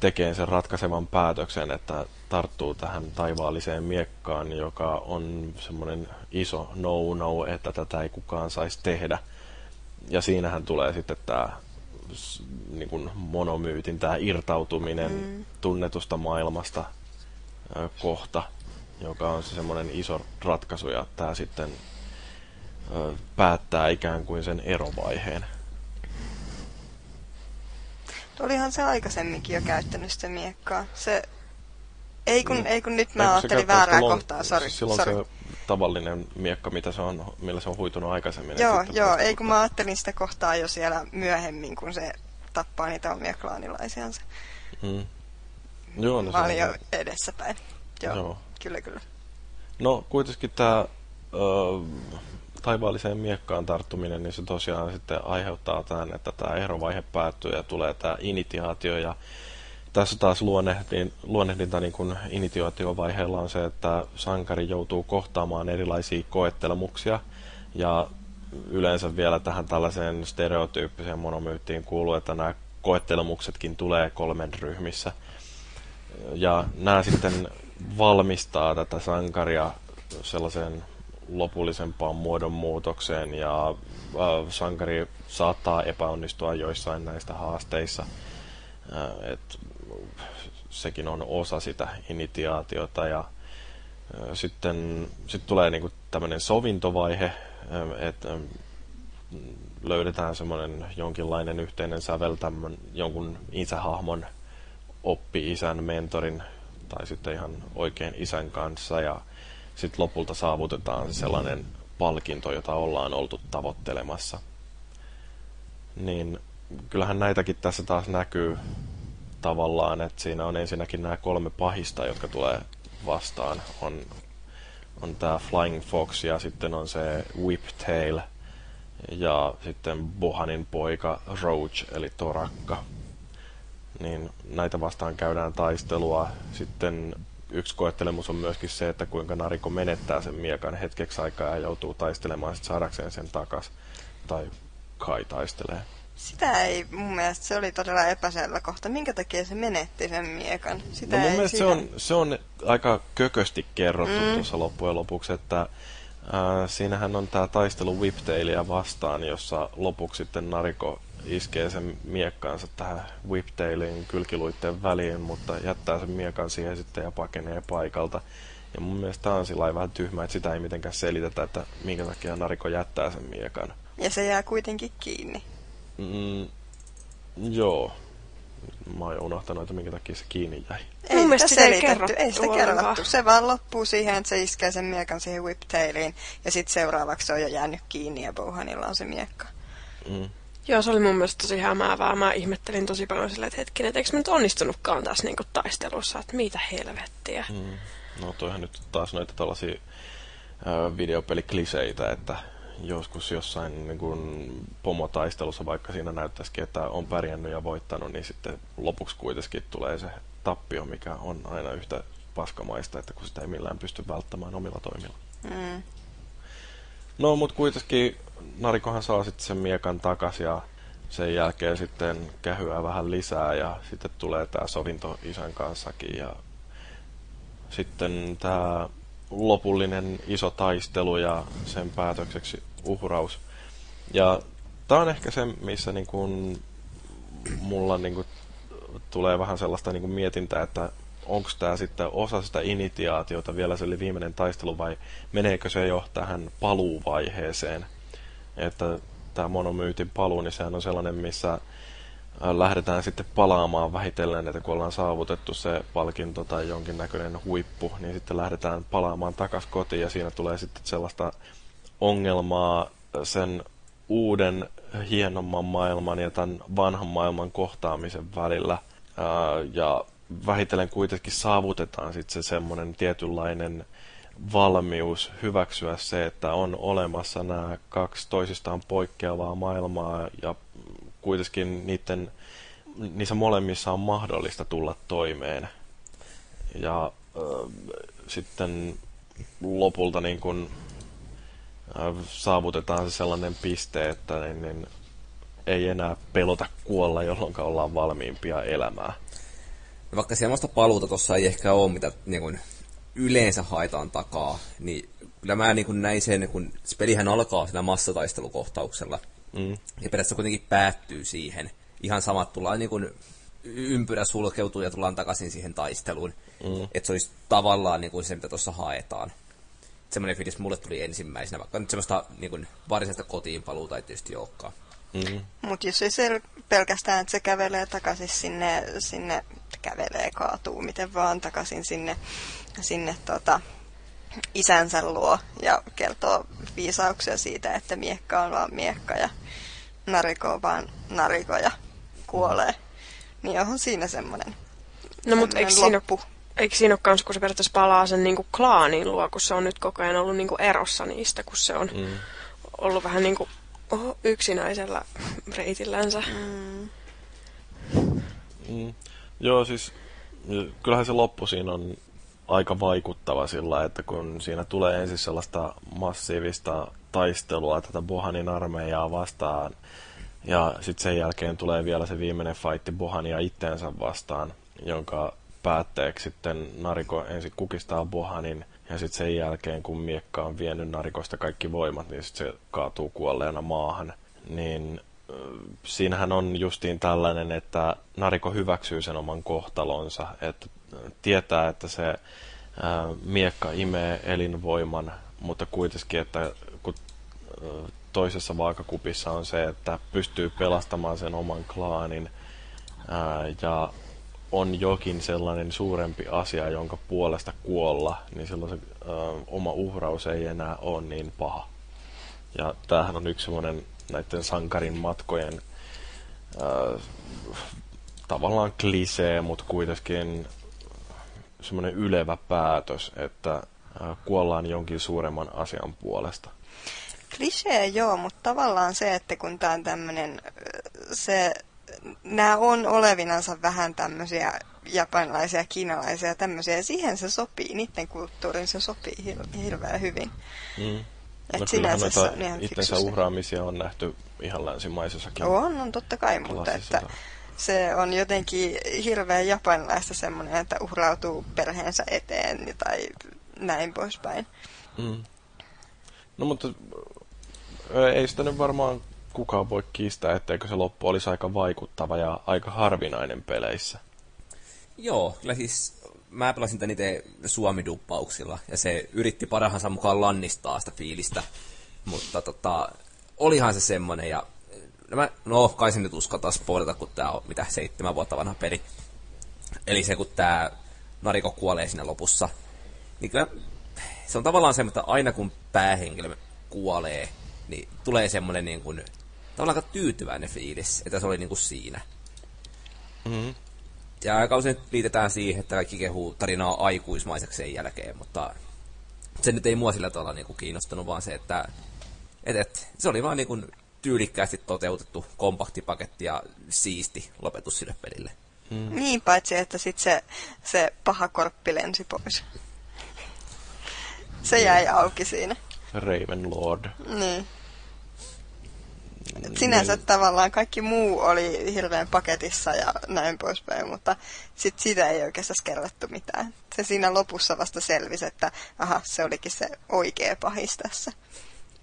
tekemään sen ratkaisevan päätöksen, että tarttuu tähän taivaalliseen miekkaan, joka on semmoinen iso no-no, että tätä ei kukaan saisi tehdä. Ja siinähän tulee sitten tämä niin kuin monomyytin, tämä irtautuminen mm. tunnetusta maailmasta kohta, joka on se semmoinen iso ratkaisu, ja tämä sitten päättää ikään kuin sen erovaiheen. Olihan se aikaisemminkin jo käyttänyt sitä miekkaa. Se, ei kun, mm. ei kun nyt mä ei, ajattelin väärää silloin, kohtaa, sori. Silloin sorry. se tavallinen miekka, mitä se on, millä se on huitunut aikaisemmin. Joo, joo ei kun mä ajattelin sitä kohtaa jo siellä myöhemmin, kun se tappaa niitä omia klaanilaisiansa. Mm. Joo, no mä olin jo edessäpäin. Joo, joo, kyllä kyllä. No kuitenkin tämä taivaalliseen miekkaan tarttuminen, niin se tosiaan sitten aiheuttaa tämän, että tämä erovaihe päättyy ja tulee tämä initiaatio. Ja tässä taas luonnehdin, luonnehdinta niin kuin initiaatiovaiheella on se, että sankari joutuu kohtaamaan erilaisia koettelemuksia ja yleensä vielä tähän tällaiseen stereotyyppiseen monomyyttiin kuuluu, että nämä koettelemuksetkin tulee kolmen ryhmissä. Ja nämä sitten valmistaa tätä sankaria sellaiseen lopullisempaan muodonmuutokseen ja äh, sankari saattaa epäonnistua joissain näistä haasteissa. Äh, et sekin on osa sitä initiaatiota ja sitten sit tulee niinku tämmöinen sovintovaihe, että löydetään semmoinen jonkinlainen yhteinen sävel tämmön, jonkun isähahmon oppi-isän, mentorin tai sitten ihan oikein isän kanssa ja sitten lopulta saavutetaan sellainen palkinto, jota ollaan oltu tavoittelemassa. Niin kyllähän näitäkin tässä taas näkyy tavallaan, että siinä on ensinnäkin nämä kolme pahista, jotka tulee vastaan. On, on tämä Flying Fox ja sitten on se Whiptail ja sitten Bohanin poika Roach eli Torakka. Niin näitä vastaan käydään taistelua. Sitten yksi koettelemus on myöskin se, että kuinka Nariko menettää sen miekan hetkeksi aikaa ja joutuu taistelemaan sit saadakseen sen takas. Tai Kai taistelee. Sitä ei, mun mielestä se oli todella epäselvä kohta. Minkä takia se menetti sen miekan? Sitä no mun mielestä se on, se on aika kökösti kerrottu mm. tuossa loppujen lopuksi, että äh, siinähän on tämä taistelu Whiptailia vastaan, jossa lopuksi sitten Nariko iskee sen miekkaansa tähän Whiptailin kylkiluitteen väliin, mutta jättää sen miekan siihen sitten ja pakenee paikalta. Ja mun mielestä tämä on sillä vähän tyhmä, että sitä ei mitenkään selitetä, että minkä takia Nariko jättää sen miekan. Ja se jää kuitenkin kiinni. Mm, joo. Mä oon unohtanut, että minkä takia se kiinni jäi. Ei sitä selitetty, ei sitä kerrottu. Se vaan loppuu siihen, että se iskee sen miekan siihen whiptailiin. Ja sitten seuraavaksi se on jo jäänyt kiinni ja Bohanilla on se miekka. Mm. Joo, se oli mun mielestä tosi hämäävää. Mä ihmettelin tosi paljon silleen, että hetkinen, että eikö mä nyt onnistunutkaan tässä niinku taistelussa, että mitä helvettiä. Mm. No toihan nyt taas noita tällaisia videopelikliseitä, että joskus jossain niin kuin pomotaistelussa, vaikka siinä näyttäisikin, että on pärjännyt ja voittanut, niin sitten lopuksi kuitenkin tulee se tappio, mikä on aina yhtä paskamaista, että kun sitä ei millään pysty välttämään omilla toimilla. Mm. No, mutta kuitenkin Narikohan saa sitten sen miekan takas ja sen jälkeen sitten kähyää vähän lisää ja sitten tulee tämä sovinto isän kanssakin ja sitten tämä lopullinen iso taistelu ja sen päätökseksi uhraus. Ja tämä on ehkä se, missä niin kun mulla niin kun tulee vähän sellaista niin kun mietintää, että onko tämä sitten osa sitä initiaatiota vielä se viimeinen taistelu vai meneekö se jo tähän paluuvaiheeseen. Että tämä monomyytin paluu, niin sehän on sellainen, missä lähdetään sitten palaamaan vähitellen, että kun ollaan saavutettu se palkinto tai jonkinnäköinen huippu, niin sitten lähdetään palaamaan takaisin kotiin ja siinä tulee sitten sellaista ongelmaa sen uuden hienomman maailman ja tämän vanhan maailman kohtaamisen välillä. Ja vähitellen kuitenkin saavutetaan sitten se semmoinen tietynlainen valmius hyväksyä se, että on olemassa nämä kaksi toisistaan poikkeavaa maailmaa ja kuitenkin niiden, niissä molemmissa on mahdollista tulla toimeen. Ja äh, sitten lopulta niin kun, äh, saavutetaan se sellainen piste, että niin, niin, ei enää pelota kuolla, jolloin ollaan valmiimpia elämää. Vaikka semmoista paluuta tuossa ei ehkä ole, mitä niin kun, yleensä haetaan takaa, niin kyllä mä niin kun näin sen, kun se pelihän alkaa sillä massataistelukohtauksella, mm. ja periaatteessa kuitenkin päättyy siihen. Ihan samat tullaan niin kun ympyrä sulkeutuu ja tullaan takaisin siihen taisteluun. Mm. Että se olisi tavallaan niin kuin se, mitä tuossa haetaan. Semmoinen fiilis mulle tuli ensimmäisenä, vaikka nyt semmoista niin kuin, varsinaista kotiin paluuta ei tietysti olekaan. Mm-hmm. Mutta jos ei se pelkästään, että se kävelee takaisin sinne, sinne kävelee, kaatuu, miten vaan takaisin sinne, sinne tota, isänsä luo ja kertoo viisauksia siitä, että miekka on vaan miekka ja nariko on vaan nariko ja kuolee. Niin onhan siinä semmoinen No mutta eikö siinä, eikö siinä ole kans, kun se periaatteessa palaa sen niin kuin klaanin luo, kun se on nyt koko ajan ollut niin kuin erossa niistä, kun se on mm. ollut vähän niin kuin oho, yksinäisellä reitillänsä. Mm. Mm. Joo, siis kyllähän se loppu siinä on aika vaikuttava sillä, että kun siinä tulee ensin sellaista massiivista taistelua tätä Bohanin armeijaa vastaan, ja sitten sen jälkeen tulee vielä se viimeinen fight Bohania itteensä vastaan, jonka päätteeksi sitten Nariko ensin kukistaa Bohanin, ja sitten sen jälkeen, kun Miekka on vienyt Narikosta kaikki voimat, niin sitten se kaatuu kuolleena maahan. Niin siinähän on justiin tällainen, että Nariko hyväksyy sen oman kohtalonsa, että tietää, että se miekka imee elinvoiman, mutta kuitenkin, että kun toisessa vaakakupissa on se, että pystyy pelastamaan sen oman klaanin ja on jokin sellainen suurempi asia, jonka puolesta kuolla, niin silloin se ää, oma uhraus ei enää ole niin paha. Ja tämähän on yksi semmoinen näiden sankarin matkojen ää, tavallaan klisee, mutta kuitenkin semmoinen ylevä päätös, että kuollaan jonkin suuremman asian puolesta. Klisee joo, mutta tavallaan se, että kun tämä on tämmöinen, se, nämä on olevinansa vähän tämmöisiä japanilaisia, kiinalaisia tämmöisiä, ja siihen se sopii, niiden kulttuuriin se sopii hir- hirveän hyvin. Mm. Et no sinänsä se on ihan itsensä uhraamisia on nähty ihan länsimaisessakin. On, on totta kai, mutta että se on jotenkin hirveän japanilaista semmoinen, että uhrautuu perheensä eteen tai näin poispäin. Mm. No mutta ei sitä nyt varmaan kukaan voi kiistää, etteikö se loppu olisi aika vaikuttava ja aika harvinainen peleissä. Joo, kyllä siis mä pelasin tän itse suomiduppauksilla, ja se yritti parhaansa mukaan lannistaa sitä fiilistä. Mutta tota, olihan se semmonen, ja no mä, no kai sen nyt uskaltaa spoilata, kun tää on mitä seitsemän vuotta vanha peli. Eli se, kun tää Nariko kuolee siinä lopussa, niin kyllä se on tavallaan se, että aina kun päähenkilö kuolee, niin tulee semmoinen niin kuin, tavallaan aika tyytyväinen fiilis, että se oli niin kuin siinä. Mm-hmm. Ja aika usein liitetään siihen, että kaikki kehuu tarinaa aikuismaiseksi sen jälkeen, mutta se nyt ei mua sillä tavalla niin kuin kiinnostanut, vaan se, että et, et, se oli vaan niin kuin tyylikkäästi toteutettu kompaktipaketti ja siisti lopetus sille pelille. Mm. Niin, paitsi että sitten se, se paha korppi lensi pois. Se jäi auki siinä. Raven Lord. Niin. Et sinänsä niin. tavallaan kaikki muu oli hirveän paketissa ja näin poispäin, mutta sit siitä ei oikeastaan kerrottu mitään. Se siinä lopussa vasta selvisi, että aha, se olikin se oikea pahis tässä.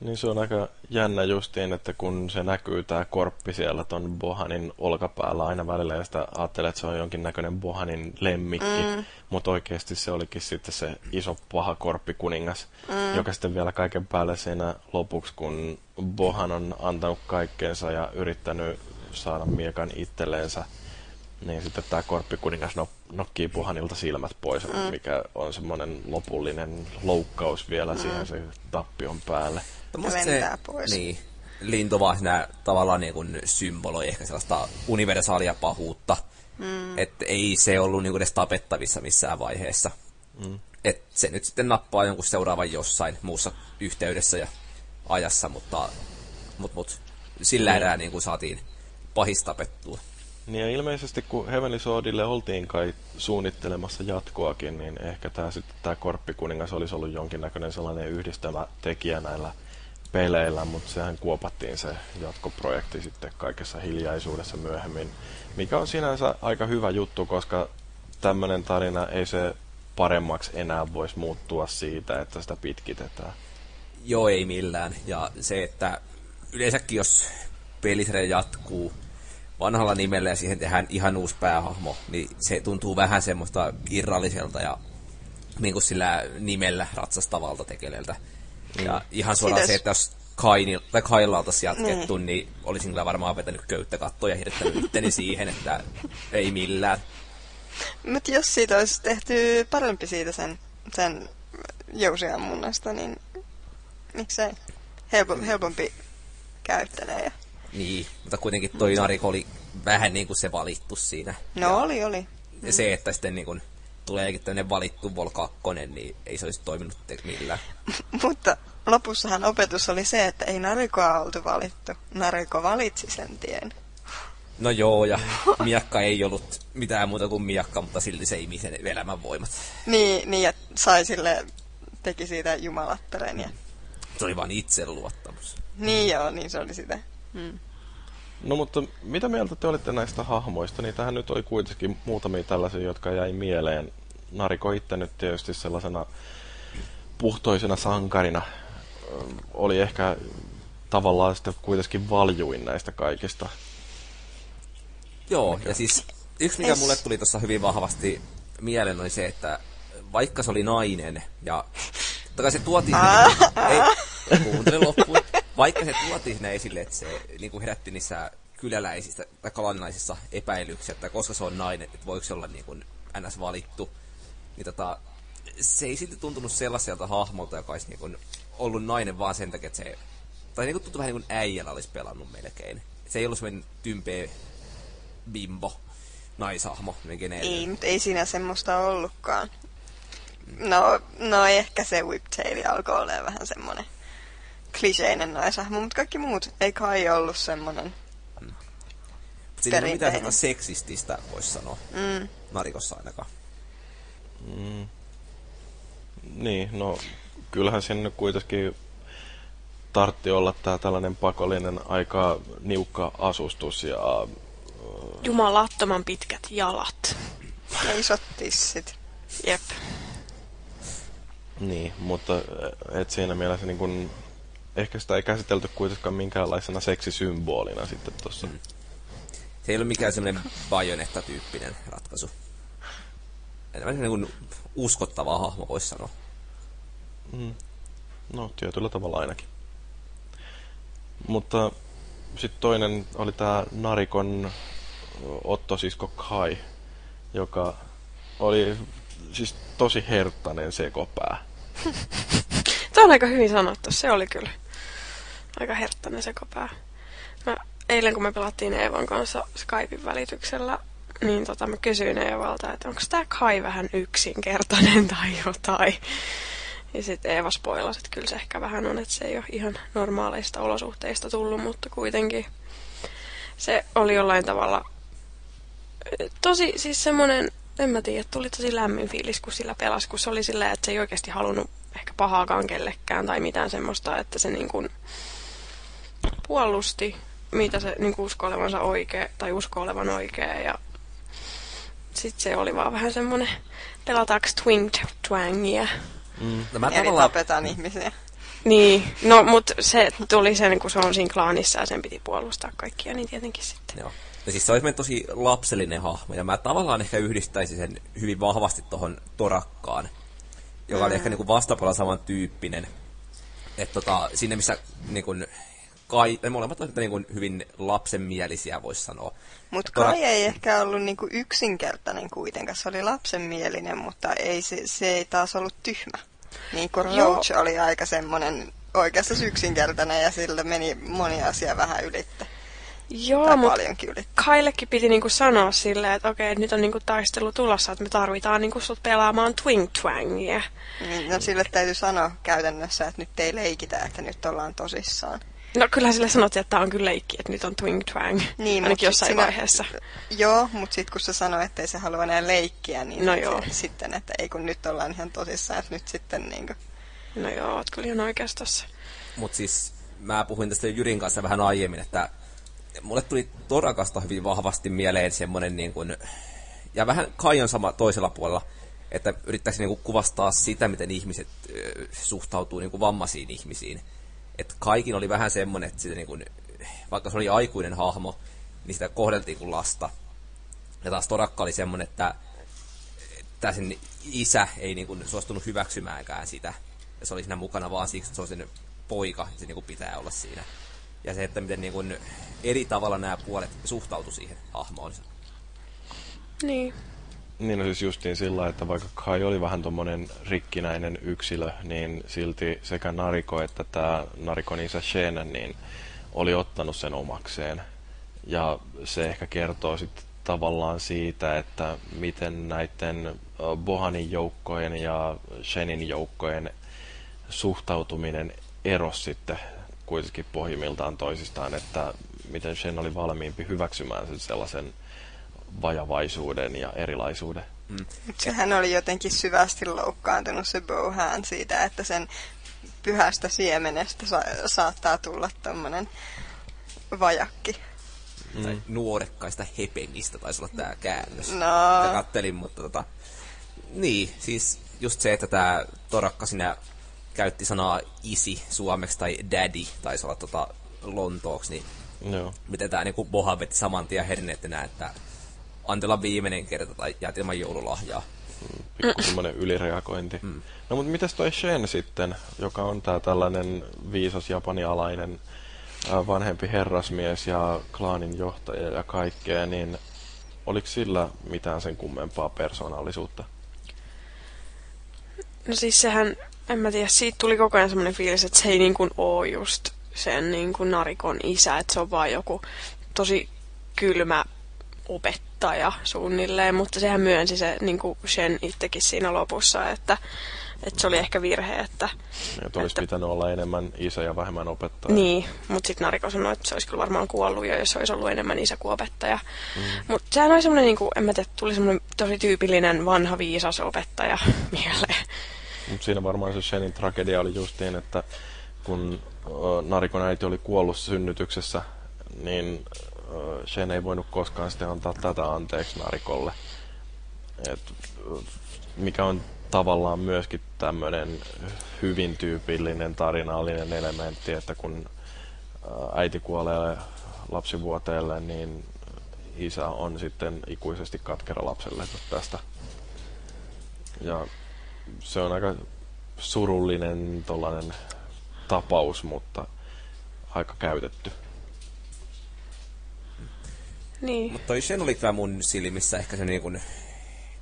Niin se on aika jännä justiin, että kun se näkyy tämä korppi siellä ton Bohanin olkapäällä aina välillä ja sitä ajattelee, että se on jonkinnäköinen Bohanin lemmikki, mm. mutta oikeasti se olikin sitten se iso paha korppikuningas, mm. joka sitten vielä kaiken päälle siinä lopuksi, kun Bohan on antanut kaikkeensa ja yrittänyt saada miekan itselleensä, niin sitten tämä korppikuningas nok- nokkii Bohanilta silmät pois, mm. mikä on semmoinen lopullinen loukkaus vielä mm. siihen se tappion päälle. No se, pois. Niin, lintu vaan siinä tavallaan niin kuin symboloi ehkä sellaista universaalia pahuutta. Mm. Että ei se ollut niin kuin edes tapettavissa missään vaiheessa. Mm. Et se nyt sitten nappaa jonkun seuraavan jossain muussa yhteydessä ja ajassa, mutta mut, mut, sillä mm. erää niin kuin saatiin pahis tapettua. Niin ja ilmeisesti kun Heavenly Swordille oltiin kai suunnittelemassa jatkoakin, niin ehkä tämä sitten tämä Korppikuningas olisi ollut jonkinnäköinen sellainen yhdistävä tekijä näillä peleillä, mutta sehän kuopattiin se jatkoprojekti sitten kaikessa hiljaisuudessa myöhemmin, mikä on sinänsä aika hyvä juttu, koska tämmöinen tarina ei se paremmaksi enää voisi muuttua siitä, että sitä pitkitetään. Joo, ei millään. Ja se, että yleensäkin jos pelisarja jatkuu vanhalla nimellä ja siihen tehdään ihan uusi päähahmo, niin se tuntuu vähän semmoista irralliselta ja niin kuin sillä nimellä ratsastavalta tekeleeltä. Niin. Ja ihan suoraan Sites... se, että jos Kainil, tai Kailla oltaisiin jatkettu, niin. niin olisin kyllä varmaan vetänyt köyttä kattoja ja hirttänyt itteni siihen, että ei millään. Mutta jos siitä olisi tehty parempi siitä sen, sen jousiammunnasta, niin miksei helpo, helpompi käyttelee. Ja... Niin, mutta kuitenkin toi Nariko oli vähän niin kuin se valittu siinä. No ja, oli, oli. Ja se, että sitten niin kuin tuleekin tämmöinen valittu Vol 2, niin ei se olisi toiminut millään. [laughs] Mutta lopussahan opetus oli se, että ei Narikoa oltu valittu. Nariko valitsi sen tien. No joo, ja [laughs] miakka ei ollut mitään muuta kuin miakka, mutta silti se imi sen elämän voimat. Niin, niin ja sai sille, teki siitä jumalattaren. Ja... Se oli vain itseluottamus. Niin joo, niin se oli sitä. Hmm. No mutta mitä mieltä te olitte näistä hahmoista? Niin tähän nyt oli kuitenkin muutamia tällaisia, jotka jäi mieleen. Nariko itse nyt tietysti sellaisena puhtoisena sankarina oli ehkä tavallaan sitten kuitenkin valjuin näistä kaikista. Joo, mikä? ja siis yksi mikä mulle tuli tuossa hyvin vahvasti mieleen oli se, että vaikka se oli nainen ja totta se tuotiin, ei, kuuntele loppuun, vaikka se tuotiin sinne esille, että se niin kuin herätti niissä kyläläisissä tai kalannaisissa epäilyksiä, että koska se on nainen, että voiko se olla niin kuin ns. valittu, niin tota, se ei silti tuntunut sellaiselta hahmolta, joka olisi niin kuin ollut nainen vaan sen takia, että se tai niin kuin tuntui vähän niin kuin äijällä olisi pelannut melkein. Se ei ollut semmoinen tympeä bimbo, naishahmo, Ei, mutta ei siinä semmoista ollutkaan. No, no ehkä se Whiptail alkoi olla vähän semmoinen kliseinen naishahmo, mutta kaikki muut ei kai ollut semmoinen hmm. Siinä ei ole mitään seksististä, voisi sanoa. Mm. Narikossa ainakaan. Mm. Niin, no kyllähän sinne kuitenkin tartti olla tää tällainen pakollinen aika niukka asustus ja... Jumalattoman pitkät jalat. Ja isot tissit. Jep. Niin, mutta et siinä mielessä niin kun, ehkä sitä ei käsitelty kuitenkaan minkäänlaisena seksisymbolina sitten tuossa. Mm. Se ei ole mikään semmoinen bajonetta-tyyppinen ratkaisu. Enemmän niin kuin uskottava hahmo, voisi sanoa. Mm. No, tietyllä tavalla ainakin. Mutta sitten toinen oli tämä Narikon Otto-sisko Kai, joka oli siis tosi herttainen sekopää. [laughs] Tämä on aika hyvin sanottu, se oli kyllä aika herttainen sekopää. Mä, eilen kun me pelattiin Eevan kanssa Skypein välityksellä, niin tota, mä kysyin Eevalta, että onko tämä Kai vähän yksinkertainen [laughs] tai jotain. Ja sitten Eeva spoilasi, että kyllä se ehkä vähän on, että se ei ole ihan normaaleista olosuhteista tullut, mutta kuitenkin se oli jollain tavalla tosi siis semmoinen, en mä tiedä, tuli tosi lämmin fiilis, kun sillä pelasi, kun se oli silleen, että se ei oikeasti halunnut ehkä pahaakaan kellekään tai mitään semmoista, että se niin kuin puolusti, mitä se niin kuin uskoo olevansa oikea tai uskoo olevan oikea ja sitten se oli vaan vähän semmoinen pelataanko twing twangia Mm. No mä Eli tavallaan... tapetaan ihmisiä. Niin, no mutta se tuli sen, kun se on siinä klaanissa ja sen piti puolustaa kaikkia, niin tietenkin sitten. Joo. Ja siis se olisi tosi lapsellinen hahmo, ja mä tavallaan ehkä yhdistäisin sen hyvin vahvasti tuohon Torakkaan, joka mm. oli ehkä niinku vastapuolella saman tyyppinen. Että tota, sinne missä niinku, kai, ne molemmat ovat niinku hyvin lapsenmielisiä, voisi sanoa. Mutta Kai ei ehkä ollut niinku yksinkertainen kuitenkaan. Se oli lapsenmielinen, mutta ei, se, se ei taas ollut tyhmä. Niin kuin Roach Joo. oli aika semmoinen oikeastaan yksinkertainen ja sillä meni moni asia vähän ylittä. Joo, mutta Kaillekin piti niinku sanoa silleen, että okei, nyt on niinku taistelu tulossa, että me tarvitaan niinku sut pelaamaan Twing Twangia. Niin, no sille täytyy sanoa käytännössä, että nyt ei leikitä, että nyt ollaan tosissaan. No kyllä sille sanottiin, että tämä on kyllä leikki, että nyt on Twing Twang, niin, ainakin jossain sinä, vaiheessa. Joo, mutta sitten kun se sanoi, että ei se halua enää leikkiä, niin no joo. Se, sitten, että ei kun nyt ollaan ihan tosissaan, että nyt sitten niin kuin... No joo, oot kyllä ihan oikeassa Mutta siis mä puhuin tästä Jyrin kanssa vähän aiemmin, että mulle tuli Torakasta hyvin vahvasti mieleen semmoinen niin kuin, ja vähän Kaion sama toisella puolella, että yrittäisi niin kuin kuvastaa sitä, miten ihmiset suhtautuu niin kuin vammaisiin ihmisiin että kaikin oli vähän semmoinen, että sitä niin kuin, vaikka se oli aikuinen hahmo, niin sitä kohdeltiin kuin lasta. Ja taas Torakka oli semmoinen, että, että sen isä ei niin kuin suostunut hyväksymäänkään sitä. Ja se oli siinä mukana vaan siksi, että se on sen poika, ja se niin kuin pitää olla siinä. Ja se, että miten niin kuin eri tavalla nämä puolet suhtautu siihen hahmoon. Niin. Niin no siis justiin sillä, että vaikka Kai oli vähän tommonen rikkinäinen yksilö, niin silti sekä Nariko että tämä Narikon isä Shenen, niin oli ottanut sen omakseen. Ja se ehkä kertoo sitten tavallaan siitä, että miten näiden Bohanin joukkojen ja Shenin joukkojen suhtautuminen erosi sitten kuitenkin pohjimmiltaan toisistaan, että miten Shen oli valmiimpi hyväksymään sen sellaisen vajavaisuuden ja erilaisuuden. Mm. Sehän oli jotenkin syvästi loukkaantunut se Bohan siitä, että sen pyhästä siemenestä sa- saattaa tulla tämmöinen vajakki. Mm. Tai nuorekkaista hepengistä taisi olla tämä käännös. No. kattelin, mutta tota... Niin, siis just se, että tämä Torakka sinä käytti sanaa isi suomeksi tai daddy, taisi olla tota Lontooksi, niin Joo. miten tämä niinku Boha veti saman tien että Antilla viimeinen kerta tai jäät ilman joululahjaa. pikku semmoinen ylireagointi. No mutta mitäs toi Shen sitten, joka on tää tällainen viisas japanialainen vanhempi herrasmies ja klaanin johtaja ja kaikkea, niin oliko sillä mitään sen kummempaa persoonallisuutta? No siis sehän, en mä tiedä, siitä tuli koko ajan semmoinen fiilis, että se ei niin kuin oo just sen niin kuin narikon isä, että se on vaan joku tosi kylmä opettaja suunnilleen, mutta sehän myönsi se niin kuin Shen itsekin siinä lopussa, että, että se oli ehkä virhe, että Että olisi Että- pitänyt olla enemmän isä ja vähemmän opettaja. niin, mutta sitten Nariko sanoi, että se olisi kyllä varmaan kuollut jo, jos olisi ollut enemmän isä kuin opettaja. Mm. Mutta sehän oli semmoinen, niin kuin, en mä tiedä, tuli semmoinen tosi tyypillinen vanha viisas opettaja [laughs] mieleen. Mutta siinä varmaan se Shenin tragedia oli justiin, että kun Narikon äiti oli kuollut synnytyksessä, niin Shen ei voinut koskaan sitten antaa tätä anteeksi Narikolle. Et, mikä on tavallaan myöskin tämmöinen hyvin tyypillinen tarinallinen elementti, että kun äiti kuolee lapsivuoteelle, niin isä on sitten ikuisesti katkera lapselle tästä. Ja se on aika surullinen tapaus, mutta aika käytetty. Niin. Mutta toi Shen oli kyllä mun silmissä ehkä se niin kuin,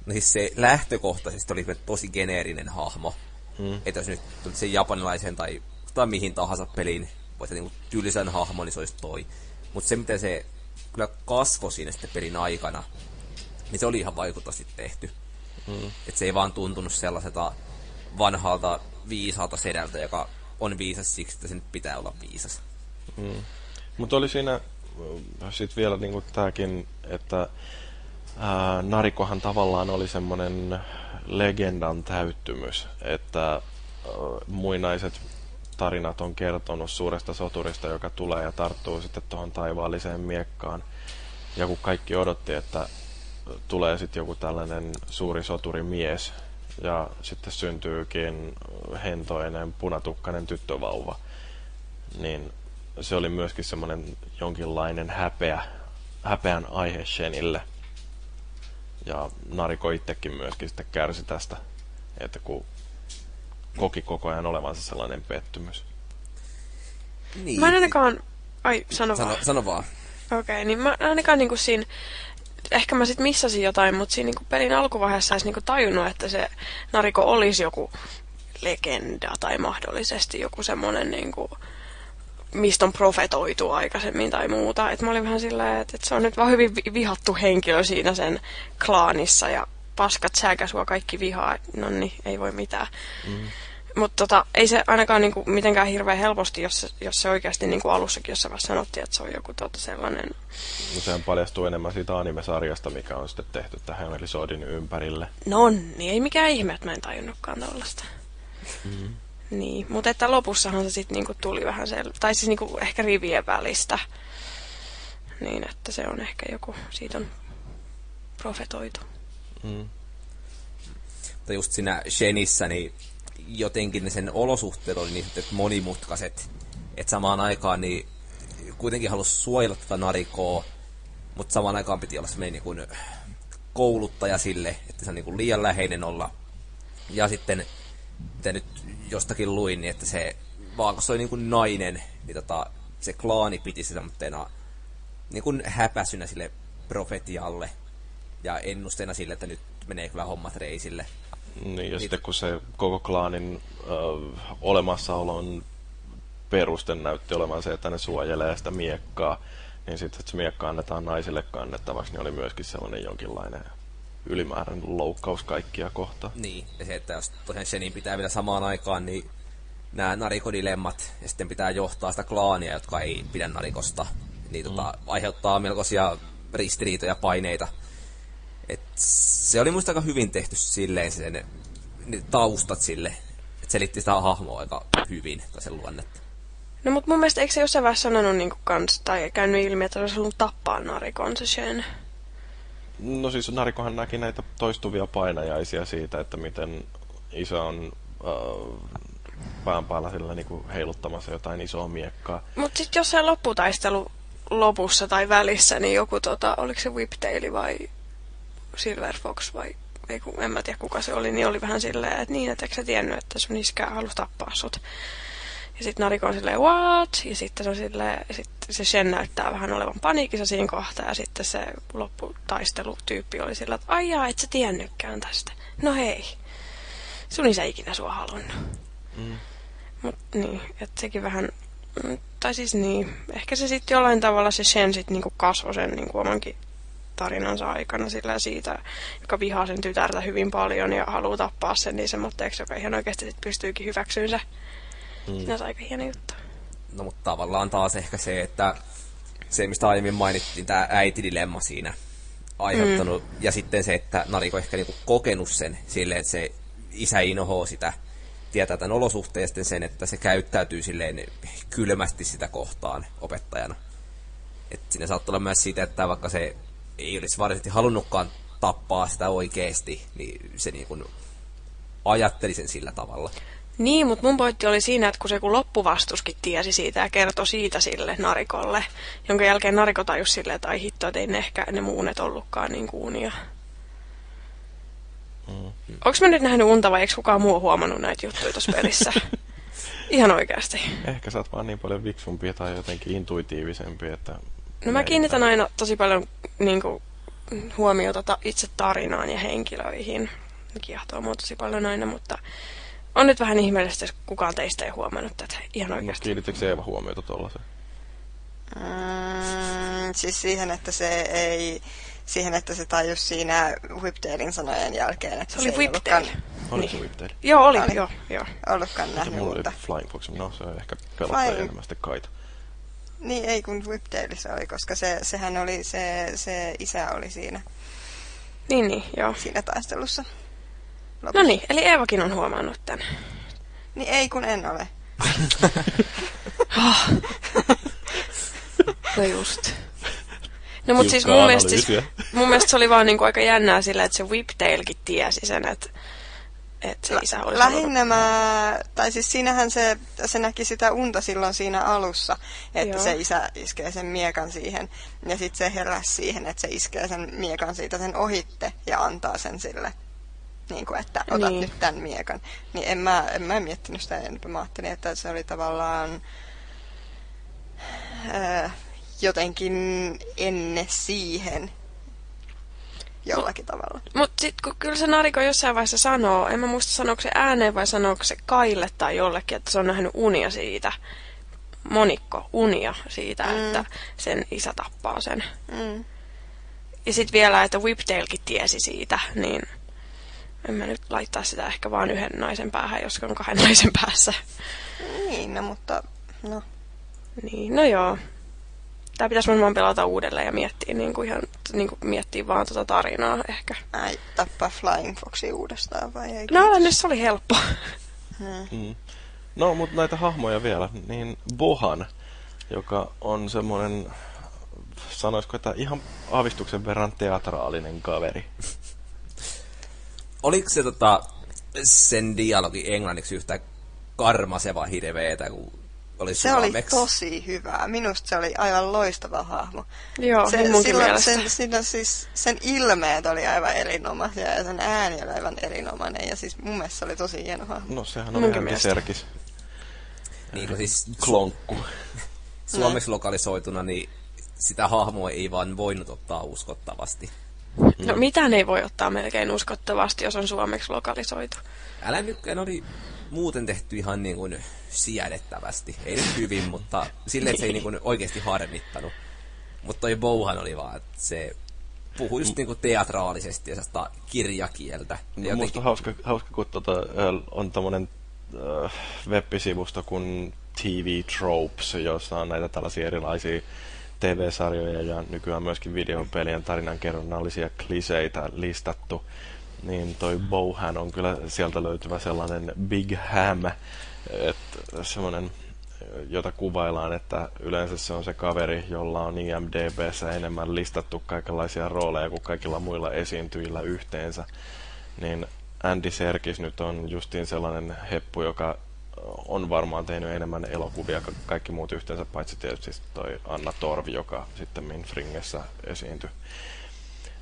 no siis se lähtökohtaisesti oli tosi geneerinen hahmo. Mm. Että jos nyt sen japanilaisen tai, tai mihin tahansa peliin, voit niin tylsän hahmon, niin se olisi toi. Mutta se, miten se kyllä kasvoi siinä sitten pelin aikana, niin se oli ihan vaikuttavasti tehty. Mm. Että se ei vaan tuntunut sellaiselta vanhalta viisaalta sedältä, joka on viisas siksi, että sen pitää olla viisas. Mm. Mutta oli siinä sitten vielä niinku tääkin, että ää, Narikohan tavallaan oli semmoinen legendan täyttymys, että ää, muinaiset tarinat on kertonut suuresta soturista, joka tulee ja tarttuu sitten tuohon taivaalliseen miekkaan. Ja kun kaikki odotti, että tulee sitten joku tällainen suuri soturimies ja sitten syntyykin hentoinen punatukkainen tyttövauva, niin se oli myöskin semmoinen jonkinlainen häpeä, häpeän aihe Shenille. Ja Nariko itsekin myöskin sitten kärsi tästä, että kun koki koko ajan olevansa sellainen pettymys. Niin. Mä en ainakaan... Ai, sano, Sano, vaan. sano vaan. Okei, okay, niin mä ainakaan niinku siinä... Ehkä mä sit missasin jotain, mutta siinä niinku pelin alkuvaiheessa olisi niinku tajunnut, että se Nariko olisi joku legenda tai mahdollisesti joku semmonen niinku mistä on profetoitu aikaisemmin tai muuta. Et mä olin vähän silleen, että, että se on nyt vaan hyvin vi- vihattu henkilö siinä sen klaanissa ja paskat säkä sua kaikki vihaa. Et No niin, ei voi mitään. Mm. Mutta tota, ei se ainakaan niinku mitenkään hirveän helposti, jos se, jos se oikeasti niinku alussakin jossain vaiheessa sanottiin, että se on joku tota sellainen... No sehän paljastuu enemmän siitä anime-sarjasta, mikä on sitten tehty tähän episodin ympärille. No niin, ei mikään ihme, että mä en tajunnutkaan tollasta. Mm. Niin, mutta että lopussahan se sitten niinku tuli vähän sel... Tai siis niinku ehkä rivien välistä. Niin, että se on ehkä joku, siitä on profetoitu. Mm. Mutta just siinä Shenissä, niin jotenkin ne sen olosuhteet oli niin sanotut monimutkaiset, että samaan aikaan niin kuitenkin halusi suojella tätä narikoa, mutta samaan aikaan piti olla semmoinen niin kouluttaja sille, että se on niin kuin liian läheinen olla. Ja sitten, mitä nyt jostakin luin, niin että se, vaan kun se oli niin kuin nainen, niin tota, se klaani piti se semmoitteena niin kuin häpäsynä sille profetialle ja ennusteena sille, että nyt menee kyllä hommat reisille. Niin, ja sitten kun se koko klaanin ö, olemassaolon peruste näytti olevan se, että ne suojelee sitä miekkaa, niin sitten, että se miekka annetaan naisille kannettavaksi, niin oli myöskin sellainen jonkinlainen ylimääräinen loukkaus kaikkia kohtaan. Niin, ja se, että jos tosiaan Shenin pitää vielä samaan aikaan, niin nämä narikodilemmat, ja sitten pitää johtaa sitä klaania, jotka ei pidä narikosta, niin tota, aiheuttaa melkoisia ristiriitoja, paineita. Et se oli muista aika hyvin tehty silleen sen ne taustat sille, että selitti sitä hahmoa aika hyvin, tai sen luonnetta. No mut mun mielestä eikö se jossain vaiheessa sanonut niinku kans, tai käynyt ilmi, että se olisi halunnut tappaa narikon se Shen? No siis Narikohan näki näitä toistuvia painajaisia siitä, että miten isä on äh, pään päällä sillä niinku heiluttamassa jotain isoa miekkaa. Mutta sitten jos se lopputaistelu lopussa tai välissä, niin joku, tota, oliko se Whiptail vai Silver Fox vai ei, kun, en mä tiedä kuka se oli, niin oli vähän silleen, että niin, että sä tiennyt, että sun iskä halusi tappaa sut. Ja sitten Nariko on silleen, what? Ja sitten se, on silleen, sit se Shen näyttää vähän olevan paniikissa siinä kohtaa. Ja sitten se lopputaistelutyyppi oli sillä, että ai jaa, et sä tiennytkään tästä. No hei, sun isä ikinä sua halunnut. Mm. Mut niin, että sekin vähän, mm, tai siis niin, ehkä se sitten jollain tavalla se Shen sitten niinku kasvoi sen niinku omankin tarinansa aikana sillä siitä, joka vihaa sen tytärtä hyvin paljon ja haluaa tappaa sen niin semmoitteeksi, joka ihan oikeasti sit pystyykin hyväksyyn se. Mm. Se on aika hieno juttu. No mutta tavallaan taas ehkä se, että se mistä aiemmin mainittiin, tämä äitidilemma siinä aiheuttanut, mm. ja sitten se, että Nariko ehkä niinku kokenut sen silleen, että se isä inhoaa sitä, tietää tämän olosuhteen ja sen, että se käyttäytyy silleen kylmästi sitä kohtaan opettajana. Et siinä saattaa olla myös siitä, että vaikka se ei olisi varsinaisesti halunnutkaan tappaa sitä oikeasti, niin se niin kuin ajatteli sen sillä tavalla. Niin, mutta mun pointti oli siinä, että kun se kun loppuvastuskin tiesi siitä ja kertoi siitä sille narikolle, jonka jälkeen nariko tajusi silleen, että ai hitto, että ei ne ehkä ne muunet ollutkaan niin kuunia. Mm. Onko mä nyt nähnyt unta vai eikö kukaan muu huomannut näitä juttuja tuossa pelissä? [laughs] Ihan oikeasti. Ehkä sä oot vaan niin paljon viksumpi tai jotenkin intuitiivisempi, että... No mä kiinnitän aina tosi paljon niin kuin, huomiota itse tarinaan ja henkilöihin. Ne kiehtoo mua tosi paljon aina, mutta on nyt vähän ihmeellistä, jos kukaan teistä ei huomannut tätä ihan oikeasti. Kiinnitikö Eeva huomiota tuollaiseen? Mm, siis siihen, että se ei siihen, että se tajus siinä Whiptailin sanojen jälkeen, että se, se oli Whiptail. Oli niin. se Whiptail? Joo, oli, oli. joo, joo. Ollutkaan nähnyt, mulla mutta... oli Flying Fox, no se on ehkä pelottaja Flying... enemmän sitten kaita. Niin, ei kun Whiptailissa oli, koska se, sehän oli, se, se isä oli siinä. Niin, niin, joo. Siinä taistelussa. No niin, eli Eevakin on huomannut tämän. Niin ei kun en ole. no just. No mutta siis mun mielestä, siis, mun mielestä se oli vaan niinku aika jännää sillä, että se Whiptailkin tiesi sen, että että se isä olisi Lähinnä mä, tai siis siinähän se, se näki sitä unta silloin siinä alussa, että Joo. se isä iskee sen miekan siihen. Ja sitten se heräsi siihen, että se iskee sen miekan siitä sen ohitte ja antaa sen sille. Niin kuin, että otat niin. nyt tämän miekan. Niin en mä, en mä miettinyt sitä enempää. Mä ajattelin, että se oli tavallaan... Äh, jotenkin enne siihen jollakin mut, tavalla. Mutta sitten kun kyllä se Nariko jossain vaiheessa sanoo, en mä muista sanooko se ääneen vai sanooko se Kaille tai jollekin, että se on nähnyt unia siitä, monikko unia siitä, mm. että sen isä tappaa sen. Mm. Ja sitten vielä, että Whiptailkin tiesi siitä, niin en mä nyt laittaa sitä ehkä vaan yhden naisen päähän, jos on kahden [laughs] naisen päässä. Niin, no mutta no. Niin, no joo. Tämä pitäisi varmaan pelata uudelleen ja miettiä, niin kuin ihan, niin kuin miettiä vaan tuota tarinaa ehkä. Ai, tappaa Flying Foxi uudestaan vai ei? No, nyt se oli helppo. [laughs] Hmm. Mm. No, mutta näitä hahmoja vielä. Niin Bohan, joka on semmoinen, sanoisiko, että ihan aavistuksen verran teatraalinen kaveri. Oliko se tota, sen dialogi englanniksi yhtä karmaseva hirveetä kuin oli se oli tosi hyvää. Minusta se oli aivan loistava hahmo. Joo, se, silloin, sen, siinä siis, sen ilmeet oli aivan erinomaisia ja sen ääni oli aivan erinomainen. Ja siis mun mielestä se oli tosi hieno hahmo. No sehän on ihan Serkis. Niin, no siis klonkku. [laughs] Suomeksi lokalisoituna, niin sitä hahmoa ei vaan voinut ottaa uskottavasti. No mm. mitään ei voi ottaa melkein uskottavasti, jos on suomeksi lokalisoitu. Älä nykkään oli muuten tehty ihan niin kuin siedettävästi. Ei nyt hyvin, mutta silleen, että se ei niin kuin [laughs] oikeasti harmittanut. Mutta toi Bouhan oli vaan, että se puhui just niin kuin teatraalisesti ja kirjakieltä. No, jotenkin... Musta hauska, hauska kun tota, on tämmöinen äh, web-sivusto kuin TV Tropes, jossa on näitä tällaisia erilaisia TV-sarjoja ja nykyään myöskin videopelien tarinankerronnallisia kliseitä listattu niin toi Bowhan on kyllä sieltä löytyvä sellainen Big Ham, että semmoinen, jota kuvaillaan, että yleensä se on se kaveri, jolla on IMDBssä enemmän listattu kaikenlaisia rooleja kuin kaikilla muilla esiintyjillä yhteensä. Niin Andy Serkis nyt on justiin sellainen heppu, joka on varmaan tehnyt enemmän elokuvia kuin kaikki muut yhteensä, paitsi tietysti toi Anna Torvi, joka sitten Minfringessä esiintyi.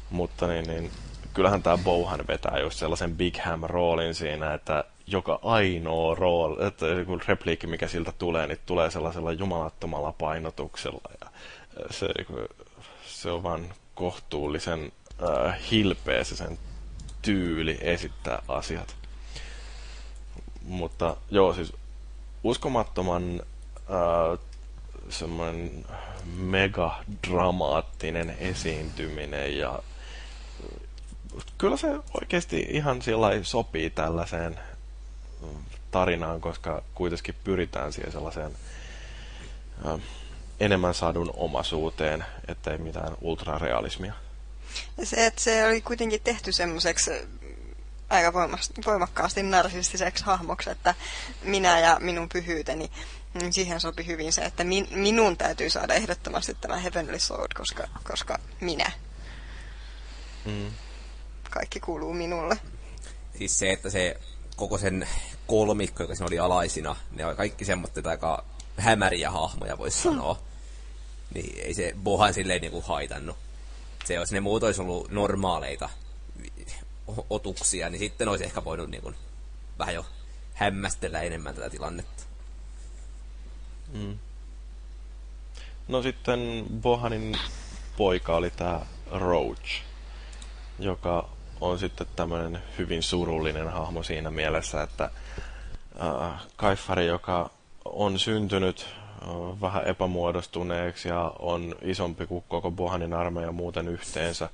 Mutta niin, niin kyllähän tämä Bohan vetää just sellaisen Big Ham-roolin siinä, että joka ainoa rooli, että kun repliikki, mikä siltä tulee, niin tulee sellaisella jumalattomalla painotuksella. Ja se, se on vaan kohtuullisen äh, hilpeä se sen tyyli esittää asiat. Mutta joo, siis uskomattoman äh, semmoinen megadramaattinen esiintyminen ja kyllä se oikeasti ihan sillä sopii tällaiseen tarinaan, koska kuitenkin pyritään siihen sellaiseen äh, enemmän sadun omaisuuteen, ettei mitään ultrarealismia. Ja se, että se oli kuitenkin tehty semmoiseksi aika voimakkaasti narsistiseksi hahmoksi, että minä ja minun pyhyyteni, niin siihen sopi hyvin se, että min, minun täytyy saada ehdottomasti tämä Heavenly Sword, koska, koska minä. Mm. Kaikki kuuluu minulle. Siis se, että se koko sen kolmikko, joka siinä oli alaisina, ne oli kaikki semmoista aika hämäriä hahmoja, voisi hmm. sanoa. Niin ei se Bohan silleen niinku haitannut. Se, jos ne muut olisi ollut normaaleita otuksia, niin sitten olisi ehkä voinut niin kuin, vähän jo hämmästellä enemmän tätä tilannetta. Mm. No sitten Bohanin poika oli tämä Roach, joka on sitten tämmöinen hyvin surullinen hahmo siinä mielessä, että äh, Kaifari, joka on syntynyt äh, vähän epämuodostuneeksi ja on isompi kuin koko Bohanin armeija muuten yhteensä,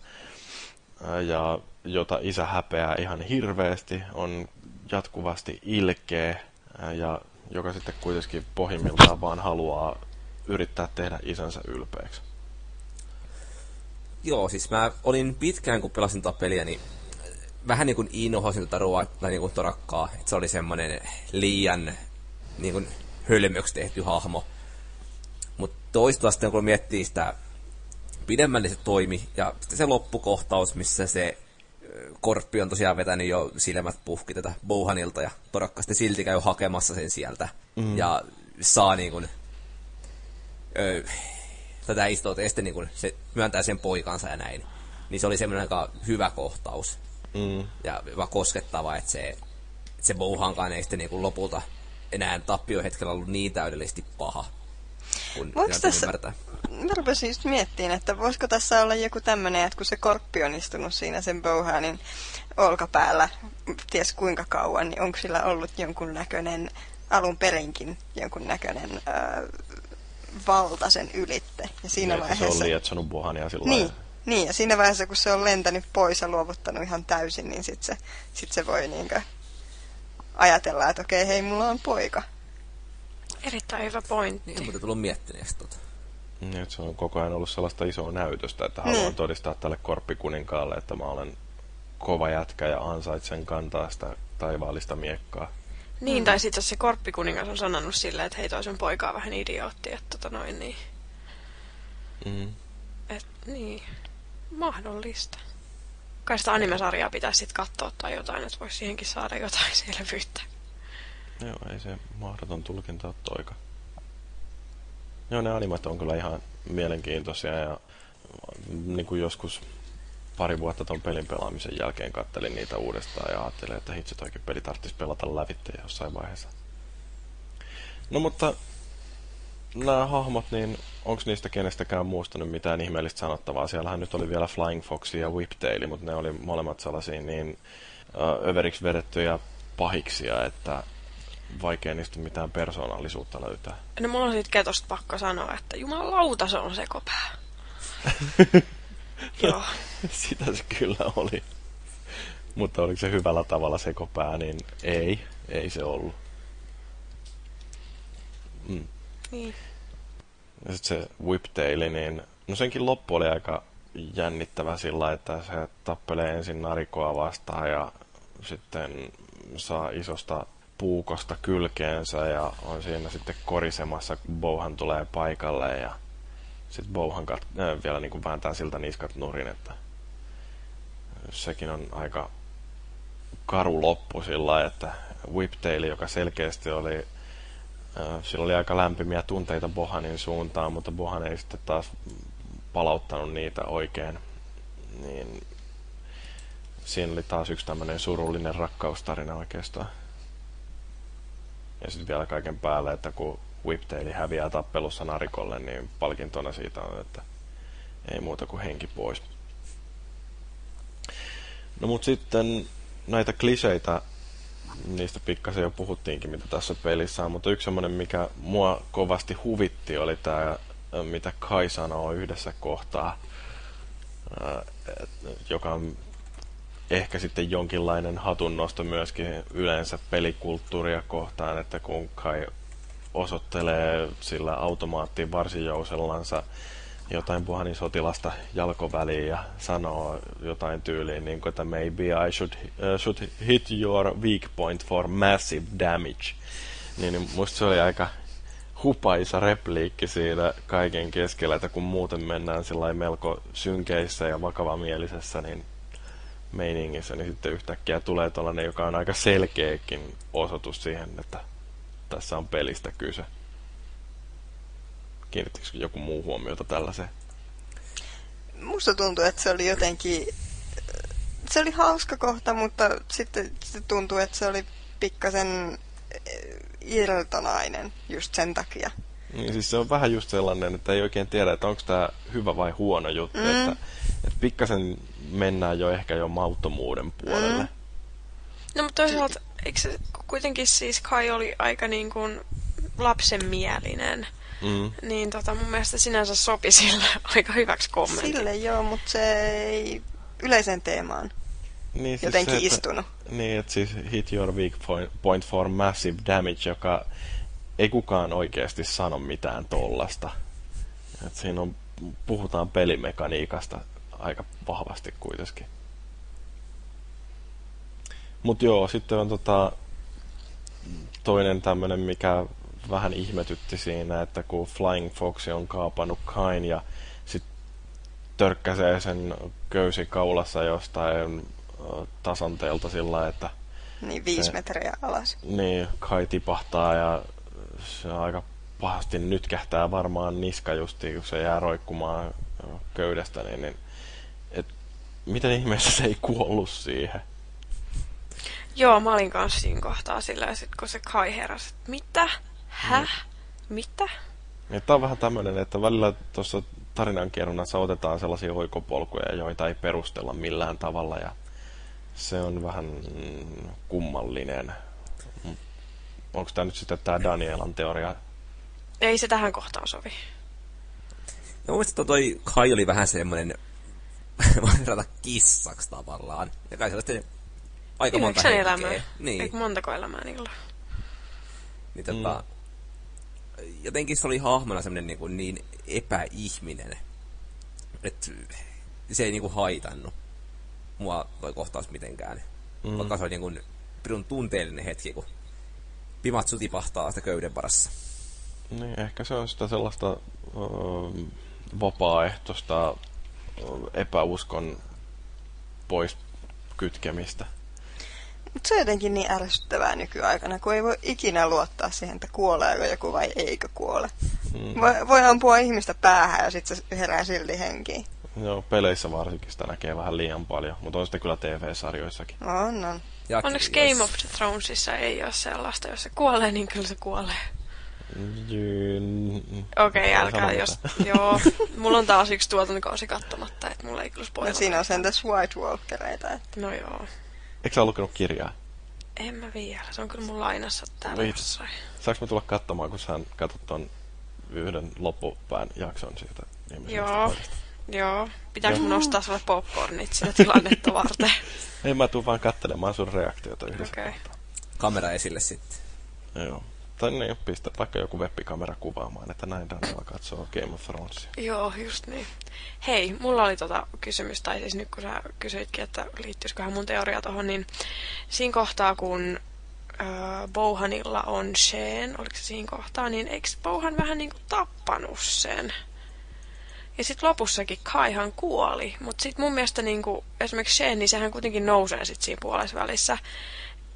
äh, ja jota isä häpeää ihan hirveästi, on jatkuvasti ilkeä ja joka sitten kuitenkin pohjimmiltaan vaan haluaa yrittää tehdä isänsä ylpeäksi. Joo, siis mä olin pitkään, kun pelasin tätä peliä, niin vähän niin kuin inhosin tätä ruoa, tai niin kuin torakkaa. Että se oli semmoinen liian niin kuin hölmöksi tehty hahmo. Mutta toistuvasti kun miettii sitä pidemmälle se toimi, ja sitten se loppukohtaus, missä se Korppi on tosiaan vetänyt jo silmät puhki tätä Bouhanilta ja sitten silti käy hakemassa sen sieltä. Mm. Ja saa niin kuin, ö, tätä istoa ja sitten niin kuin, se myöntää sen poikansa ja näin. Niin se oli semmoinen aika hyvä kohtaus. Mm. Ja vaan koskettava, että se, että se Bouhankaan ei sitten niin kuin lopulta enää tappiohetkellä ollut niin täydellisesti paha. Kun tässä, ymmärtää mä rupesin just miettimään, että voisiko tässä olla joku tämmöinen, että kun se korppi on istunut siinä sen Bohanin olkapäällä, ties kuinka kauan, niin onko sillä ollut jonkun näköinen, alun perinkin jonkun näköinen äh, valta sen ylitte. Ja siinä ja vaiheessa... se on lietsonut Bohania sillä niin, niin, ja siinä vaiheessa, kun se on lentänyt pois ja luovuttanut ihan täysin, niin sitten se, sit se voi niinkö ajatella, että okei, hei, mulla on poika. Erittäin hyvä pointti. Niin, mutta tullut miettineestä tota. Niin, se on koko ajan ollut sellaista isoa näytöstä, että haluan mm. todistaa tälle korppikuninkaalle, että mä olen kova jätkä ja ansaitsen kantaa sitä taivaallista miekkaa. Niin, mm. tai sitten se korppikuningas on sanonut silleen, että hei toi sun poika on vähän idiootti, että tota noin niin. Mm. Et, niin, mahdollista. Kai sitä animesarjaa pitäisi sitten katsoa tai jotain, että voisi siihenkin saada jotain [laughs] selvyyttä. Joo, ei se mahdoton tulkinta ole toika. Joo, ne animat on kyllä ihan mielenkiintoisia ja niin kuin joskus pari vuotta ton pelin pelaamisen jälkeen kattelin niitä uudestaan ja ajattelin, että hitsi toikin peli tarvitsisi pelata lävitte jossain vaiheessa. No mutta nämä hahmot, niin onko niistä kenestäkään muustanut mitään ihmeellistä sanottavaa? Siellähän nyt oli vielä Flying Fox ja Whiptail, mutta ne oli molemmat sellaisia niin överiksi vedettyjä pahiksia, että vaikea niistä mitään persoonallisuutta löytää. No mulla on siitä ketosta pakko sanoa, että jumalauta se on sekopää. [laughs] Joo. Sitä se kyllä oli. Mutta oliko se hyvällä tavalla sekopää, niin ei. Ei se ollut. Mm. Niin. Ja sitten se Whiptaili, niin no senkin loppu oli aika jännittävä sillä, että se tappelee ensin narikoa vastaan ja sitten saa isosta puukosta kylkeensä ja on siinä sitten korisemassa, kun Bouhan tulee paikalle ja sitten Bouhan kat- äh, vielä niin kuin vääntää siltä niskat nurin, että sekin on aika karu loppu sillä että Whiptail, joka selkeästi oli, äh, sillä oli aika lämpimiä tunteita Bohanin suuntaan, mutta Bohan ei sitten taas palauttanut niitä oikein. Niin siinä oli taas yksi tämmöinen surullinen rakkaustarina oikeastaan. Ja sitten vielä kaiken päälle, että kun Whiptail häviää tappelussa narikolle, niin palkintona siitä on, että ei muuta kuin henki pois. No mut sitten näitä kliseitä, niistä pikkasen jo puhuttiinkin, mitä tässä pelissä on, mutta yksi semmoinen, mikä mua kovasti huvitti, oli tämä, mitä Kai sanoo yhdessä kohtaa, joka on ehkä sitten jonkinlainen hatunnosto myöskin yleensä pelikulttuuria kohtaan, että kun Kai osoittelee sillä automaattiin varsijousellansa jotain puhanin sotilasta jalkoväliin ja sanoo jotain tyyliin, niin kuin, että maybe I should, uh, should hit your weak point for massive damage. Niin, niin musta se oli aika hupaisa repliikki siinä kaiken keskellä, että kun muuten mennään melko synkeissä ja vakavamielisessä niin meiningissä, niin sitten yhtäkkiä tulee tällainen, joka on aika selkeäkin osoitus siihen, että tässä on pelistä kyse. Kiinnittikö joku muu huomiota tällaiseen? Musta tuntuu, että se oli jotenkin... Se oli hauska kohta, mutta sitten, sitten tuntuu, että se oli pikkasen eh, irtonainen just sen takia. Niin, siis se on vähän just sellainen, että ei oikein tiedä, että onko tämä hyvä vai huono juttu. Mm. Että, että pikkasen mennään jo ehkä jo mauttomuuden puolelle. Mm. No mutta toisaalta, eikö se kuitenkin siis Kai oli aika niin kuin lapsenmielinen. Mm. Niin tota, mun mielestä sinänsä sopi sille [laughs] aika hyväksi kommentti. Sille joo, mutta se ei yleisen teemaan niin, siis jotenkin se, istunut. Että, niin, että siis hit your weak point for massive damage, joka ei kukaan oikeasti sano mitään tollasta. Et siinä on, puhutaan pelimekaniikasta aika vahvasti kuitenkin. Mutta joo, sitten on tota, toinen tämmöinen, mikä vähän ihmetytti siinä, että kun Flying Fox on kaapannut Kain ja sitten törkkäsee sen köysi kaulassa jostain tasanteelta sillä että niin viisi se, metriä alas. Niin, Kai tipahtaa ja se aika pahasti nytkähtää varmaan niska justi, kun se jää roikkumaan köydestä, niin, niin et, miten ihmeessä se ei kuollut siihen? Joo, mä olin kanssa siinä kohtaa sillä, sit kun se Kai heräsi, että mitä? Häh? Mm. Mitä? Ja tämä on vähän tämmöinen, että välillä tuossa tarinankerronnassa otetaan sellaisia oikopolkuja, joita ei perustella millään tavalla ja se on vähän kummallinen. Onko tämä nyt sitten tämä Danielan teoria? Ei se tähän kohtaan sovi. No mielestäni toi Kai oli vähän semmoinen, voin [laughs] verrata kissaksi tavallaan. Ja kai sellaisten aika monta henkeä. elämää. Niin. Eikö montako elämää niillä Niin tota, mm. jotenkin se oli hahmona semmoinen niin, kuin niin epäihminen, että se ei niin kuin haitannut mua toi kohtaus mitenkään. Mm. Vaikka se oli niin kuin pirun tunteellinen hetki, kun Pimatsu tipahtaa sitä köyden varassa. Niin, ehkä se on sitä sellaista ö, vapaaehtoista epäuskon pois kytkemistä. Mutta se on jotenkin niin ärsyttävää nykyaikana, kun ei voi ikinä luottaa siihen, että kuoleeko joku vai eikö kuole. Mm. Voi, voi ampua ihmistä päähän ja sitten se herää silti henkiin. Joo, peleissä varsinkin sitä näkee vähän liian paljon, mutta on sitten kyllä TV-sarjoissakin. On, on. Ja Onneksi Game of Thronesissa ei ole sellaista, jos se kuolee, niin kyllä se kuolee. Okei, okay, älkää jos... Joo, [laughs] mulla on taas yksi tuotantokausi kattomatta, että mulla ei kyllä spoilata. No siinä on sentäs White Walkereita. Että... No joo. Eikö sä lukenut kirjaa? En mä vielä, se on kyllä mun lainassa täällä jossain. Saanko mä tulla katsomaan, kun sä katsot ton yhden loppupään jakson siitä? Joo. Joo. Pitääkö mun ostaa sulle popcornit sitä tilannetta [laughs] varten? Ei mä tuun vaan katselemaan sun reaktiota yhdessä. Okay. Kamera esille sitten. Joo. Tai niin, pistä vaikka joku webbikamera kuvaamaan, että näin Daniela katsoo Game of Thronesia. Joo, just niin. Hei, mulla oli tota kysymys, tai siis nyt kun sä kysyitkin, että liittyisiköhän mun teoria tohon, niin siinä kohtaa, kun äh, Bouhanilla on Sheen, oliko se siinä kohtaa, niin eikö Bouhan vähän niin kuin tappanut sen? Ja sitten lopussakin Kaihan kuoli, mutta sitten mun mielestä niin kuin, esimerkiksi Sheen, niin sehän kuitenkin nousee sitten siinä puolessa välissä.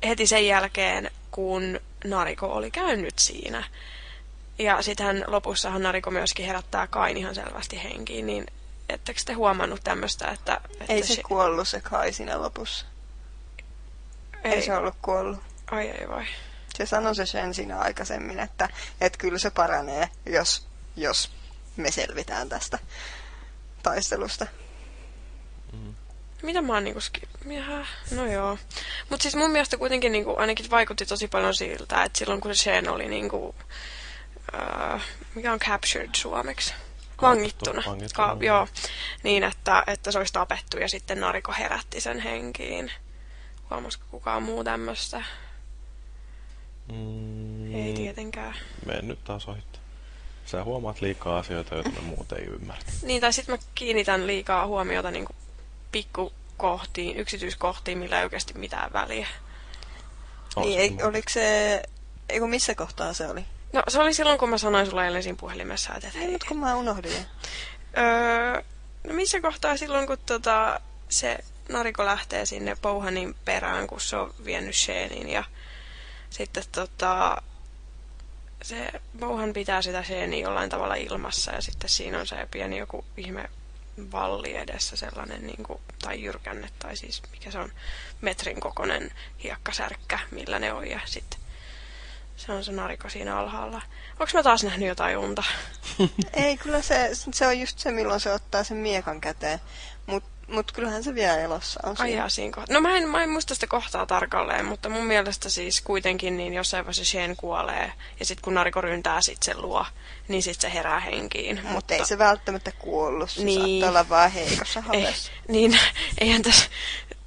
heti sen jälkeen, kun Nariko oli käynyt siinä. Ja sitten lopussahan Nariko myöskin herättää Kain ihan selvästi henkiin, niin ettekö te huomannut tämmöistä, että... että Ei se kuollut se Kai siinä lopussa. Ei, ei se ollut kuollut. Ai ei vai. Se sanoi se sen siinä aikaisemmin, että, että kyllä se paranee, jos, jos me selvitään tästä taistelusta. Mitä mä oon niinku... Ski- Jaha, no joo. Mut siis mun mielestä kuitenkin niinku, ainakin vaikutti tosi paljon siltä, että silloin kun se Shen oli niinku... Uh, mikä on captured suomeksi? Vangittuna. Vangittuna, Ka- joo. Niin, että, että se olisi tapettu ja sitten Nariko herätti sen henkiin. Huomasiko kukaan muu tämmöistä? Mm, Ei tietenkään. Mene nyt taas ohittaa. Sä huomaat liikaa asioita, joita me muut ei ymmärrä. [laughs] Niin, tai sitten mä kiinnitän liikaa huomiota niin pikkukohtiin, yksityiskohtiin, millä ei oikeasti mitään väliä. Niin, ei, oliko se... Eiku missä kohtaa se oli? No, se oli silloin, kun mä sanoin sulle eilen siinä puhelimessa, että Ei, nyt kun mä unohdin. Öö, no missä kohtaa silloin, kun tota, se Nariko lähtee sinne Pouhanin perään, kun se on vienyt Sheenin ja sitten tota, se Pouhan pitää sitä Sheenia jollain tavalla ilmassa ja sitten siinä on se pieni joku ihme valli edessä sellainen, niin kuin, tai jyrkänne, tai siis mikä se on, metrin kokoinen hiekkasärkkä, millä ne on, ja sitten se on se nariko siinä alhaalla. Onko mä taas nähnyt jotain unta? [laughs] Ei, kyllä se, se on just se, milloin se ottaa sen miekan käteen. Mutta mut kyllähän se vielä elossa on Ai siinä. jaa, siinä kohtaa. No mä en, mä en muista sitä kohtaa tarkalleen, mutta mun mielestä siis kuitenkin niin jossain vaiheessa Shen kuolee, ja sitten kun Nariko ryntää sit sen luo, niin sitten se herää henkiin. Mutta ei se välttämättä kuollut. Se Niin. saattaa olla vaan heikossa ei, havessa. niin, [laughs] eihän tässä,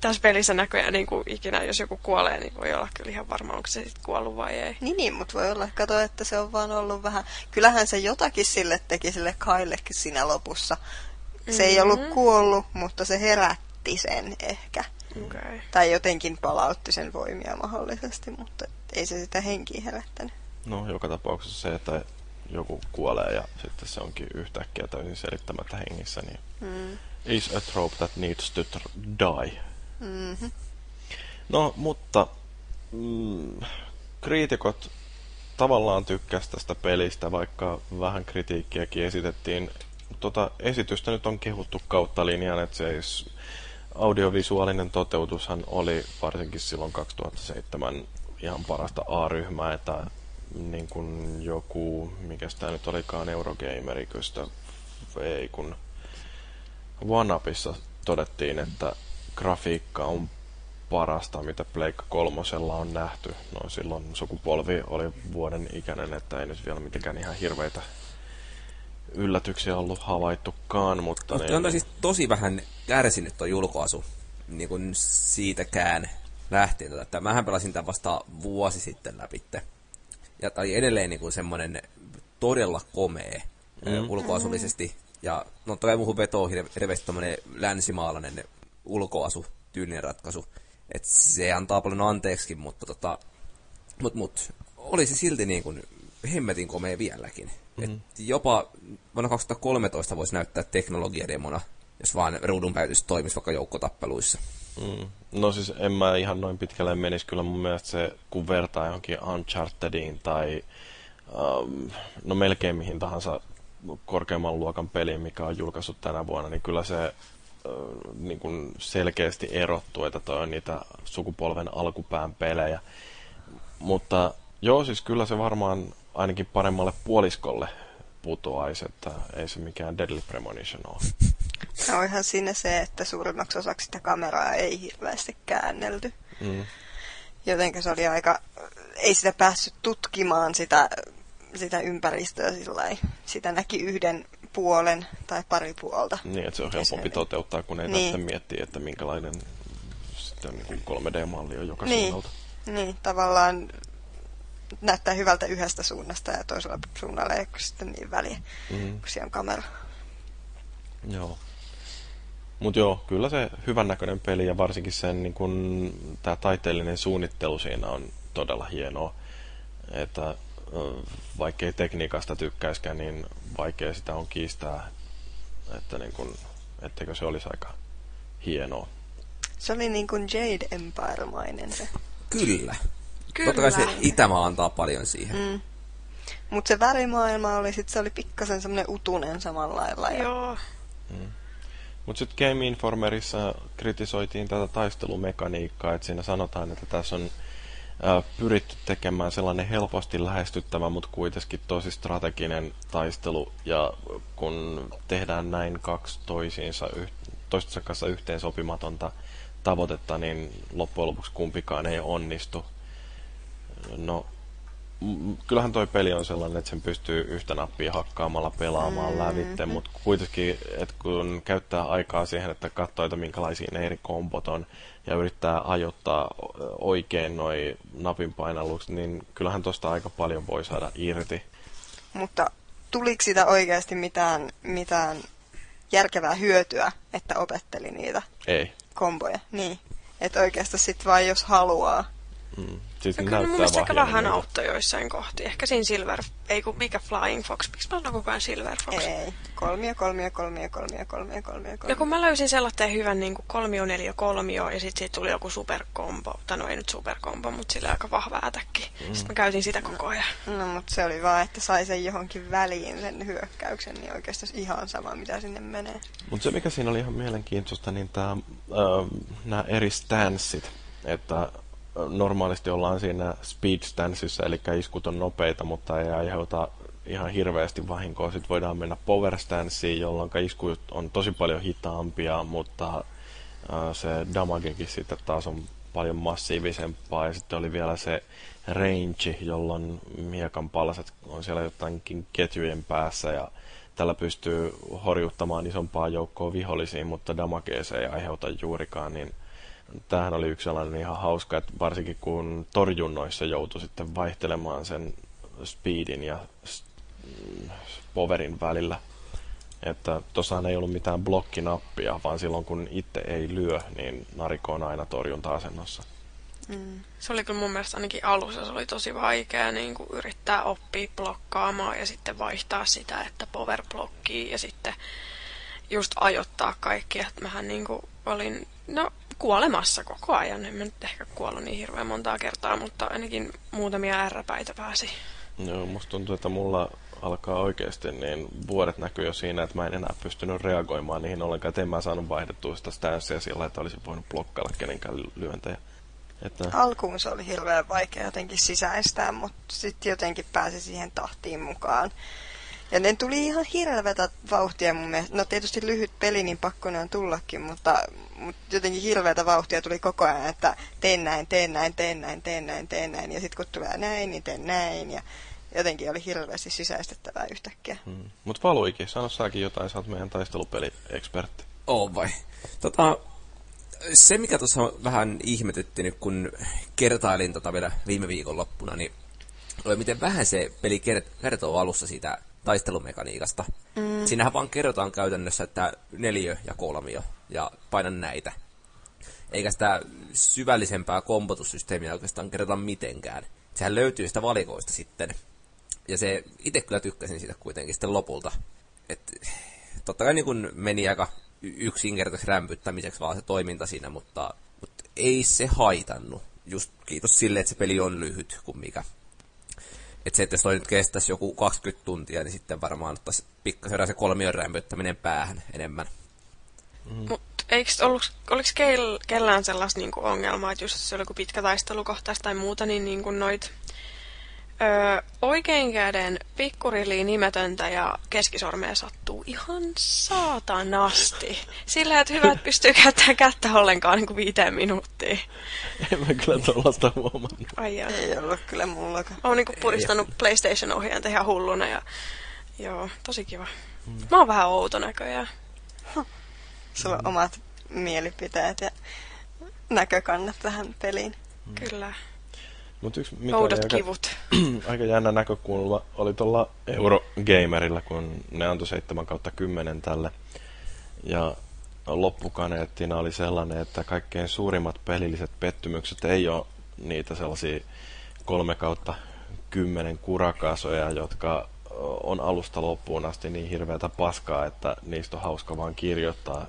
tässä pelissä näköjään niin kuin ikinä, jos joku kuolee, niin voi olla kyllä ihan varma, onko se sitten kuollut vai ei. Niin, niin, mutta voi olla, kato, että se on vaan ollut vähän... Kyllähän se jotakin sille teki sille Kaillekin siinä lopussa. Se ei ollut Mhm. kuollut, mutta se herätti sen ehkä. Okay. Tai jotenkin palautti sen voimia mahdollisesti, mutta ei se sitä henkiä herättänyt. No, joka tapauksessa se, että joku kuolee ja sitten se onkin yhtäkkiä täysin selittämättä hengissä, niin Mm. is a trope that needs to tr- die. Mm-hmm. No, mutta mm, kriitikot tavallaan tykkäs tästä pelistä, vaikka vähän kritiikkiäkin esitettiin. Tota esitystä nyt on kehuttu kautta linjan, että se is- audiovisuaalinen toteutushan oli varsinkin silloin 2007 ihan parasta A-ryhmää, että niin kuin joku, mikä tämä nyt olikaan, Eurogameriköstä, ei kun OneUpissa todettiin, että grafiikka on parasta, mitä Pleikka kolmosella on nähty. No silloin sukupolvi oli vuoden ikäinen, että ei nyt vielä mitenkään ihan hirveitä yllätyksiä ollut havaittukaan, mutta... Mutta on siis tosi vähän kärsinyt tuo julkoasu niin kuin siitäkään lähtien. Että mähän pelasin tämän vasta vuosi sitten läpitte. Ja tämä oli edelleen niin kuin semmoinen todella komea mm. ulkoasullisesti. Ja no toi muuhun vetoo hirve- hirveästi tommonen länsimaalainen ulkoasu tyylinen ratkaisu. Että se antaa paljon anteeksikin, mutta tota, mut, mut, oli se silti niin kuin hemmetin komea vieläkin. Mm. Et jopa vuonna 2013 voisi näyttää teknologiademona, jos vaan ruudunpäytys toimisi vaikka joukkotappeluissa. Mm. No siis en mä ihan noin pitkälle menisi. Kyllä mun mielestä se, kun vertaa johonkin Unchartediin tai um, no melkein mihin tahansa korkeamman luokan peliin, mikä on julkaissut tänä vuonna, niin kyllä se uh, niin kuin selkeästi erottuu, että toi on niitä sukupolven alkupään pelejä. Mutta joo, siis kyllä se varmaan ainakin paremmalle puoliskolle putoaisi, että ei se mikään Deadly Premonition ole. No ihan sinne se, että suurimmaksi osaksi sitä kameraa ei hirveästi käännelty. Mm. Jotenka se oli aika, ei sitä päässyt tutkimaan sitä, sitä ympäristöä sillä. Sitä näki yhden puolen tai pari puolta. Niin, että se on helpompi toteuttaa, kun ei Niin. tarvitse miettiä, että minkälainen sitten niin kuin 3D-malli on joka Niin. suunnalta. Niin, tavallaan näyttää hyvältä yhdestä suunnasta ja toisella suunnalla ei ole sitten niin väliä, Mm. kun siellä on kamera. Joo. Mut joo, kyllä se hyvän näköinen peli ja varsinkin sen niin kun, tää taiteellinen suunnittelu siinä on todella hienoa. Että vaikkei tekniikasta tykkäiskään, niin vaikea sitä on kiistää, että niin kun, etteikö se olisi aika hienoa. Se oli niin kuin Jade Empire-mainen se Kyllä. Kyllä. Totta kai se Itämaa antaa paljon siihen. Mm. Mutta se värimaailma oli sit, se oli pikkasen semmoinen utunen samalla lailla. Ja... Joo. Mutta sitten Game Informerissa kritisoitiin tätä taistelumekaniikkaa, että siinä sanotaan, että tässä on pyritty tekemään sellainen helposti lähestyttävä, mutta kuitenkin tosi strateginen taistelu. Ja kun tehdään näin kaksi toisiinsa, toistensa kanssa yhteensopimatonta tavoitetta, niin loppujen lopuksi kumpikaan ei onnistu. No, kyllähän toi peli on sellainen, että sen pystyy yhtä nappia hakkaamalla pelaamaan mm. lävitte, mutta kuitenkin, että kun käyttää aikaa siihen, että katsoo, että minkälaisia ne eri kompot on, ja yrittää ajoittaa oikein noi napin painallukset, niin kyllähän tosta aika paljon voi saada irti. Mutta tuliko siitä oikeasti mitään, mitään järkevää hyötyä, että opetteli niitä Ei. komboja? Niin. Että oikeastaan sitten vaan jos haluaa, Mm. Siis kyllä mun mielestä aika vähän auttoi joissain kohti. Ehkä siinä Silver, ei kun mikä Flying Fox. Miksi mä sanon koko ajan Silver Fox? Ei. Kolmio, kolmio, kolmio, kolmio, kolmio, kolmio, kolmio. Ja kun mä löysin sellaisen hyvän niin kuin kolmio, neljä, kolmio, ja sitten siitä tuli joku superkombo. Tai no ei nyt superkombo, mutta sillä aika vahva ätäkki. Mm. Sitten mä käytin sitä koko ajan. No, mutta se oli vaan, että sai sen johonkin väliin sen hyökkäyksen, niin oikeastaan ihan sama, mitä sinne menee. Mutta se, mikä siinä oli ihan mielenkiintoista, niin tämä, äh, nämä eri stanssit, että normaalisti ollaan siinä speed stanceissa, eli iskut on nopeita, mutta ei aiheuta ihan hirveästi vahinkoa. Sitten voidaan mennä power stanceen, jolloin isku on tosi paljon hitaampia, mutta se damagekin sitten taas on paljon massiivisempaa. Ja sitten oli vielä se range, jolloin miekan palaset on siellä jotainkin ketjujen päässä ja tällä pystyy horjuttamaan isompaa joukkoa vihollisiin, mutta damagea se ei aiheuta juurikaan, niin tämähän oli yksi sellainen ihan hauska, että varsinkin kun torjunnoissa joutui sitten vaihtelemaan sen speedin ja powerin välillä. Että tuossahan ei ollut mitään blokkinappia, vaan silloin kun itse ei lyö, niin nariko on aina torjunta-asennossa. Mm. Se oli kyllä mun mielestä ainakin alussa se oli tosi vaikea niin kuin yrittää oppia blokkaamaan ja sitten vaihtaa sitä, että power blokkii ja sitten just ajoittaa kaikki. Että mähän niin kuin olin, no kuolemassa koko ajan. En mä nyt ehkä kuollut niin hirveän montaa kertaa, mutta ainakin muutamia ärräpäitä pääsi. Joo, musta tuntuu, että mulla alkaa oikeasti, niin vuodet näkyy jo siinä, että mä en enää pystynyt reagoimaan niihin ollenkaan, että en mä saanut vaihdettua sitä stanssiä sillä, että olisin voinut blokkailla kenenkään lyöntejä. Että... Alkuun se oli hirveän vaikea jotenkin sisäistää, mutta sitten jotenkin pääsi siihen tahtiin mukaan. Ja ne tuli ihan hirveätä vauhtia mun mielestä. No tietysti lyhyt peli, niin pakko ne on tullakin, mutta, mutta jotenkin hirveätä vauhtia tuli koko ajan, että teen näin, teen näin, teen näin, teen näin, teen näin. Ja sitten kun tulee näin, niin teen näin. Ja jotenkin oli hirveästi sisäistettävää yhtäkkiä. Hmm. Mutta Valuikin, sano säkin jotain, sä oot meidän taistelupeli-ekspertti. Oo vai. Tota, se, mikä tuossa vähän ihmetytti nyt, kun kertailin tota vielä viime viikon loppuna, niin oli miten vähän se peli kertoo alussa siitä taistelumekaniikasta. Mm. Siinähän vaan kerrotaan käytännössä, että neljö ja kolmio ja painan näitä. Eikä sitä syvällisempää kompotussysteemiä oikeastaan kerrota mitenkään. Sehän löytyy sitä valikoista sitten. Ja se itse kyllä tykkäsin siitä kuitenkin sitten lopulta. Et, totta kai niin kun meni aika yksinkertaiseksi rämpyttämiseksi vaan se toiminta siinä, mutta, mutta ei se haitannut. Just kiitos sille, että se peli on lyhyt kuin mikä. Että se, että jos toi nyt kestäisi joku 20 tuntia, niin sitten varmaan ottaisi pikkasen se kolmion rämpöttäminen päähän enemmän. Mm. Mutta eikö ollut, oliko keil, kellään sellaista niinku ongelmaa, että jos se oli joku pitkä taistelukohtaista tai muuta, niin niinku noit Öö, oikein käden pikkuriliin nimetöntä ja keskisormea sattuu ihan saatanasti. Sillä, että hyvä, että pystyy käyttämään kättä ollenkaan niin kuin viiteen minuuttiin. [laughs] En mä kyllä tuollaista huomannut. Ai Ei ollut kyllä mullakaan. Olen niin puristanut PlayStation-ohjainta ihan hulluna ja joo, tosi kiva. Hmm. Mä oon vähän outo näköjään. Huh. Sulla on omat mielipiteet ja näkökannat tähän peliin. Hmm. Kyllä. Mut yksi, mikä Oudot aika, kivut. [clears throat] aika jännä näkökulma oli tuolla Eurogamerilla, kun ne antoi 7 kautta 10 tälle. Ja loppukaneettina oli sellainen, että kaikkein suurimmat pelilliset pettymykset ei ole niitä sellaisia 3 kautta 10 kurakasoja, jotka on alusta loppuun asti niin hirveätä paskaa, että niistä on hauska vaan kirjoittaa.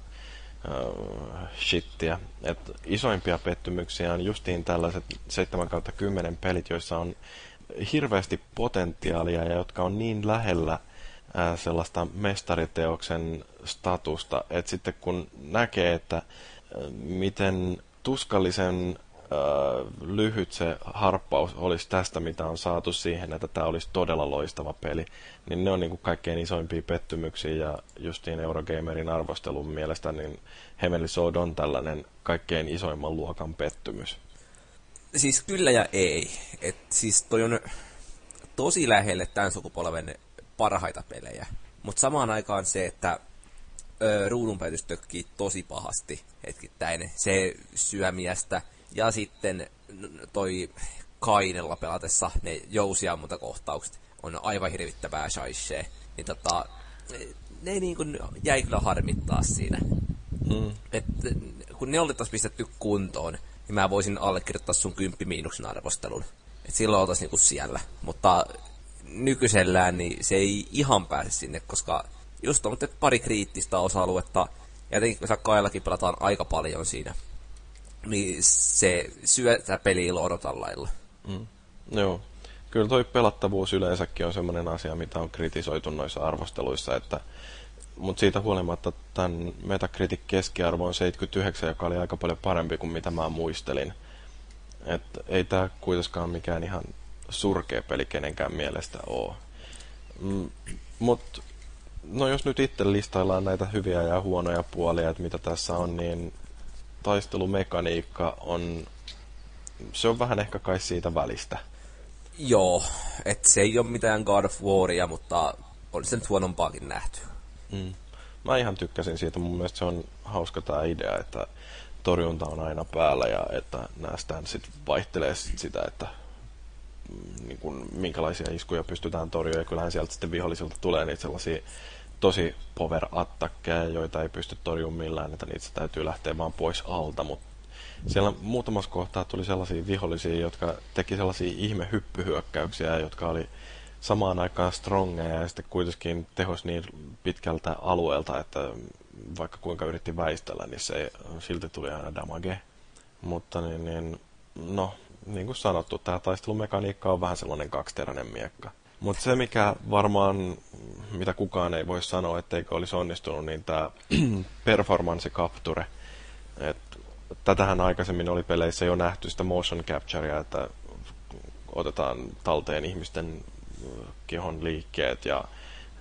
Shittiä. Et isoimpia pettymyksiä on justiin tällaiset 7 kautta 10 pelit, joissa on hirveästi potentiaalia ja jotka on niin lähellä äh, sellaista mestariteoksen statusta, että sitten kun näkee, että äh, miten tuskallisen lyhyt se harppaus olisi tästä, mitä on saatu siihen, että tämä olisi todella loistava peli, niin ne on niin kuin kaikkein isoimpia pettymyksiä ja justiin Eurogamerin arvostelun mielestä niin Heavenly Sword on tällainen kaikkein isoimman luokan pettymys. Siis kyllä ja ei. Et siis toi on tosi lähelle tämän sukupolven parhaita pelejä. Mutta samaan aikaan se, että ö, ruudunpäytys tökkii tosi pahasti hetkittäin. Se syömiästä ja sitten toi kainella pelatessa ne jousiammuntakohtaukset on aivan hirvittävää shaishee. Niin tota, ne niin kuin jäi kyllä harmittaa siinä. Mm. Et, kun ne oltaisiin pistetty kuntoon, niin mä voisin allekirjoittaa sun kymppi miinuksen arvostelun. Et silloin oltaisiin niinku siellä. Mutta nykyisellään niin se ei ihan pääse sinne, koska just on pari kriittistä osa-aluetta, ja etenkin kun Kaillakin pelataan aika paljon siinä, niin se syö sitä peliä odotan lailla. Mm. Joo. Kyllä toi pelattavuus yleensäkin on sellainen asia, mitä on kritisoitu noissa arvosteluissa, että mutta siitä huolimatta tämän Metacritic keskiarvo on 79, joka oli aika paljon parempi kuin mitä mä muistelin. Et ei tämä kuitenkaan mikään ihan surkea peli kenenkään mielestä ole. Mm, Mutta no jos nyt itse listaillaan näitä hyviä ja huonoja puolia, että mitä tässä on, niin taistelumekaniikka on, se on vähän ehkä kai siitä välistä. Joo, että se ei ole mitään God of Waria, mutta on se nyt huonompaakin nähty. Mm. Mä ihan tykkäsin siitä, mun mielestä se on hauska tämä idea, että torjunta on aina päällä ja että nämä sitten vaihtelee sit sitä, että mm, niin kun, minkälaisia iskuja pystytään torjumaan. Ja kyllähän sieltä sitten vihollisilta tulee niitä sellaisia tosi power attackeja, joita ei pysty torjumaan millään, että niitä täytyy lähteä vaan pois alta, mutta siellä muutamassa kohtaa tuli sellaisia vihollisia, jotka teki sellaisia ihme hyppyhyökkäyksiä, jotka oli samaan aikaan strongeja ja sitten kuitenkin tehos niin pitkältä alueelta, että vaikka kuinka yritti väistellä, niin se silti tuli aina damage. Mutta niin, niin no, niin kuin sanottu, tämä taistelumekaniikka on vähän sellainen kaksiteräinen miekka. Mutta se, mikä varmaan, mitä kukaan ei voi sanoa, etteikö olisi onnistunut, niin tämä [clears throat] performance capture. Et tätähän aikaisemmin oli peleissä jo nähty sitä motion capturea, että otetaan talteen ihmisten kehon liikkeet ja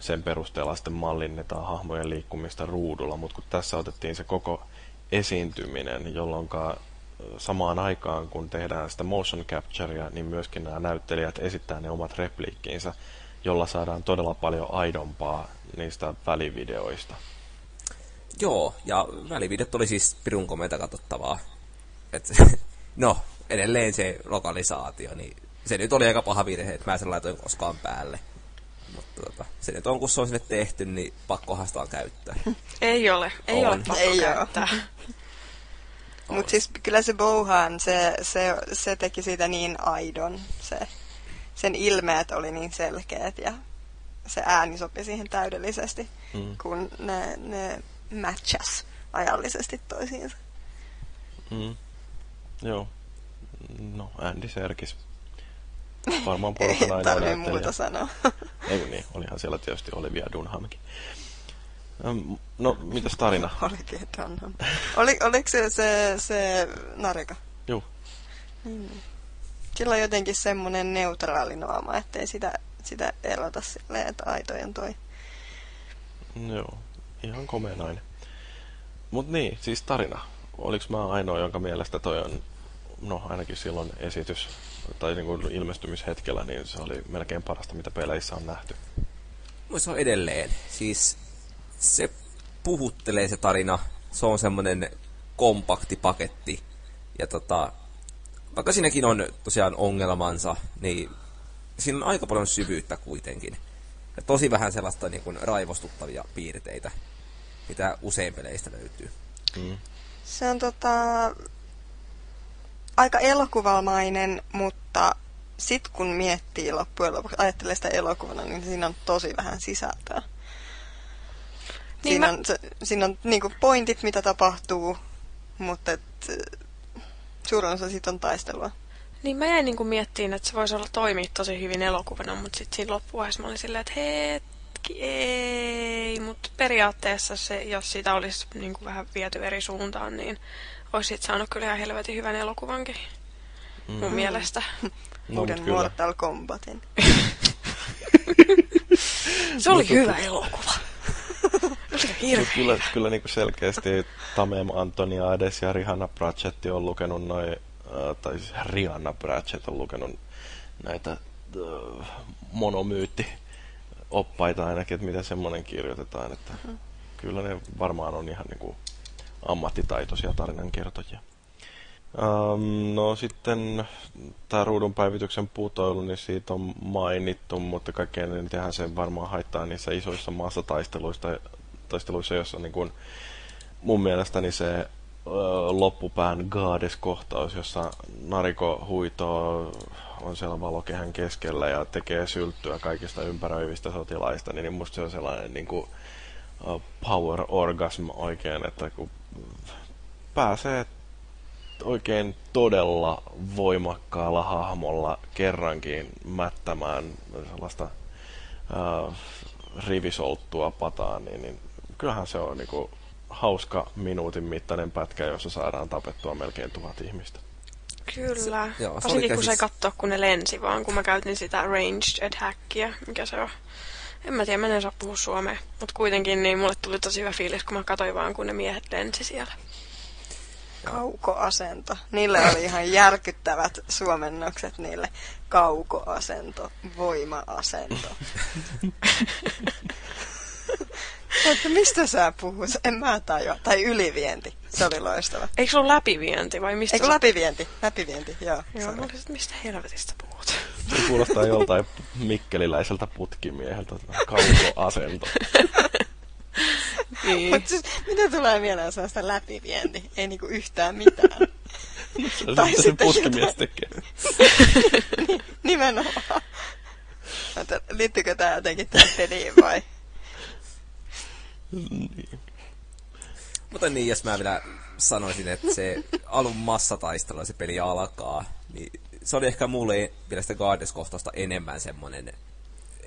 sen perusteella sitten mallinnetaan hahmojen liikkumista ruudulla, mutta kun tässä otettiin se koko esiintyminen, jolloin samaan aikaan, kun tehdään sitä motion capturea, niin myöskin nämä näyttelijät esittää ne omat repliikkiinsä, jolla saadaan todella paljon aidompaa niistä välivideoista. Joo, ja välivideot oli siis pirun komeita katsottavaa. Et, [laughs] no, edelleen se lokalisaatio, niin se nyt oli aika paha virhe, että mä sen laitoin koskaan päälle. Mutta tota, se nyt on, kun se on sinne tehty, niin pakkohan sitä on käyttää. [laughs] Ei ole, ei on. ole pakko ei käyttää. [laughs] Mutta siis kyllä se Bohan, se, se, se teki siitä niin aidon. Se, sen ilmeet oli niin selkeät ja se ääni sopi siihen täydellisesti, mm. kun ne, ne matchas ajallisesti toisiinsa. Mm. Joo. No, Andy Serkis Varmaan porukan [laughs] aina Ei muuta sanoa. Ei niin, olihan siellä tietysti Olivia Dunhamkin. No, mitäs tarina? Olivia [laughs] Dunham. Oli, oliko se se, se Narika? Joo. Hmm. Sillä on jotenkin semmoinen neutraali naama, ettei sitä, sitä erota silleen, että aitojen toi. Joo, ihan komea nainen. Mut niin, siis tarina. Oliko mä ainoa, jonka mielestä toi on, no ainakin silloin esitys tai niin kuin ilmestymishetkellä, niin se oli melkein parasta, mitä peleissä on nähty. Se on edelleen. Siis se puhuttelee se tarina. Se on semmoinen kompakti paketti. Ja tota, vaikka siinäkin on tosiaan ongelmansa, niin siinä on aika paljon syvyyttä kuitenkin. Ja tosi vähän sellaista niin kuin raivostuttavia piirteitä, mitä usein peleistä löytyy. Mm. Se on tota, aika elokuvamainen, mutta sitten kun miettii loppujen lopuksi, ajattelee sitä elokuvana, niin siinä on tosi vähän sisältöä. Niin siinä, mä- on, se, siinä on niinku pointit, mitä tapahtuu, mutta et, suurin osa siitä on taistelua. Niin mä jäin niinku miettiin, että se voisi olla toimia tosi hyvin elokuvana, mutta sitten siinä loppuvaiheessa mä olin silleen, että hetki, ei. Mutta periaatteessa se, jos sitä olisi niinku vähän viety eri suuntaan, niin olisi sit saanut kyllä ihan helvetin hyvän elokuvankin. Mm. Mun mielestä. No, Uuden. Mortal Kombatin. [laughs] [laughs] Se oli hyvä elokuva. Hirveä. Mut kyllä, kyllä niin selkeästi Tamem Antoniades ja Rihanna Pratchett on lukenut noin, äh, tai siis Rihanna Pratchett on lukenut näitä äh, monomyytti oppaita ainakin, että miten semmoinen kirjoitetaan, että kyllä ne varmaan on ihan niin kuin ammattitaitoisia tarinankertojia. Um, no sitten tämä ruudun päivityksen putoilu, niin siitä on mainittu, mutta kaikkein enitenhän se varmaan haittaa niissä isoissa massataisteluissa, taisteluissa, jossa niin kuin, mun mielestäni se ö, loppupään Goddess-kohtaus, jossa Nariko huitoo on siellä valokehän keskellä ja tekee sylttyä kaikista ympäröivistä sotilaista, niin musta se on sellainen niin kuin, power orgasm oikein, että kun pääsee oikein todella voimakkaalla hahmolla kerrankin mättämään sellaista äh, rivisolttua pataan, niin, niin kyllähän se on niinku hauska minuutin mittainen pätkä, jossa saadaan tapettua melkein tuhat ihmistä. Kyllä. Se- joo, se Varsinkin kun se ei katsoa, kun ne lensi, vaan kun mä käytin sitä ranged attackia, mikä se on. En mä tiedä, mä en saa puhua suomea. Mutta kuitenkin niin mulle tuli tosi hyvä fiilis, kun mä katsoin vaan, kun ne miehet lensi siellä. Kaukoasento. Niille oli ihan järkyttävät suomennokset niille. Kaukoasento, voima-asento. [laughs] Että mistä sä puhut? En mä tajua. Tai ylivienti. Se oli loistava. Eikö se ole läpivienti vai mistä? Eikö sä- läpivienti? Läpivienti, joo. Joo, Sorry. mä olisin, että mistä helvetistä puhut? Se kuulostaa joltain mikkeliläiseltä putkimieheltä, kaukoasento. Niin. Mutta siis, mitä tulee mieleen sellaista läpivienti? Ei niinku yhtään mitään. Se, Tai se, putkimies jotain. tekee. Nimenomaan. Liittyykö tämä jotenkin tähän peliin vai? Niin. Mutta niin, jos mä vielä sanoisin, että se alun massataistelu se peli alkaa, niin se oli ehkä mulle vielä sitä Guardians-kohtausta enemmän semmonen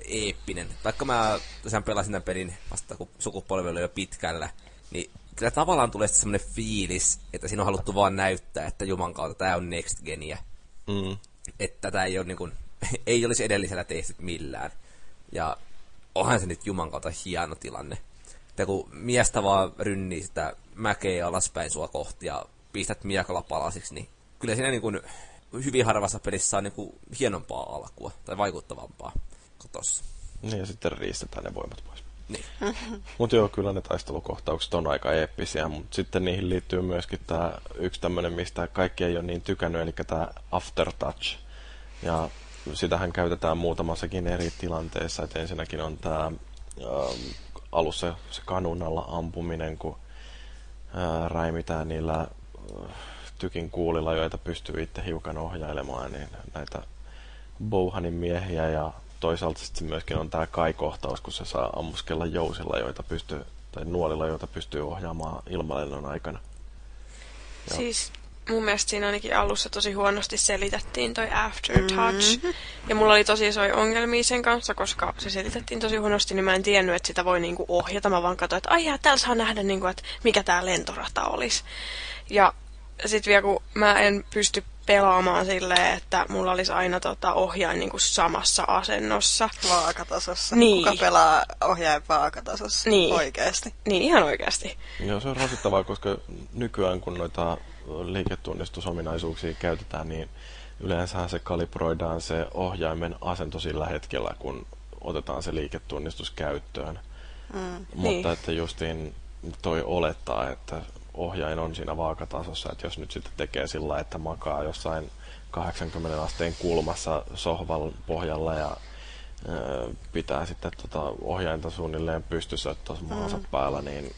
eeppinen. Vaikka mä tosiaan pelasin tämän pelin vasta kun sukupolvi oli jo pitkällä, niin kyllä tavallaan tulee sitten semmonen fiilis, että siinä on haluttu vaan näyttää, että juman kautta tää on next geniä. Mm. Että tätä ei, ole, niin kuin, [laughs] ei olisi edellisellä tehty millään. Ja onhan se nyt juman kautta hieno tilanne. Että kun miestä vaan rynnii sitä mäkeä alaspäin sua kohti ja pistät miekalla palasiksi, niin kyllä siinä niin kuin hyvin harvassa pelissä on niin kuin hienompaa alkua tai vaikuttavampaa kuin tossa. Niin, ja sitten riistetään ne voimat pois. Niin. [laughs] Mutta joo, kyllä ne taistelukohtaukset on aika eeppisiä, mutta sitten niihin liittyy myöskin tämä yksi tämmöinen, mistä kaikki ei ole niin tykännyt, eli tämä aftertouch. Ja sitähän käytetään muutamassakin eri tilanteessa, että ensinnäkin on tämä ähm, alussa se kanun alla ampuminen, kun ää, räimitään niillä äh, tykin kuulilla, joita pystyy itse hiukan ohjailemaan, niin näitä Bouhanin miehiä ja toisaalta sitten myöskin on tämä kai-kohtaus, kun se saa ammuskella jousilla, joita pystyy, tai nuolilla, joita pystyy ohjaamaan ilmalennon aikana. Joo. Siis mun mielestä siinä ainakin alussa tosi huonosti selitettiin toi aftertouch. Mm-hmm. Ja mulla oli tosi isoja ongelmia sen kanssa, koska se selitettiin tosi huonosti, niin mä en tiennyt, että sitä voi niinku ohjata. Mä vaan katsoin, että ai jaa, täällä saa nähdä, niinku, että mikä tää lentorata olisi. Ja sit vielä kun mä en pysty pelaamaan silleen, että mulla olisi aina tota ohjain niinku samassa asennossa. Vaakatasossa. Niin. Kuka pelaa ohjaajan vaakatasossa? Niin. Oikeesti. Niin ihan oikeasti. Joo, se on rasittavaa, koska nykyään kun noita liiketunnistusominaisuuksia käytetään, niin yleensä se kalibroidaan se ohjaimen asento sillä hetkellä, kun otetaan se liiketunnistus käyttöön. Mm. Mutta Niin. että justiin toi olettaa, että ohjain on siinä vaakatasossa, että jos nyt sitten tekee sillä että makaa jossain 80 asteen kulmassa sohvan pohjalla ja ö, pitää sitten tota ohjainta suunnilleen pystyssä tuossa maansa Mm. päällä, niin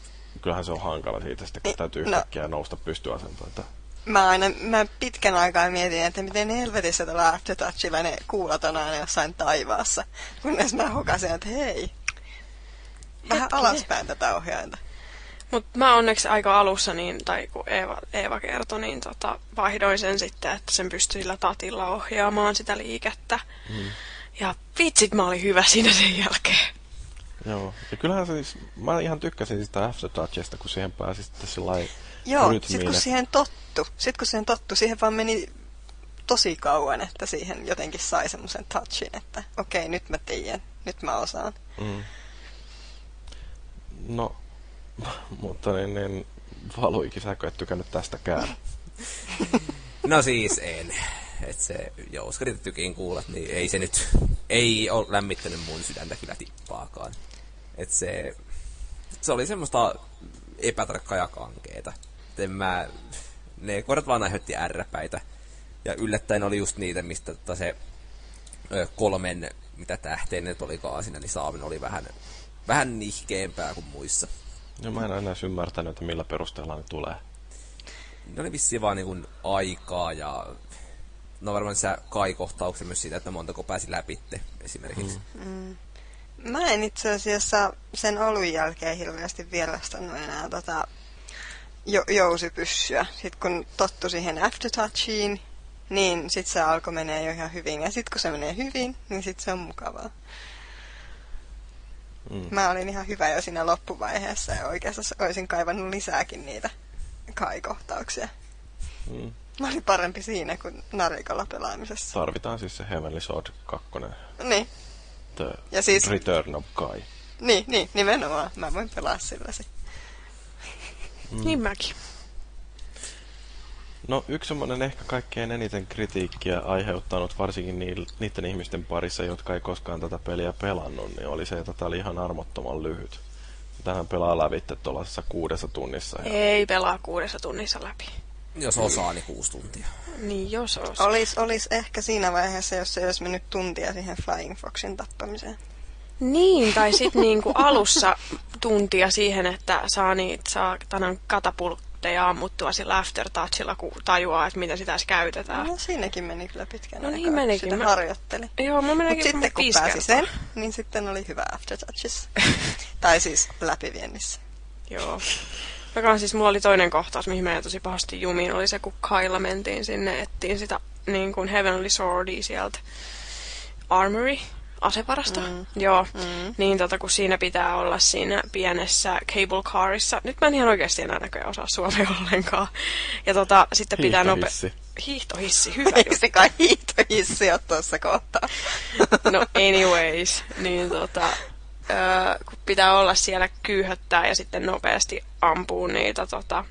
kyllähän se on hankala siitä sitten, kun Niin, täytyy no. yhtäkkiä nousta pystyasentoon. Että Mä aina, mä pitkän aikaa mietin, että miten helvetissä tällä aftertouchilla ne kuulat on aina jossain taivaassa. Kunnes mä hokasin, että hei, vähän Hetkinen. alaspäin tätä ohjainta. Mutta mä onneksi aika alussa, niin, tai kun Eeva, Eeva kertoi, niin tota, vaihdoin sen sitten, että sen pystyi sillä tatilla ohjaamaan sitä liikettä. Mm. Ja vitsit, mä olin hyvä siinä sen jälkeen. Joo. Ja kyllähän siis, mä ihan tykkäsin sitä Aftertouchista, kun siihen pääsi sitten sillä Joo, sit kun siihen tottu, sit kun siihen tottu, siihen vaan meni tosi kauan, että siihen jotenkin sai semmoisen touchin, että okei, nyt mä tiedän, nyt mä osaan. Mm. No, [laughs] mutta niin, niin valuikin, säkö et tykännyt tästäkään. [laughs] No siis en. Et se, joo, Oskarit tykiin kuulat, niin ei se nyt, ei ole lämmittänyt mun sydäntä kyllä tippaakaan. Et se, se oli semmoista epätarkkaa ja kankeeta. Et mä, ne kohdat vaan aiheutti ärräpäitä. Ja yllättäen oli just niitä, mistä tota se ö, kolmen, mitä tähteen nyt olikaan siinä, niin saaminen oli vähän, vähän nihkeämpää kuin muissa. Ja mä en enää ymmärtänyt, että millä perusteella ne tulee. Ne oli vissiin vaan niin aikaa ja no varmaan sä kai-kohtauksen myös siitä, että montako pääsi läpitte esimerkiksi. Mm. Mä en itse asiassa sen olun jälkeen hirveästi vierastanut enää tota jo- jousipyssyä. Sitten kun tottu siihen aftertouchiin, niin sit se alkoi menee jo ihan hyvin. Ja sitten kun se menee hyvin, niin sit se on mukavaa. Mm. Mä olin ihan hyvä jo siinä loppuvaiheessa ja oikeastaan olisin kaivannut lisääkin niitä kaikohtauksia. Mm. Mä olin parempi siinä kuin narikalla pelaamisessa. Tarvitaan siis se Heavenly Sword 2. Niin, The Ja siis- Return of Kai. niin, niin, nimenomaan. Mä voin pelaa sillä se. Mm. Niin mäkin. No yksi semmoinen ehkä kaikkein eniten kritiikkiä aiheuttanut, varsinkin niiden ihmisten parissa, jotka ei koskaan tätä peliä pelannut, niin oli se, että tämä oli ihan armottoman lyhyt. Tähän pelaa lävitte tuollaisessa kuudessa tunnissa. Ja Ei pelaa kuudessa tunnissa läpi. Jos osaa, niin kuusi tuntia. Niin jos olisi. Olis, olis ehkä siinä vaiheessa, jos se olisi mennyt tuntia siihen Flying Foxin tappamiseen. Niin, tai sitten niinku alussa tuntia siihen, että saa niitä saa tanan katapultteja ammuttua sillä aftertouchilla, kun tajuaa, että miten sitä edes käytetään. No siinäkin meni kyllä pitkän No aikaa. niin menikin. Sitä Mä- harjoitteli. Joo, mä Mutta menekin sitten kun pääsi sen, niin sitten oli hyvä aftertouchissa. [laughs] tai siis läpiviennissä. Joo. Joka siis mulla oli toinen kohtaus, mihin meidän tosi pahasti jumiin, oli se, kun Kailla mentiin sinne, ettiin sitä niin kuin Heavenly Swordia sieltä Armory, asevarasta. Mm. Joo, mm. niin tota, kun siinä pitää olla siinä pienessä cable carissa. Nyt mä en ihan oikeasti enää näköjään osaa suomea [laughs] ollenkaan. Ja tota, sitten pitää nope... Hiihtohissi. Hyvä [laughs] Ei juttu. se kai hiihtohissi ole tuossa kohtaa. No anyways, niin tota, öö, kun pitää olla siellä kyyhöttää ja sitten nopeasti ampuu niitä tota,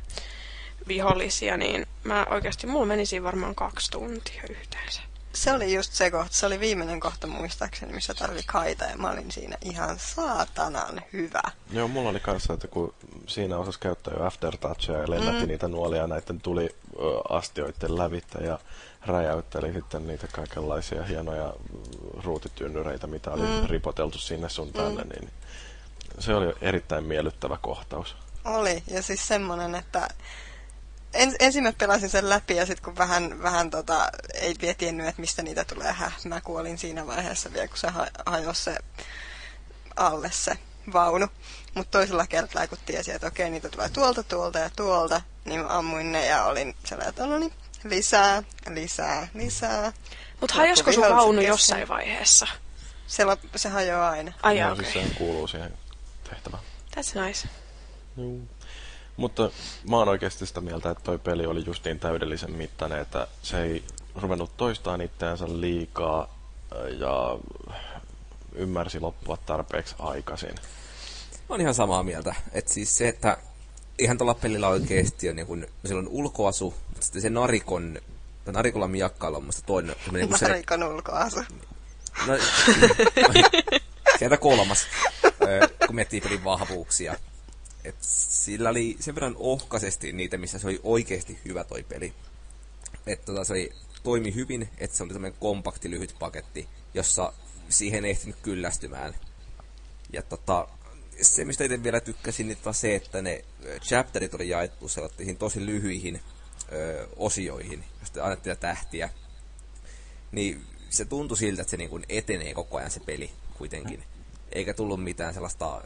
vihollisia, niin mä oikeasti, mulla meni siinä varmaan kaksi tuntia yhteensä. Se oli just se kohta. Se oli viimeinen kohta muistaakseni, missä tarvi kaita. Ja mä olin siinä ihan saatanan hyvä. Joo, mulla oli kanssa, että kun siinä osasi käyttää jo aftertouchia ja lennätti mm. niitä nuolia näiden tuli ö, astioiden lävittä ja räjäytteli sitten niitä kaikenlaisia hienoja ruutitynnyreitä, mitä oli mm. ripoteltu sinne sun tänne, mm. niin se oli erittäin miellyttävä kohtaus. Oli. Ja siis semmonen, että en, ensin mä pelasin sen läpi ja sitten kun vähän, vähän tota, ei vielä tiennyt, että mistä niitä tulee häh, mä kuolin siinä vaiheessa vielä, kun se ha- hajosi se alle se vaunu. Mutta toisella kertaa, kun tiesi, että okei, niitä tulee tuolta, tuolta ja tuolta, niin mä ammuin ne ja olin sellainen, että no niin, lisää, lisää, lisää. Mutta hajosko sun vaunu kesken. jossain vaiheessa? Se, lop- se hajoaa aina. Ai Joo, jaa, okei. siis sehän kuuluu siihen tehtävään. That's nice. Joo. Mutta mä oon oikeasti sitä mieltä, että toi peli oli just niin täydellisen mittainen, että se ei ruvennut toistaan itseänsä liikaa äh, ja ymmärsi loppua tarpeeksi aikaisin. Mä oon ihan samaa mieltä. Että siis se, että ihan tällä pelillä oikeesti on niin kun, silloin ulkoasu, mutta sitten se narikon, tai narikolla miakkailla on musta toinen, semmoinen kun se, Marikon ulkoasu. no, [laughs] sieltä kolmas, kun miettii pelin vahvuuksia. Et sillä oli sen verran ohkaisesti niitä, missä se oli oikeasti hyvä toi peli. Että tota, se oli, toimi hyvin, että se oli tämmöinen kompakti lyhyt paketti, jossa siihen ei ehtinyt kyllästymään. Ja tota, se, mistä itse vielä tykkäsin, niin se, että ne chapterit oli jaettu sellaisiin tosi lyhyihin ö, osioihin, josta annettiin tähtiä. Niin se tuntui siltä, että se niin kuin etenee koko ajan se peli kuitenkin. Eikä tullut mitään sellaista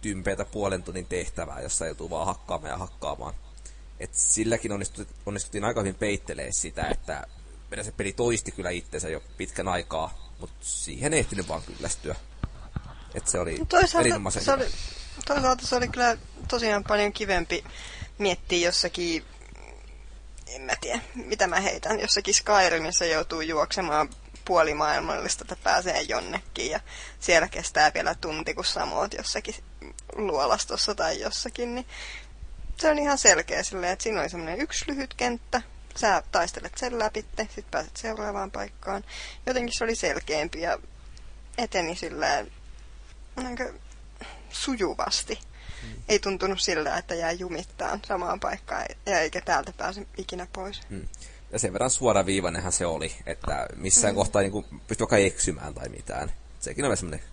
tympeätä puolen tunnin tehtävää, jossa joutuu vaan hakkaamaan ja hakkaamaan. Et silläkin onnistuttiin, onnistuttiin aika hyvin peittelee sitä, että se peli toisti kyllä itsensä jo pitkän aikaa, mutta siihen ei ehtinyt vaan kyllästyä. Et se oli erinomaisen se oli, toisaalta se oli kyllä tosiaan paljon kivempi miettiä jossakin, en mä tiedä, mitä mä heitän, jossakin Skyrimissa joutuu juoksemaan puolimaailmallista, että pääsee jonnekin ja siellä kestää vielä tunti, kun samoot jossakin luolastossa tai jossakin, niin se on ihan selkeä silleen, että siinä oli semmoinen yksi lyhyt kenttä, sä taistelet sen läpi, sitten pääset seuraavaan paikkaan. Jotenkin se oli selkeämpi ja eteni silleen niin sujuvasti. Hmm. Ei tuntunut sillä, että jää jumittaan samaan paikkaan ja eikä täältä pääse ikinä pois. Hmm. Ja sen verran suoraviivainenhan se oli, että missään hmm. kohtaa niin pystyi vaikka eksymään tai mitään. Sekin oli semmoinen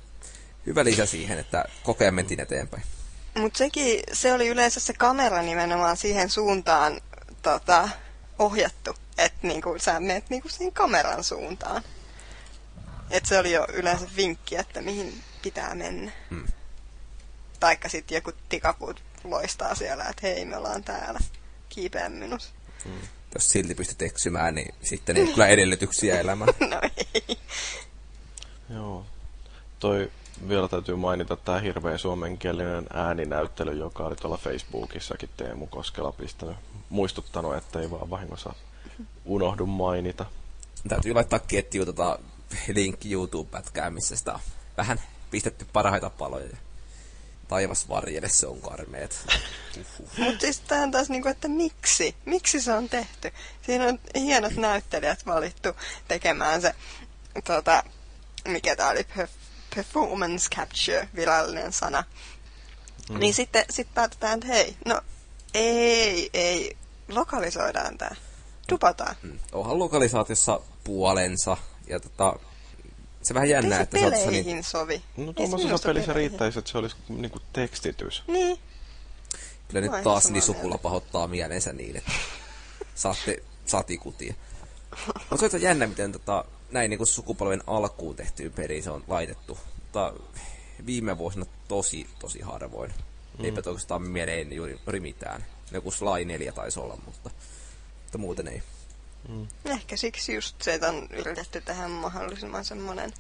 hyvä lisä siihen, että koko ajan mentiin eteenpäin. Mutta sekin, se oli yleensä se kamera nimenomaan siihen suuntaan tota, ohjattu, että niinku, sä menet niinku siihen kameran suuntaan. Et se oli jo yleensä vinkki, että mihin pitää mennä. Hmm. Taikka sitten joku tikapuut loistaa siellä, että hei, me ollaan täällä. Kiipeä minus. Hmm. Jos silti pystyt eksymään, niin sitten ei kyllä edellytyksiä elämään. [laughs] no ei. Joo. Toi vielä täytyy mainita tämä hirveä suomenkielinen ääninäyttely, joka oli tuolla Facebookissakin Teemu Koskela pistänyt, muistuttanut, että ei vaan vahingossa unohdu mainita. Täytyy laittaa ketju tota linkki YouTube-pätkään, missä sitä on vähän pistetty parhaita paloja. Taivas varjele, se on karmeet. [laughs] Mutta siis tähän taas niinku, että miksi? Miksi se on tehty? Siinä on hienot näyttelijät valittu tekemään se, tota, mikä tää oli, performance capture, virallinen sana. Mm. Niin sitten sit päätetään, että hei, no ei, ei, lokalisoidaan tämä. Dupataan. Mm. Onhan lokalisaatiossa puolensa. Ja tota, se vähän jännää, että se on niin... sovi. No tuommoisessa pelissä riittäisi, että se olisi niinku tekstitys. Niin. Kyllä nyt taas niin sukulla pahoittaa mielensä niin, että saatte satikutia. Mutta se on jännä, miten tota, näin niin kuin sukupolven alkuun tehtyyn peliin se on laitettu. Mutta viime vuosina tosi, tosi harvoin. Mm. Eipä oikeastaan mieleen juuri, juuri mitään. Joku Sly 4 taisi olla, mutta, mutta muuten ei. Mm. Ehkä siksi just se, että on yritetty tähän mahdollisimman semmoinen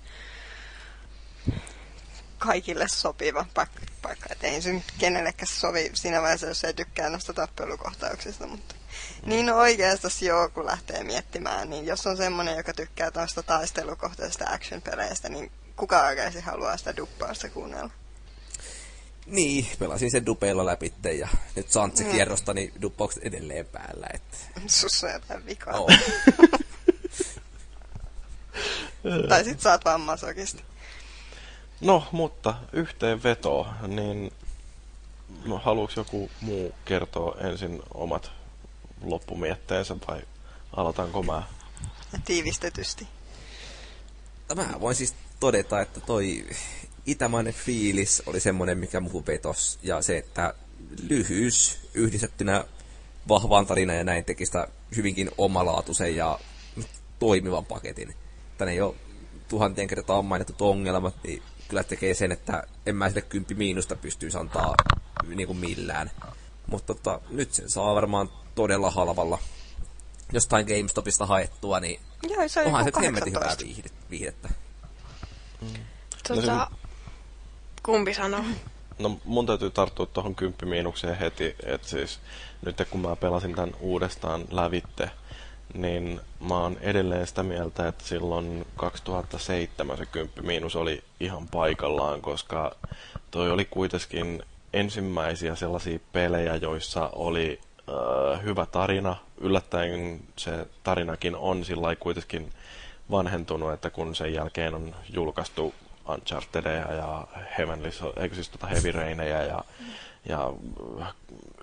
kaikille sopiva paikka, paikka. että ei se nyt kenellekään sovi siinä vaiheessa, jos ei tykkää noista tappelukohtauksista, mutta mm. niin oikeastaan joo, kun lähtee miettimään, niin jos on semmoinen, joka tykkää noista taistelukohtaisista action-peleistä, niin kuka oikeasti haluaa sitä duppausta kuunnella? Niin, pelasin sen dupeilla läpi ja nyt se mm. kierrosta, niin duppaukset edelleen päällä. Että... Sussa on jotain vikaa. Oh. [laughs] tai sit saat vaan masokista. No, mutta yhteenveto, niin haluatko joku muu kertoa ensin omat loppumietteensä vai aloitanko mä? Tiivistetysti. Mä voin siis todeta, että toi itämainen fiilis oli semmoinen, mikä muuhun vetos. Ja se, että lyhyys yhdistettynä vahvaan tarinaan ja näin teki sitä hyvinkin omalaatuisen ja toimivan paketin. Tänne ei ole tuhantien kertaa mainitut ongelmat, niin kyllä tekee sen, että en mä sille kymppi miinusta pystyisi antaa niin kuin millään. Mutta tota, nyt sen saa varmaan todella halvalla jostain GameStopista haettua, niin Joo, se onhan se hemmetin hyvää viihdettä. Mm. Tota, no se... kumpi sanoo? No mun täytyy tarttua tuohon kymppimiinukseen heti, että siis nyt kun mä pelasin tämän uudestaan lävitte, niin mä oon edelleen sitä mieltä, että silloin 2007 se kymppimiinus oli ihan paikallaan, koska toi oli kuitenkin ensimmäisiä sellaisia pelejä, joissa oli äh, hyvä tarina. Yllättäen se tarinakin on sillä kuitenkin vanhentunut, että kun sen jälkeen on julkaistu Unchartedeja ja Heavenly, eikö siis tota Heavy Raineja ja, ja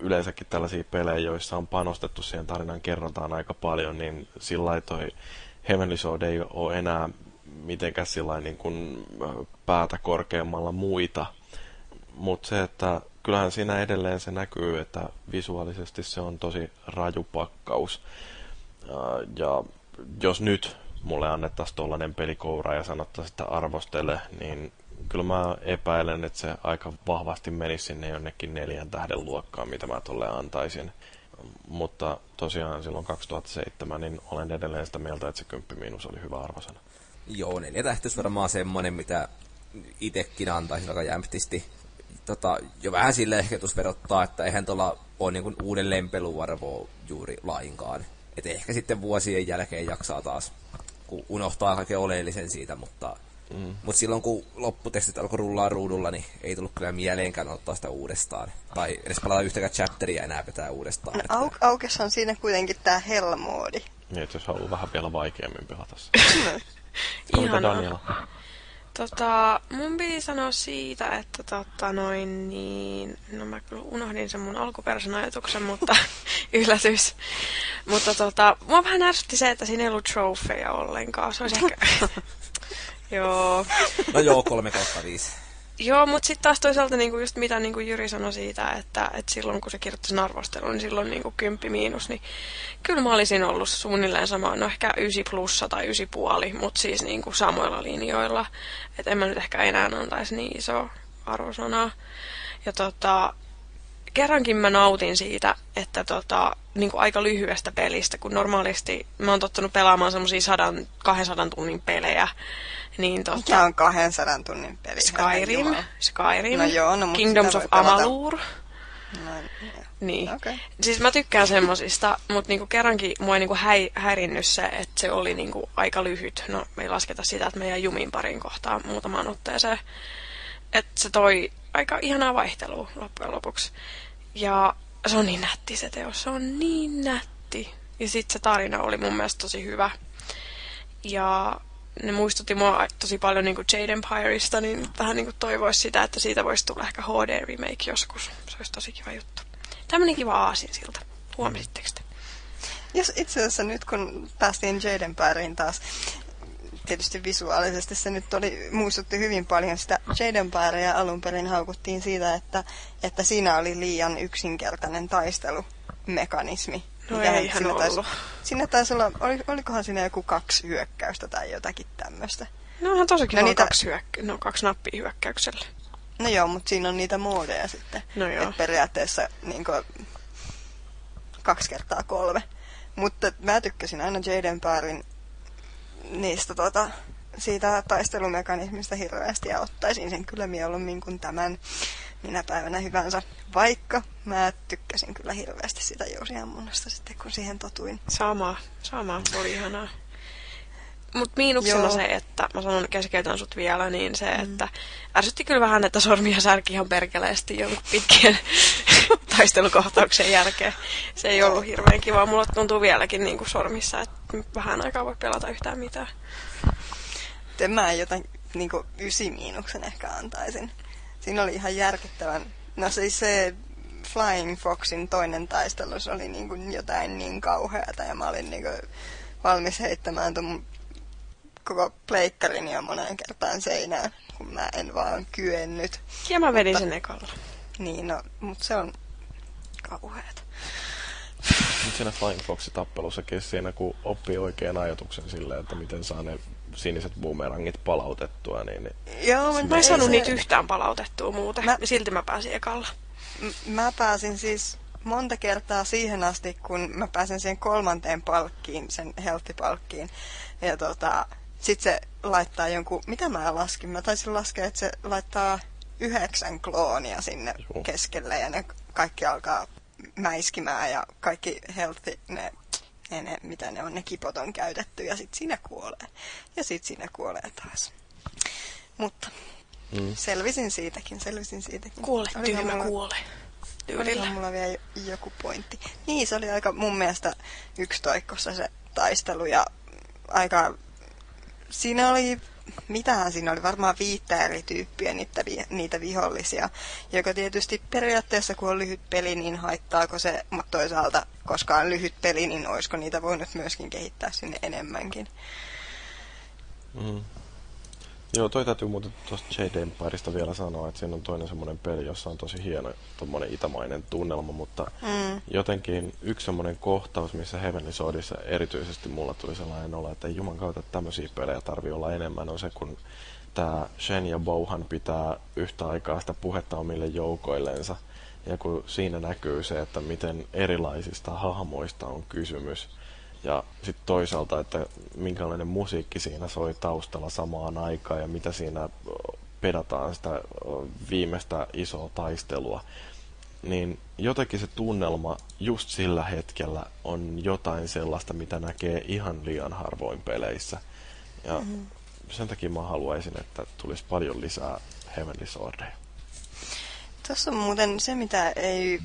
yleensäkin tällaisia pelejä, joissa on panostettu siihen tarinan kerrontaan aika paljon, niin sillä toi Heavenly Sword ei ole enää mitenkään sillä niin kuin päätä korkeammalla muita. Mutta se, että kyllähän siinä edelleen se näkyy, että visuaalisesti se on tosi raju pakkaus. Ja jos nyt mulle annettaisiin tuollainen pelikoura ja sanottaisiin, että arvostele, niin kyllä mä epäilen, että se aika vahvasti menisi sinne jonnekin neljän tähden luokkaan, mitä mä tuolle antaisin. Mutta tosiaan silloin 2007, niin olen edelleen sitä mieltä, että se 10 miinus oli hyvä arvosana. Joo, neljä tähtöys varmaan semmoinen, mitä itekin antaisin aika jämptisti. Tota, jo vähän sille ehkä tuossa verottaa, että eihän tuolla ole niin uudelleen peluarvoa juuri lainkaan. Et ehkä sitten vuosien jälkeen jaksaa taas, kun unohtaa kaiken oleellisen siitä, mutta Mm. Mutta silloin kun lopputestit alkoi rullaa ruudulla, niin ei tullut kyllä mieleenkään ottaa sitä uudestaan. Tai edes palata yhtäkään chapteria enää pitää uudestaan. No, au- aukes on siinä kuitenkin tämä hell-moodi. Niin, että jos haluaa vähän vielä vaikeammin pelata [laughs] Ihanaa. Daniela? Tota, mun piti sanoa siitä, että tota noin niin, no mä kyllä unohdin sen mun alkuperäisen ajatuksen, mutta [laughs] yllätys. Mutta tota, mua vähän ärsytti se, että siinä ei ollut trofeja ollenkaan. Se olisi ehkä... [laughs] joo. No joo, kolme kautta viisi. Joo, mutta sitten taas toisaalta niinku just mitä niinku Jyri sanoi siitä, että, että silloin kun se kirjoitti sen arvostelun, niin silloin niinku kymppi miinus, niin kyllä mä olisin ollut suunnilleen sama, no ehkä ysi plussa tai ysi puoli, mutta siis niinku samoilla linjoilla. Että en mä nyt ehkä enää antaisi niin iso arvosanaa. Ja tota, kerrankin mä nautin siitä, että tota, niin kuin aika lyhyestä pelistä, kun normaalisti mä oon tottunut pelaamaan semmosia 200 tunnin pelejä, niin tota, Mikä on 200 tunnin peli? Skyrim, Skyrim, no joo, no, Kingdoms of Amalur. No, niin. Okay. Siis mä tykkään semmosista, mutta niinku kerrankin mua ei niinku häi, häirinnyt se, että se oli niinku aika lyhyt. No me ei lasketa sitä, että me jäi jumin parin kohtaan muutamaan otteeseen. Että se toi aika ihanaa vaihtelua loppujen lopuksi. Ja se on niin nätti se teos, se on niin nätti. Ja sitten se tarina oli mun mielestä tosi hyvä. Ja ne muistutti mua tosi paljon niin Jade Empireista, niin vähän niin toivoisi sitä, että siitä voisi tulla ehkä HD-remake joskus. Se olisi tosi kiva juttu. Tämmöinen kiva aasinsilta. Huomasitteko te? Jos itse asiassa nyt kun päästiin Jade Empireen taas, tietysti visuaalisesti se nyt oli, muistutti hyvin paljon sitä Jade Empirea alun perin haukuttiin siitä, että, että siinä oli liian yksinkertainen taistelumekanismi No eihän siinä taisi, ollut. Siinä taisi olla, oli, olikohan siinä joku kaksi hyökkäystä tai jotakin tämmöistä. No onhan tosikin no, niitä... kaksi, hyökkä... no, kaksi nappia hyökkäyksellä. No joo, mutta siinä on niitä moodeja sitten. No joo. Et periaatteessa niin kuin, kaksi kertaa kolme. Mutta mä tykkäsin aina Jaden Parin niistä tota, siitä taistelumekanismista hirveästi ja ottaisin sen kyllä mieluummin kuin tämän minä päivänä hyvänsä. Vaikka mä tykkäsin kyllä hirveästi sitä jousiammunnasta sitten, kun siihen totuin. Sama, sama. Oli ihanaa. Mutta miinuksena Joo. se, että mä sanon, keskeytän sut vielä, niin se, mm. että ärsytti kyllä vähän, että sormia särki ihan perkeleesti jonkun pitkien [laughs] taistelukohtauksen jälkeen. Se ei ollut hirveän kiva. Mulla tuntuu vieläkin niin kuin sormissa, että vähän aikaa voi pelata yhtään mitään. Mä jotain niin kuin ysi miinuksen ehkä antaisin. Siinä oli ihan järkyttävän... No siis se Flying Foxin toinen taistelu, se oli niin kuin jotain niin kauheata ja mä olin niin kuin valmis heittämään tuon koko pleikkarin jo monen kertaan seinään, kun mä en vaan kyennyt. Ja mä vedin mutta, sen ekalla. Niin, no, mutta se on kauheata. Nyt siinä Flying Fox-tappelussakin siinä, kun oppii oikean ajatuksen silleen, että miten saa ne siniset boomerangit palautettua, niin... niin Joo, mutta mä en saanut se... niitä yhtään palautettua muuten. Mä... Silti mä pääsin ekalla. M- mä pääsin siis monta kertaa siihen asti, kun mä pääsen siihen kolmanteen palkkiin, sen healthy-palkkiin. Ja tota, sit se laittaa jonkun, mitä mä laskin? Mä taisin laskea, että se laittaa yhdeksän kloonia sinne Joo. keskelle ja ne kaikki alkaa mäiskimään ja kaikki healthy, ne ne, ne, mitä ne on, ne kipot on käytetty ja sitten siinä kuolee. Ja sitten siinä kuolee taas. Mutta mm. selvisin siitäkin, selvisin siitäkin. Kuole, tyhmä mulla, kuole. Oli mulla vielä joku pointti. Niin, se oli aika mun mielestä yksitoikkossa se taistelu ja aika... Siinä oli mitähän siinä oli, varmaan viittä eri tyyppiä niitä, niitä vihollisia. Joka tietysti periaatteessa, kun on lyhyt peli, niin haittaako se, mutta toisaalta, koska on lyhyt peli, niin olisiko niitä voinut myöskin kehittää sinne enemmänkin. Mm. Joo, toi täytyy muuten tuosta J.D. Empireista vielä sanoa, että siinä on toinen semmoinen peli, jossa on tosi hieno tuommoinen itämainen tunnelma, mutta mm. jotenkin yksi semmoinen kohtaus, missä Heavenly Swordissa erityisesti mulla tuli sellainen olo, että juman kautta tämmöisiä pelejä tarvii olla enemmän, on se, kun tämä Shen ja Bouhan pitää yhtä aikaa sitä puhetta omille joukoillensa. Ja kun siinä näkyy se, että miten erilaisista hahmoista on kysymys. Ja sitten toisaalta, että minkälainen musiikki siinä soi taustalla samaan aikaan ja mitä siinä pedataan sitä viimeistä isoa taistelua. Niin jotenkin se tunnelma just sillä hetkellä on jotain sellaista, mitä näkee ihan liian harvoin peleissä. Ja mm-hmm. sen takia mä haluaisin, että tulisi paljon lisää Heavenly Swordia. Tuossa on muuten se, mitä ei,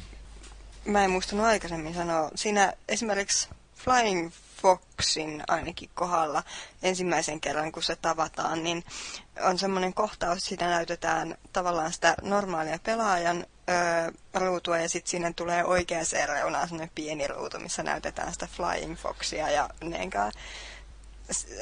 mä en muistanut aikaisemmin sanoa. Siinä esimerkiksi Flying Foxin ainakin kohdalla ensimmäisen kerran, kun se tavataan, niin on semmoinen kohtaus, että siinä näytetään tavallaan sitä normaalia pelaajan öö, ruutua ja sitten sinne tulee oikeaan reunaan semmoinen pieni ruutu, missä näytetään sitä Flying Foxia ja neenkaan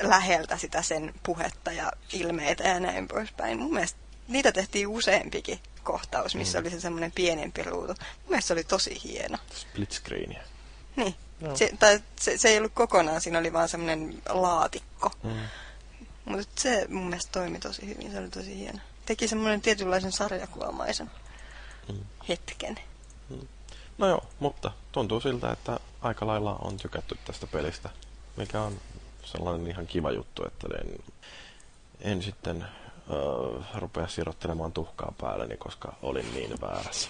läheltä sitä sen puhetta ja ilmeitä ja näin poispäin. Mun mielestä niitä tehtiin useampikin kohtaus, missä mm. oli se semmoinen pienempi ruutu. Mun mielestä se oli tosi hieno. Split screenia. Niin. No. Se, tai se, se ei ollut kokonaan, siinä oli vaan semmoinen laatikko. Mm. Mutta se mun mielestä toimi tosi hyvin, se oli tosi hieno. Teki semmoinen tietynlaisen sarjakuvamaisen mm. hetken. Mm. No joo, mutta tuntuu siltä, että aika lailla on tykätty tästä pelistä, mikä on sellainen ihan kiva juttu, että en, en sitten uh, rupea sirottelemaan tuhkaa päälleni, koska olin niin väärässä.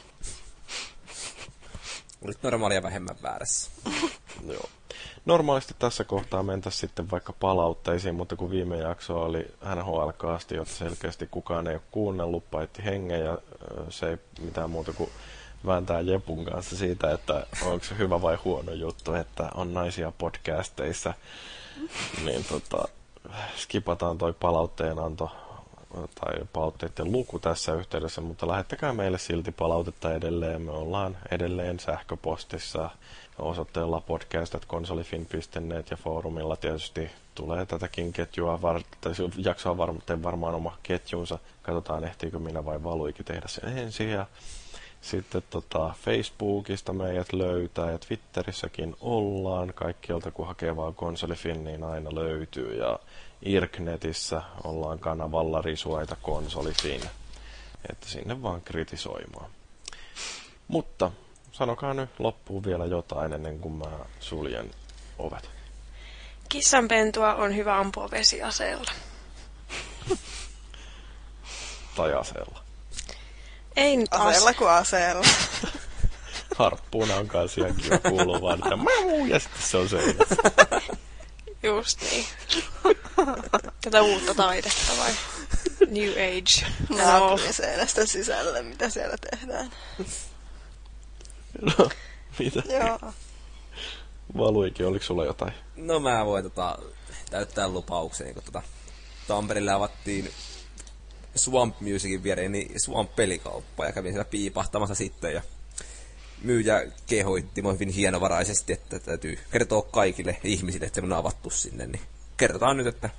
Olit normaalia vähemmän väärässä. [laughs] Joo. Normaalisti tässä kohtaa mentäisiin sitten vaikka palautteisiin, mutta kun viime jakso oli NHL kaasti, jota selkeästi kukaan ei ole kuunnellut, paitti hengen ja se ei mitään muuta kuin vääntää Jepun kanssa siitä, että onko se hyvä vai huono juttu, että on naisia podcasteissa, niin tota, skipataan toi palautteenanto tai palautteiden luku tässä yhteydessä, mutta lähettäkää meille silti palautetta edelleen. Me ollaan edelleen sähköpostissa osoitteella podcast.konsolifin.net ja foorumilla tietysti tulee tätäkin ketjua, var- tai jaksoa varten varmaan oma ketjunsa. Katsotaan ehtiikö minä vai Valuikin tehdä sen ensin. Ja sitten tota, Facebookista meidät löytää ja Twitterissäkin ollaan. Kaikkialta kun hakee vaan konsolifin, niin aina löytyy. Ja Irknetissä ollaan kanavalla risuaita konsolifin. Että sinne vaan kritisoimaan. Mutta sanokaa nyt loppuun vielä jotain ennen kuin mä suljen ovet. Kissanpentua on hyvä ampua vesiaseella. [laughs] tai aseella. Ei nyt aseella kuin aseella. [laughs] Harppuuna on kanssa ihan kiva kuulua vaan, että mä ja sitten se on se. [laughs] Just niin. [laughs] Tätä uutta taidetta vai? New Age. Naapuriseinästä sisällä, mitä siellä tehdään. No, mitä? Joo. Valuikin, oliko sulla jotain? No mä voin tota, täyttää lupauksen, kun tota, Tampereella avattiin Swamp Musicin viereen niin Swamp pelikauppa ja kävin siellä piipahtamassa sitten ja myyjä kehoitti mua hyvin hienovaraisesti, että täytyy kertoa kaikille ihmisille, että se on avattu sinne, niin kerrotaan nyt, että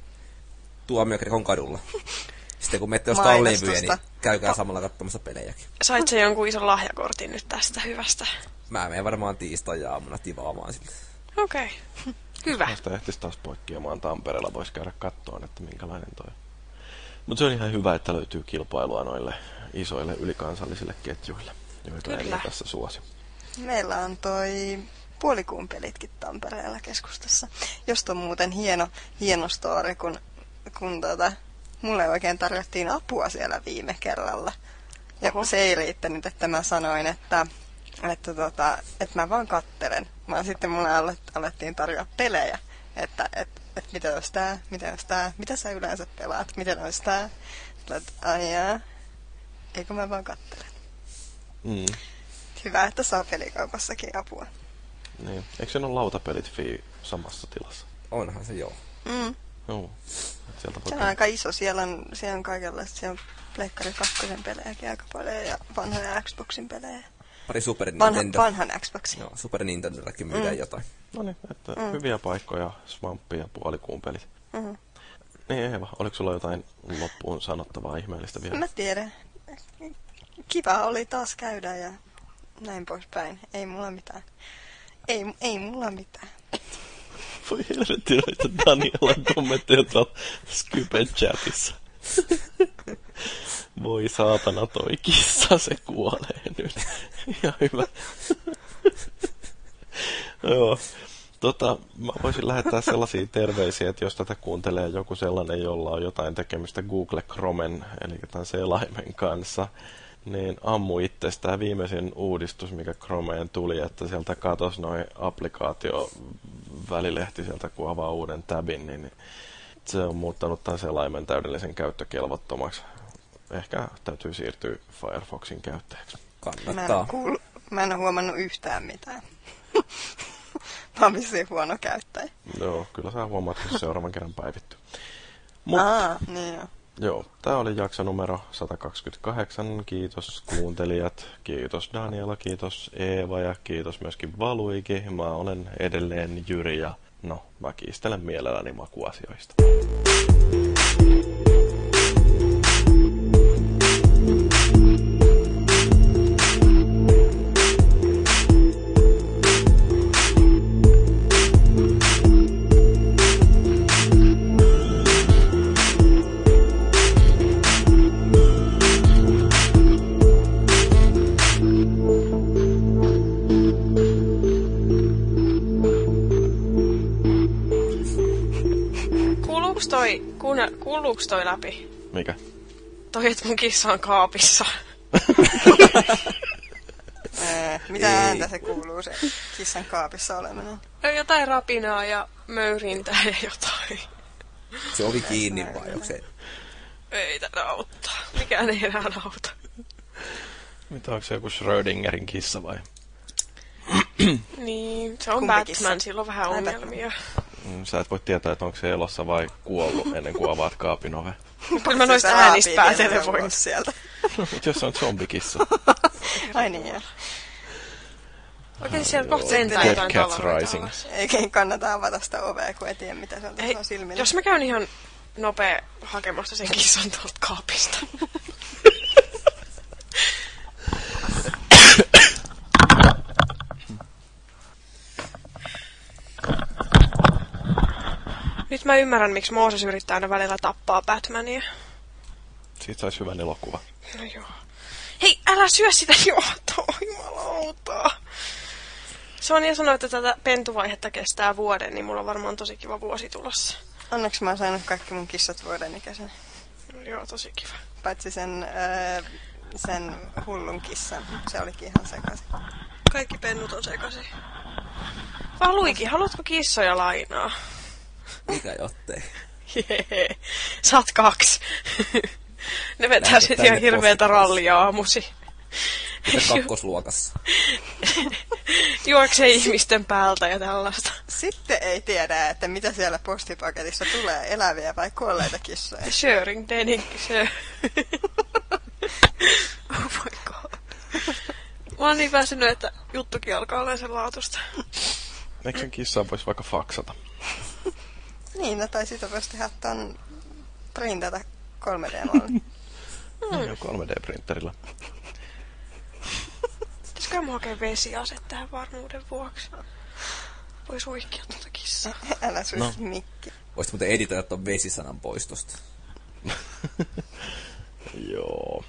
tuomiokirkon kadulla. [laughs] Sitten kun menette ostaa levyjä, niin käykää samalla katsomassa pelejäkin. Sait se jonkun ison lahjakortin nyt tästä hyvästä? Mä menen varmaan tiistai-aamuna tivaamaan sitten. Okei, okay. [laughs] hyvä. Tästä ehtisi taas poikkeamaan Tampereella, voisi käydä kattoon, että minkälainen toi. Mutta se on ihan hyvä, että löytyy kilpailua noille isoille ylikansallisille ketjuille, joita Kyllä. ei tässä suosi. Meillä on toi puolikuun pelitkin Tampereella keskustassa. Josta on muuten hieno, hieno story, kun, kun tota, mulle oikein tarjottiin apua siellä viime kerralla. Ja Oho. se ei riittänyt, että mä sanoin, että, että, tota, että mä vaan kattelen. Vaan sitten mulle alettiin tarjoa pelejä. Että et, et mitä olisi tää, mitä olisi tää, mitä sä yleensä pelaat, miten olisi tää. Että ai jaa, eikö mä vaan kattelen. Mm. Hyvä, että saa pelikaupassakin apua. Niin. Eikö se ole lautapelit fi samassa tilassa? Onhan se joo. Mm. Joo. Sieltä se on aika iso. Siellä on, siellä on kaikenlaista. Siellä on Pleikkari 2 pelejäkin aika paljon ja vanhoja Xboxin pelejä. Pari Super Nintendo. Vanha, vanhan Xboxin. Joo, Super Nintendollakin myydään mm. jotain. No niin, että mm. hyviä paikkoja, Swampia ja puolikuun pelit. Mm-hmm. Niin Eeva, oliko sulla jotain loppuun sanottavaa ihmeellistä vielä? Mä tiedän. Kiva oli taas käydä ja näin poispäin. Ei mulla mitään. Ei, ei mulla mitään. Voi helvetti noita Danielan kommentteja tuolla Skypen chatissa. Voi saatana toi kissa, se kuolee nyt. Ja hyvä. Joo. Tota, mä voisin lähettää sellaisia terveisiä, että jos tätä kuuntelee joku sellainen, jolla on jotain tekemistä Google Chromen, eli tämän selaimen kanssa, niin ammu itsestään viimeisin uudistus, mikä Chromeen tuli, että sieltä katosi noin applikaatio välilehti sieltä, kun avaa uuden tabin, niin se on muuttanut tämän selaimen täydellisen käyttökelvottomaksi. Ehkä täytyy siirtyä Firefoxin käyttäjäksi. Mä en, Kannattaa. ole kuullut, mä en ole huomannut yhtään mitään. [laughs] mä oon vissiin huono käyttäjä. Joo, kyllä sä huomaat, kun se seuraavan kerran päivittyy. Mutta Aa, niin joo. Joo, tämä oli jakso numero 128. Kiitos kuuntelijat, kiitos Daniela, kiitos Eeva ja kiitos myöskin Valuiki. Mä olen edelleen Jyri ja no, mä kiistelen mielelläni makuasioista. Kuuluuks toi, kuunne, kuuluuks toi läpi? Mikä? Toi, että mun kissa on kaapissa. Ää, [laughs] mitä Ei. ääntä se kuuluu, se kissan kaapissa oleminen? Jotain rapinaa ja möyrintää ja jotain. Se ovi kiinni vai onko se... Ei tätä auttaa. Mikään ei enää auta. Mitä onko se joku Schrödingerin kissa vai? Niin, se on Kumpi kissa? Batman, sillä on vähän ongelmia. Sä et voi tietää, että onko se elossa vai kuollut ennen kuin avaat kaapin ove. Kyllä mä noista äänistä vielä voin. sieltä. Mut [laughs] jos se on zombikissa? [laughs] Ai niin joo. Oikein siellä kohta sentään jotain Cats Rising. alas. Eikä kannata avata sitä ovea, kun ei tiedä, mitä se on tuossa silmillä. jos mä käyn ihan nopea hakemassa sen kissan tuolta kaapista. [laughs] Nyt mä ymmärrän, miksi Mooses yrittää aina välillä tappaa Batmania. Siitä saisi hyvän elokuva. No joo. Hei, älä syö sitä johtoa, jumalauta. Sonja sanoi, että tätä pentuvaihetta kestää vuoden, niin mulla on varmaan tosi kiva vuosi tulossa. Onneksi mä oon saanut kaikki mun kissat vuoden ikäisenä. No joo, tosi kiva. Paitsi sen, öö, sen hullun kissan. Se olikin ihan sekaisin. Kaikki pennut on sekaisin. Valuiki, haluatko kissoja lainaa? Mikä jottei? Jee, [laughs] saat kaksi. [laughs] ne vetää sit ihan hirveetä rallia aamusi. Mitä [laughs] kakkosluokassa? Juoksee ihmisten päältä ja tällaista. Sitten ei tiedä, että mitä siellä postipaketissa tulee, eläviä vai kuolleita kissoja. Sharing, dating, share. oh my god. Mä oon niin väsynyt, että juttukin alkaa olla sen laatusta. Eikö sen kissaa voisi vaikka faksata? Niin, no, tai sitä voisi tehdä ton printata 3D-malli. [laughs] Mm. 3D-printerillä. Pitäisikö mä hakea vesiaset tähän varmuuden vuoksi? Vois huikkia tuota kissaa. [laughs] Älä suisi No. no. mikki. Voisit muuten editoida ton vesisanan poistosta. [laughs] Joo.